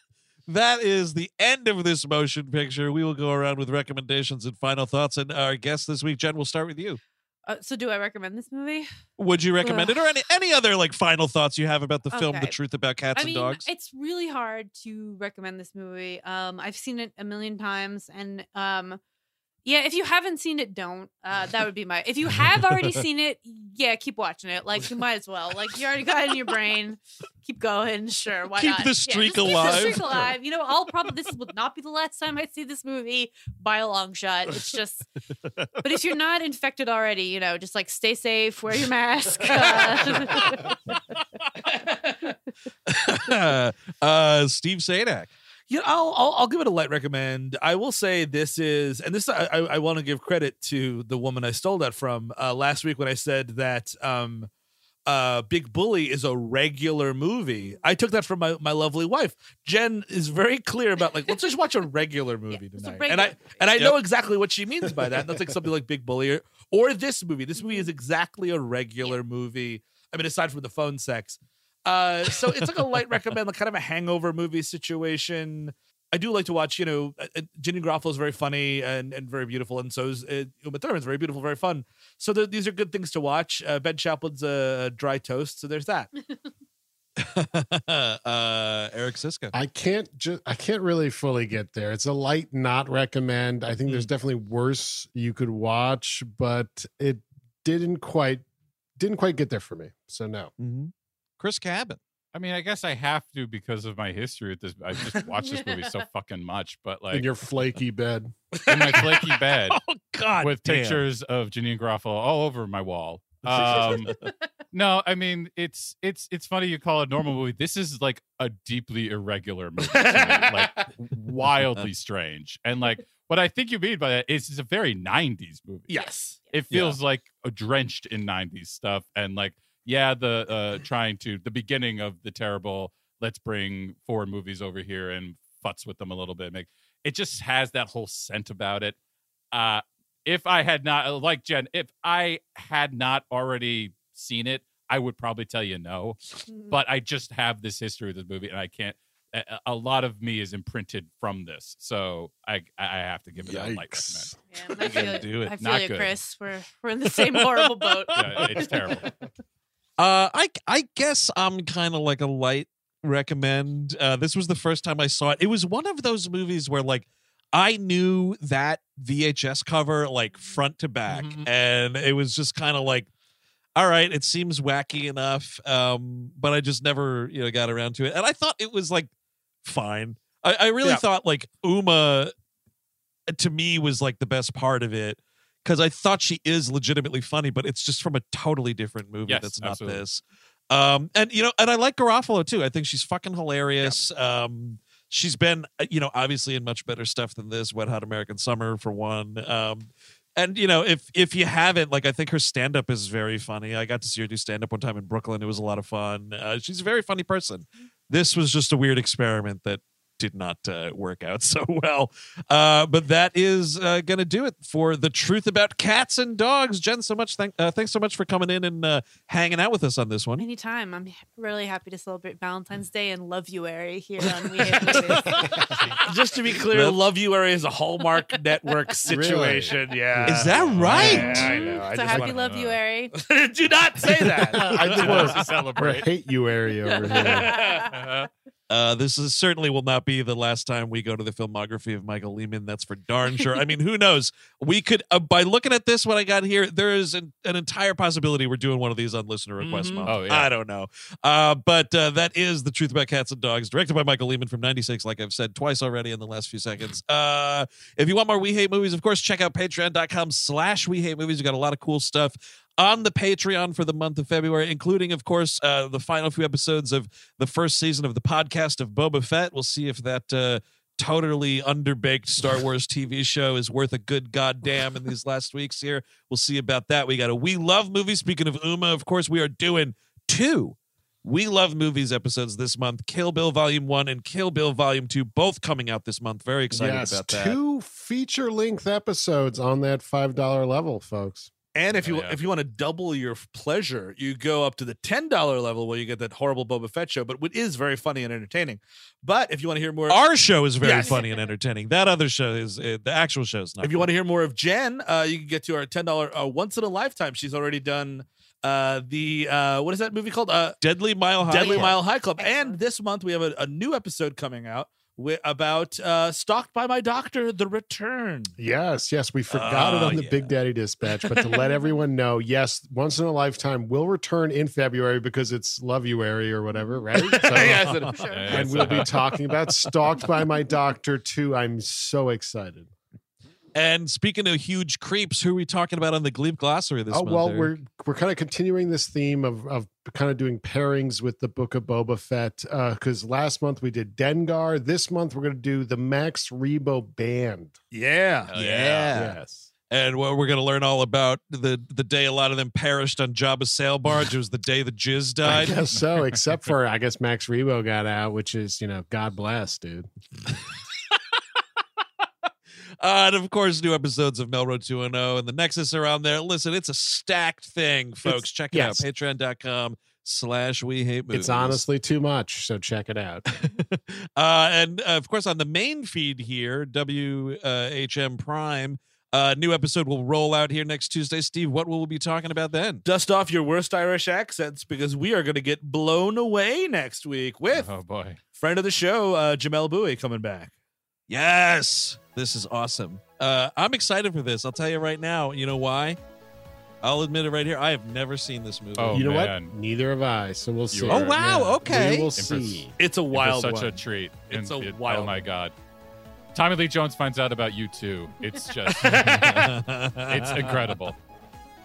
that is the end of this motion picture. We will go around with recommendations and final thoughts. And our guest this week, Jenn, we'll start with you. Uh, so, do I recommend this movie? Would you recommend it, or any any other like final thoughts you have about the film, The Truth About Cats I and mean, Dogs? it's really hard to recommend this movie. Um, I've seen it a million times, and um, yeah, if you haven't seen it, don't. Uh, that would be my. If you have already seen it, yeah, keep watching it. Like you might as well. Like you already got it in your brain. Keep going. Sure, why Keep not? the Yeah, streak Keep alive. the streak alive. You know, I'll probably this will not be the last time I see this movie by a long shot. It's just. But if you're not infected already, you know, just like stay safe, wear your mask. Uh, uh, Steve Sajdak. Yeah, I'll, I'll I'll give it a light recommend. I will say this is, and this I I, I want to give credit to the woman I stole that from uh, last week when I said that um, uh, Big Bully is a regular movie. I took that from my, my lovely wife. Jen is very clear about like let's just watch a regular movie it's a tonight, and I movie. and I Yep. know exactly what she means by that. That's like something like Big Bully or, or this movie. This movie is exactly a regular movie. I mean, aside from the phone sex. Uh, so it's like a light recommend, like kind of a hangover movie situation. I do like to watch, you know, uh, uh, Janeane Garofalo is very funny and, and very beautiful, and so is uh, Uma Thurman's very beautiful, very fun. So th- these are good things to watch. Uh, ben Chaplin's a dry toast, so there's that. uh, Eric Szyszka. I can't just I can't really fully get there. It's a light not recommend. I think there's definitely worse you could watch, but it didn't quite didn't quite get there for me. So no. Mm-hmm. Chris Cabin. I mean, I guess I have to because of my history with this. I just watched this movie so fucking much, but like in your flaky bed. in my flaky bed Oh God! with damn. pictures of Janeane Garofalo all over my wall. Um, no, I mean it's it's it's funny you call it a normal movie. This is like a deeply irregular movie, to me, like wildly strange. And like what I think you mean by that is it's a very '90s movie. Yes. it feels like a drenched in 90s stuff and like yeah the uh trying to the beginning of the terrible let's bring four movies over here and futz with them a little bit make it just has that whole scent about it uh if i had not uh, like jenn if i had not already seen it i would probably tell you no but i just have this history with this movie and i can't a, a lot of me is imprinted from this so i i have to give it a light recommend Yeah, I I feel, do it. I feel Not you, good. Chris. We're we're in the same horrible boat. yeah, it's terrible Uh, I I guess I'm kind of like a light recommend. Uh, this was the first time I saw it. It was one of those movies where like I knew that VHS cover like front to back, Mhm. and it was just kind of like, all right, it seems wacky enough, um, but I just never you know got around to it, and I thought it was like fine. I, I really Yeah. thought like Uma to me was like the best part of it because I thought she is legitimately funny, but it's just from a totally different movie Yes, that's not absolutely. this. Um, and you know, and I like Garofalo too. I think she's fucking hilarious. Um, she's been, uh, you know, obviously in much better stuff than this. Wet Hot American Summer for one. Um, and you know, if if you haven't, like, I think her stand up is very funny. I got to see her do stand up one time in Brooklyn. It was a lot of fun. Uh, she's a very funny person. This was just a weird experiment that did not uh, work out so well. Uh, but that is uh, going to do it for the truth about cats and dogs. Jenn, so much thank, uh, thanks so much for coming in and uh, hanging out with us on this one. Anytime. I'm really happy to celebrate Valentine's Day and Loveuary here on We Hate Just to be clear, Well- Love You Area is a Hallmark Network situation. Yeah. Is that right? Yeah, I know. I so just happy wanna- Loveuary. Do not say that. I just want to we're, we're celebrate. hate you area over here. Uh, this is certainly will not be the last time we go to the filmography of Michael Lehmann. That's for darn sure. I mean, who knows? We could, uh, by looking at this, what I got here, there is an, an entire possibility we're doing one of these on listener request Mhm. month. Oh, yeah. I don't know. Uh, but uh, that is the truth about cats and dogs, directed by Michael Lehmann from '96. Like I've said twice already in the last few seconds. Uh, if you want more We Hate Movies, of course, check out Patreon.com/slash We Hate Movies. We got a lot of cool stuff on the Patreon for the month of February, including, of course, uh, the final few episodes of the first season of the podcast of Boba Fett. We'll see if that uh, totally underbaked Star Wars TV show is worth a good goddamn in these last weeks here. We'll see about that. We got a We Love movie. Speaking of Uma, of course, we are doing two We Love Movies episodes this month Kill Bill Volume 1 and Kill Bill Volume 2, both coming out this month. Very excited yes, about that. two feature length episodes on that five dollar level, folks. And if you Oh, yeah. if you want to double your pleasure, you go up to the ten dollar level where you get that horrible Boba Fett show, but it is very funny and entertaining. But if you want to hear more, Our show is very Yes. funny and entertaining. That other show is uh, the actual show is not. if you want to hear more of Jenn, uh, you can get to our ten dollar uh, once in a lifetime. She's already done uh, the uh, what is that movie called? Uh, Deadly Mile High. Deadly Club. Mile High Club. And this month we have a, a new episode coming out wi- about uh, Stalked by My Doctor: The Return. Yes, yes, we forgot it Oh, on the yeah. Big Daddy Dispatch, but to let everyone know, yes, once in a lifetime will return in February because it's Loveuary or whatever, right? So, Yes, Sure. and we'll be talking about Stalked by My Doctor too. I'm so excited. And speaking of huge creeps, who are we talking about on the Glebe Glossary this oh month? well, Eric? we're we're kind of continuing this theme of of kind of doing pairings with the Book of Boba Fett uh, because last month we did Dengar. This month we're going to do the Max Rebo Band. yeah. Hell yeah. Yes. and well, we're going to learn all about the the day a lot of them perished on Jabba's sail barge. It was the day the jizz died. I died. guess so, except for I guess Max Rebo got out, which is you know God bless, dude. Uh, and of course, new episodes of Melrose 210 and the Nexus are on there. Listen, it's a stacked thing, folks. Check it yes. out. Patreon.com slash we hate movies. It's honestly too much, so check it out. uh, and uh, of course, on the main feed here, WHM Prime, uh, new episode will roll out here next Tuesday. Steve, what will we be talking about then? Dust off your worst Irish accents because we are going to get blown away next week with Oh boy. friend of the show, uh, Jamelle Bouie, coming back. Yes, this is awesome. Uh, I'm excited for this. I'll tell you right now. You know why? I'll admit it right here. I have never seen this movie. Oh, you know man. what? Neither have I. So we'll see. Oh, wow, okay. We will see. It's a It was wild such one. a treat. It's And a it- wild Oh my god. Tommy Lee Jones finds out about you too. It's just it's incredible.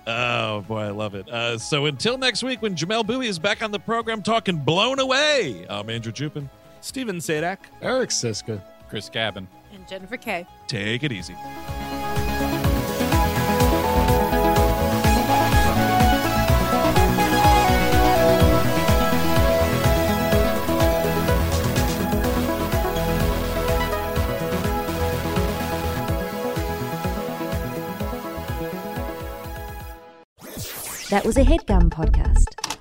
Oh boy, I love it. Uh, so until next week, when Jamelle Bouie is back on the program talking "Blown Away," I'm Andrew Jupin. Steven Sajdak. Eric Szyszka. Chris Cabin. And Jennifer Kay. Take it easy. That was a headgum podcast.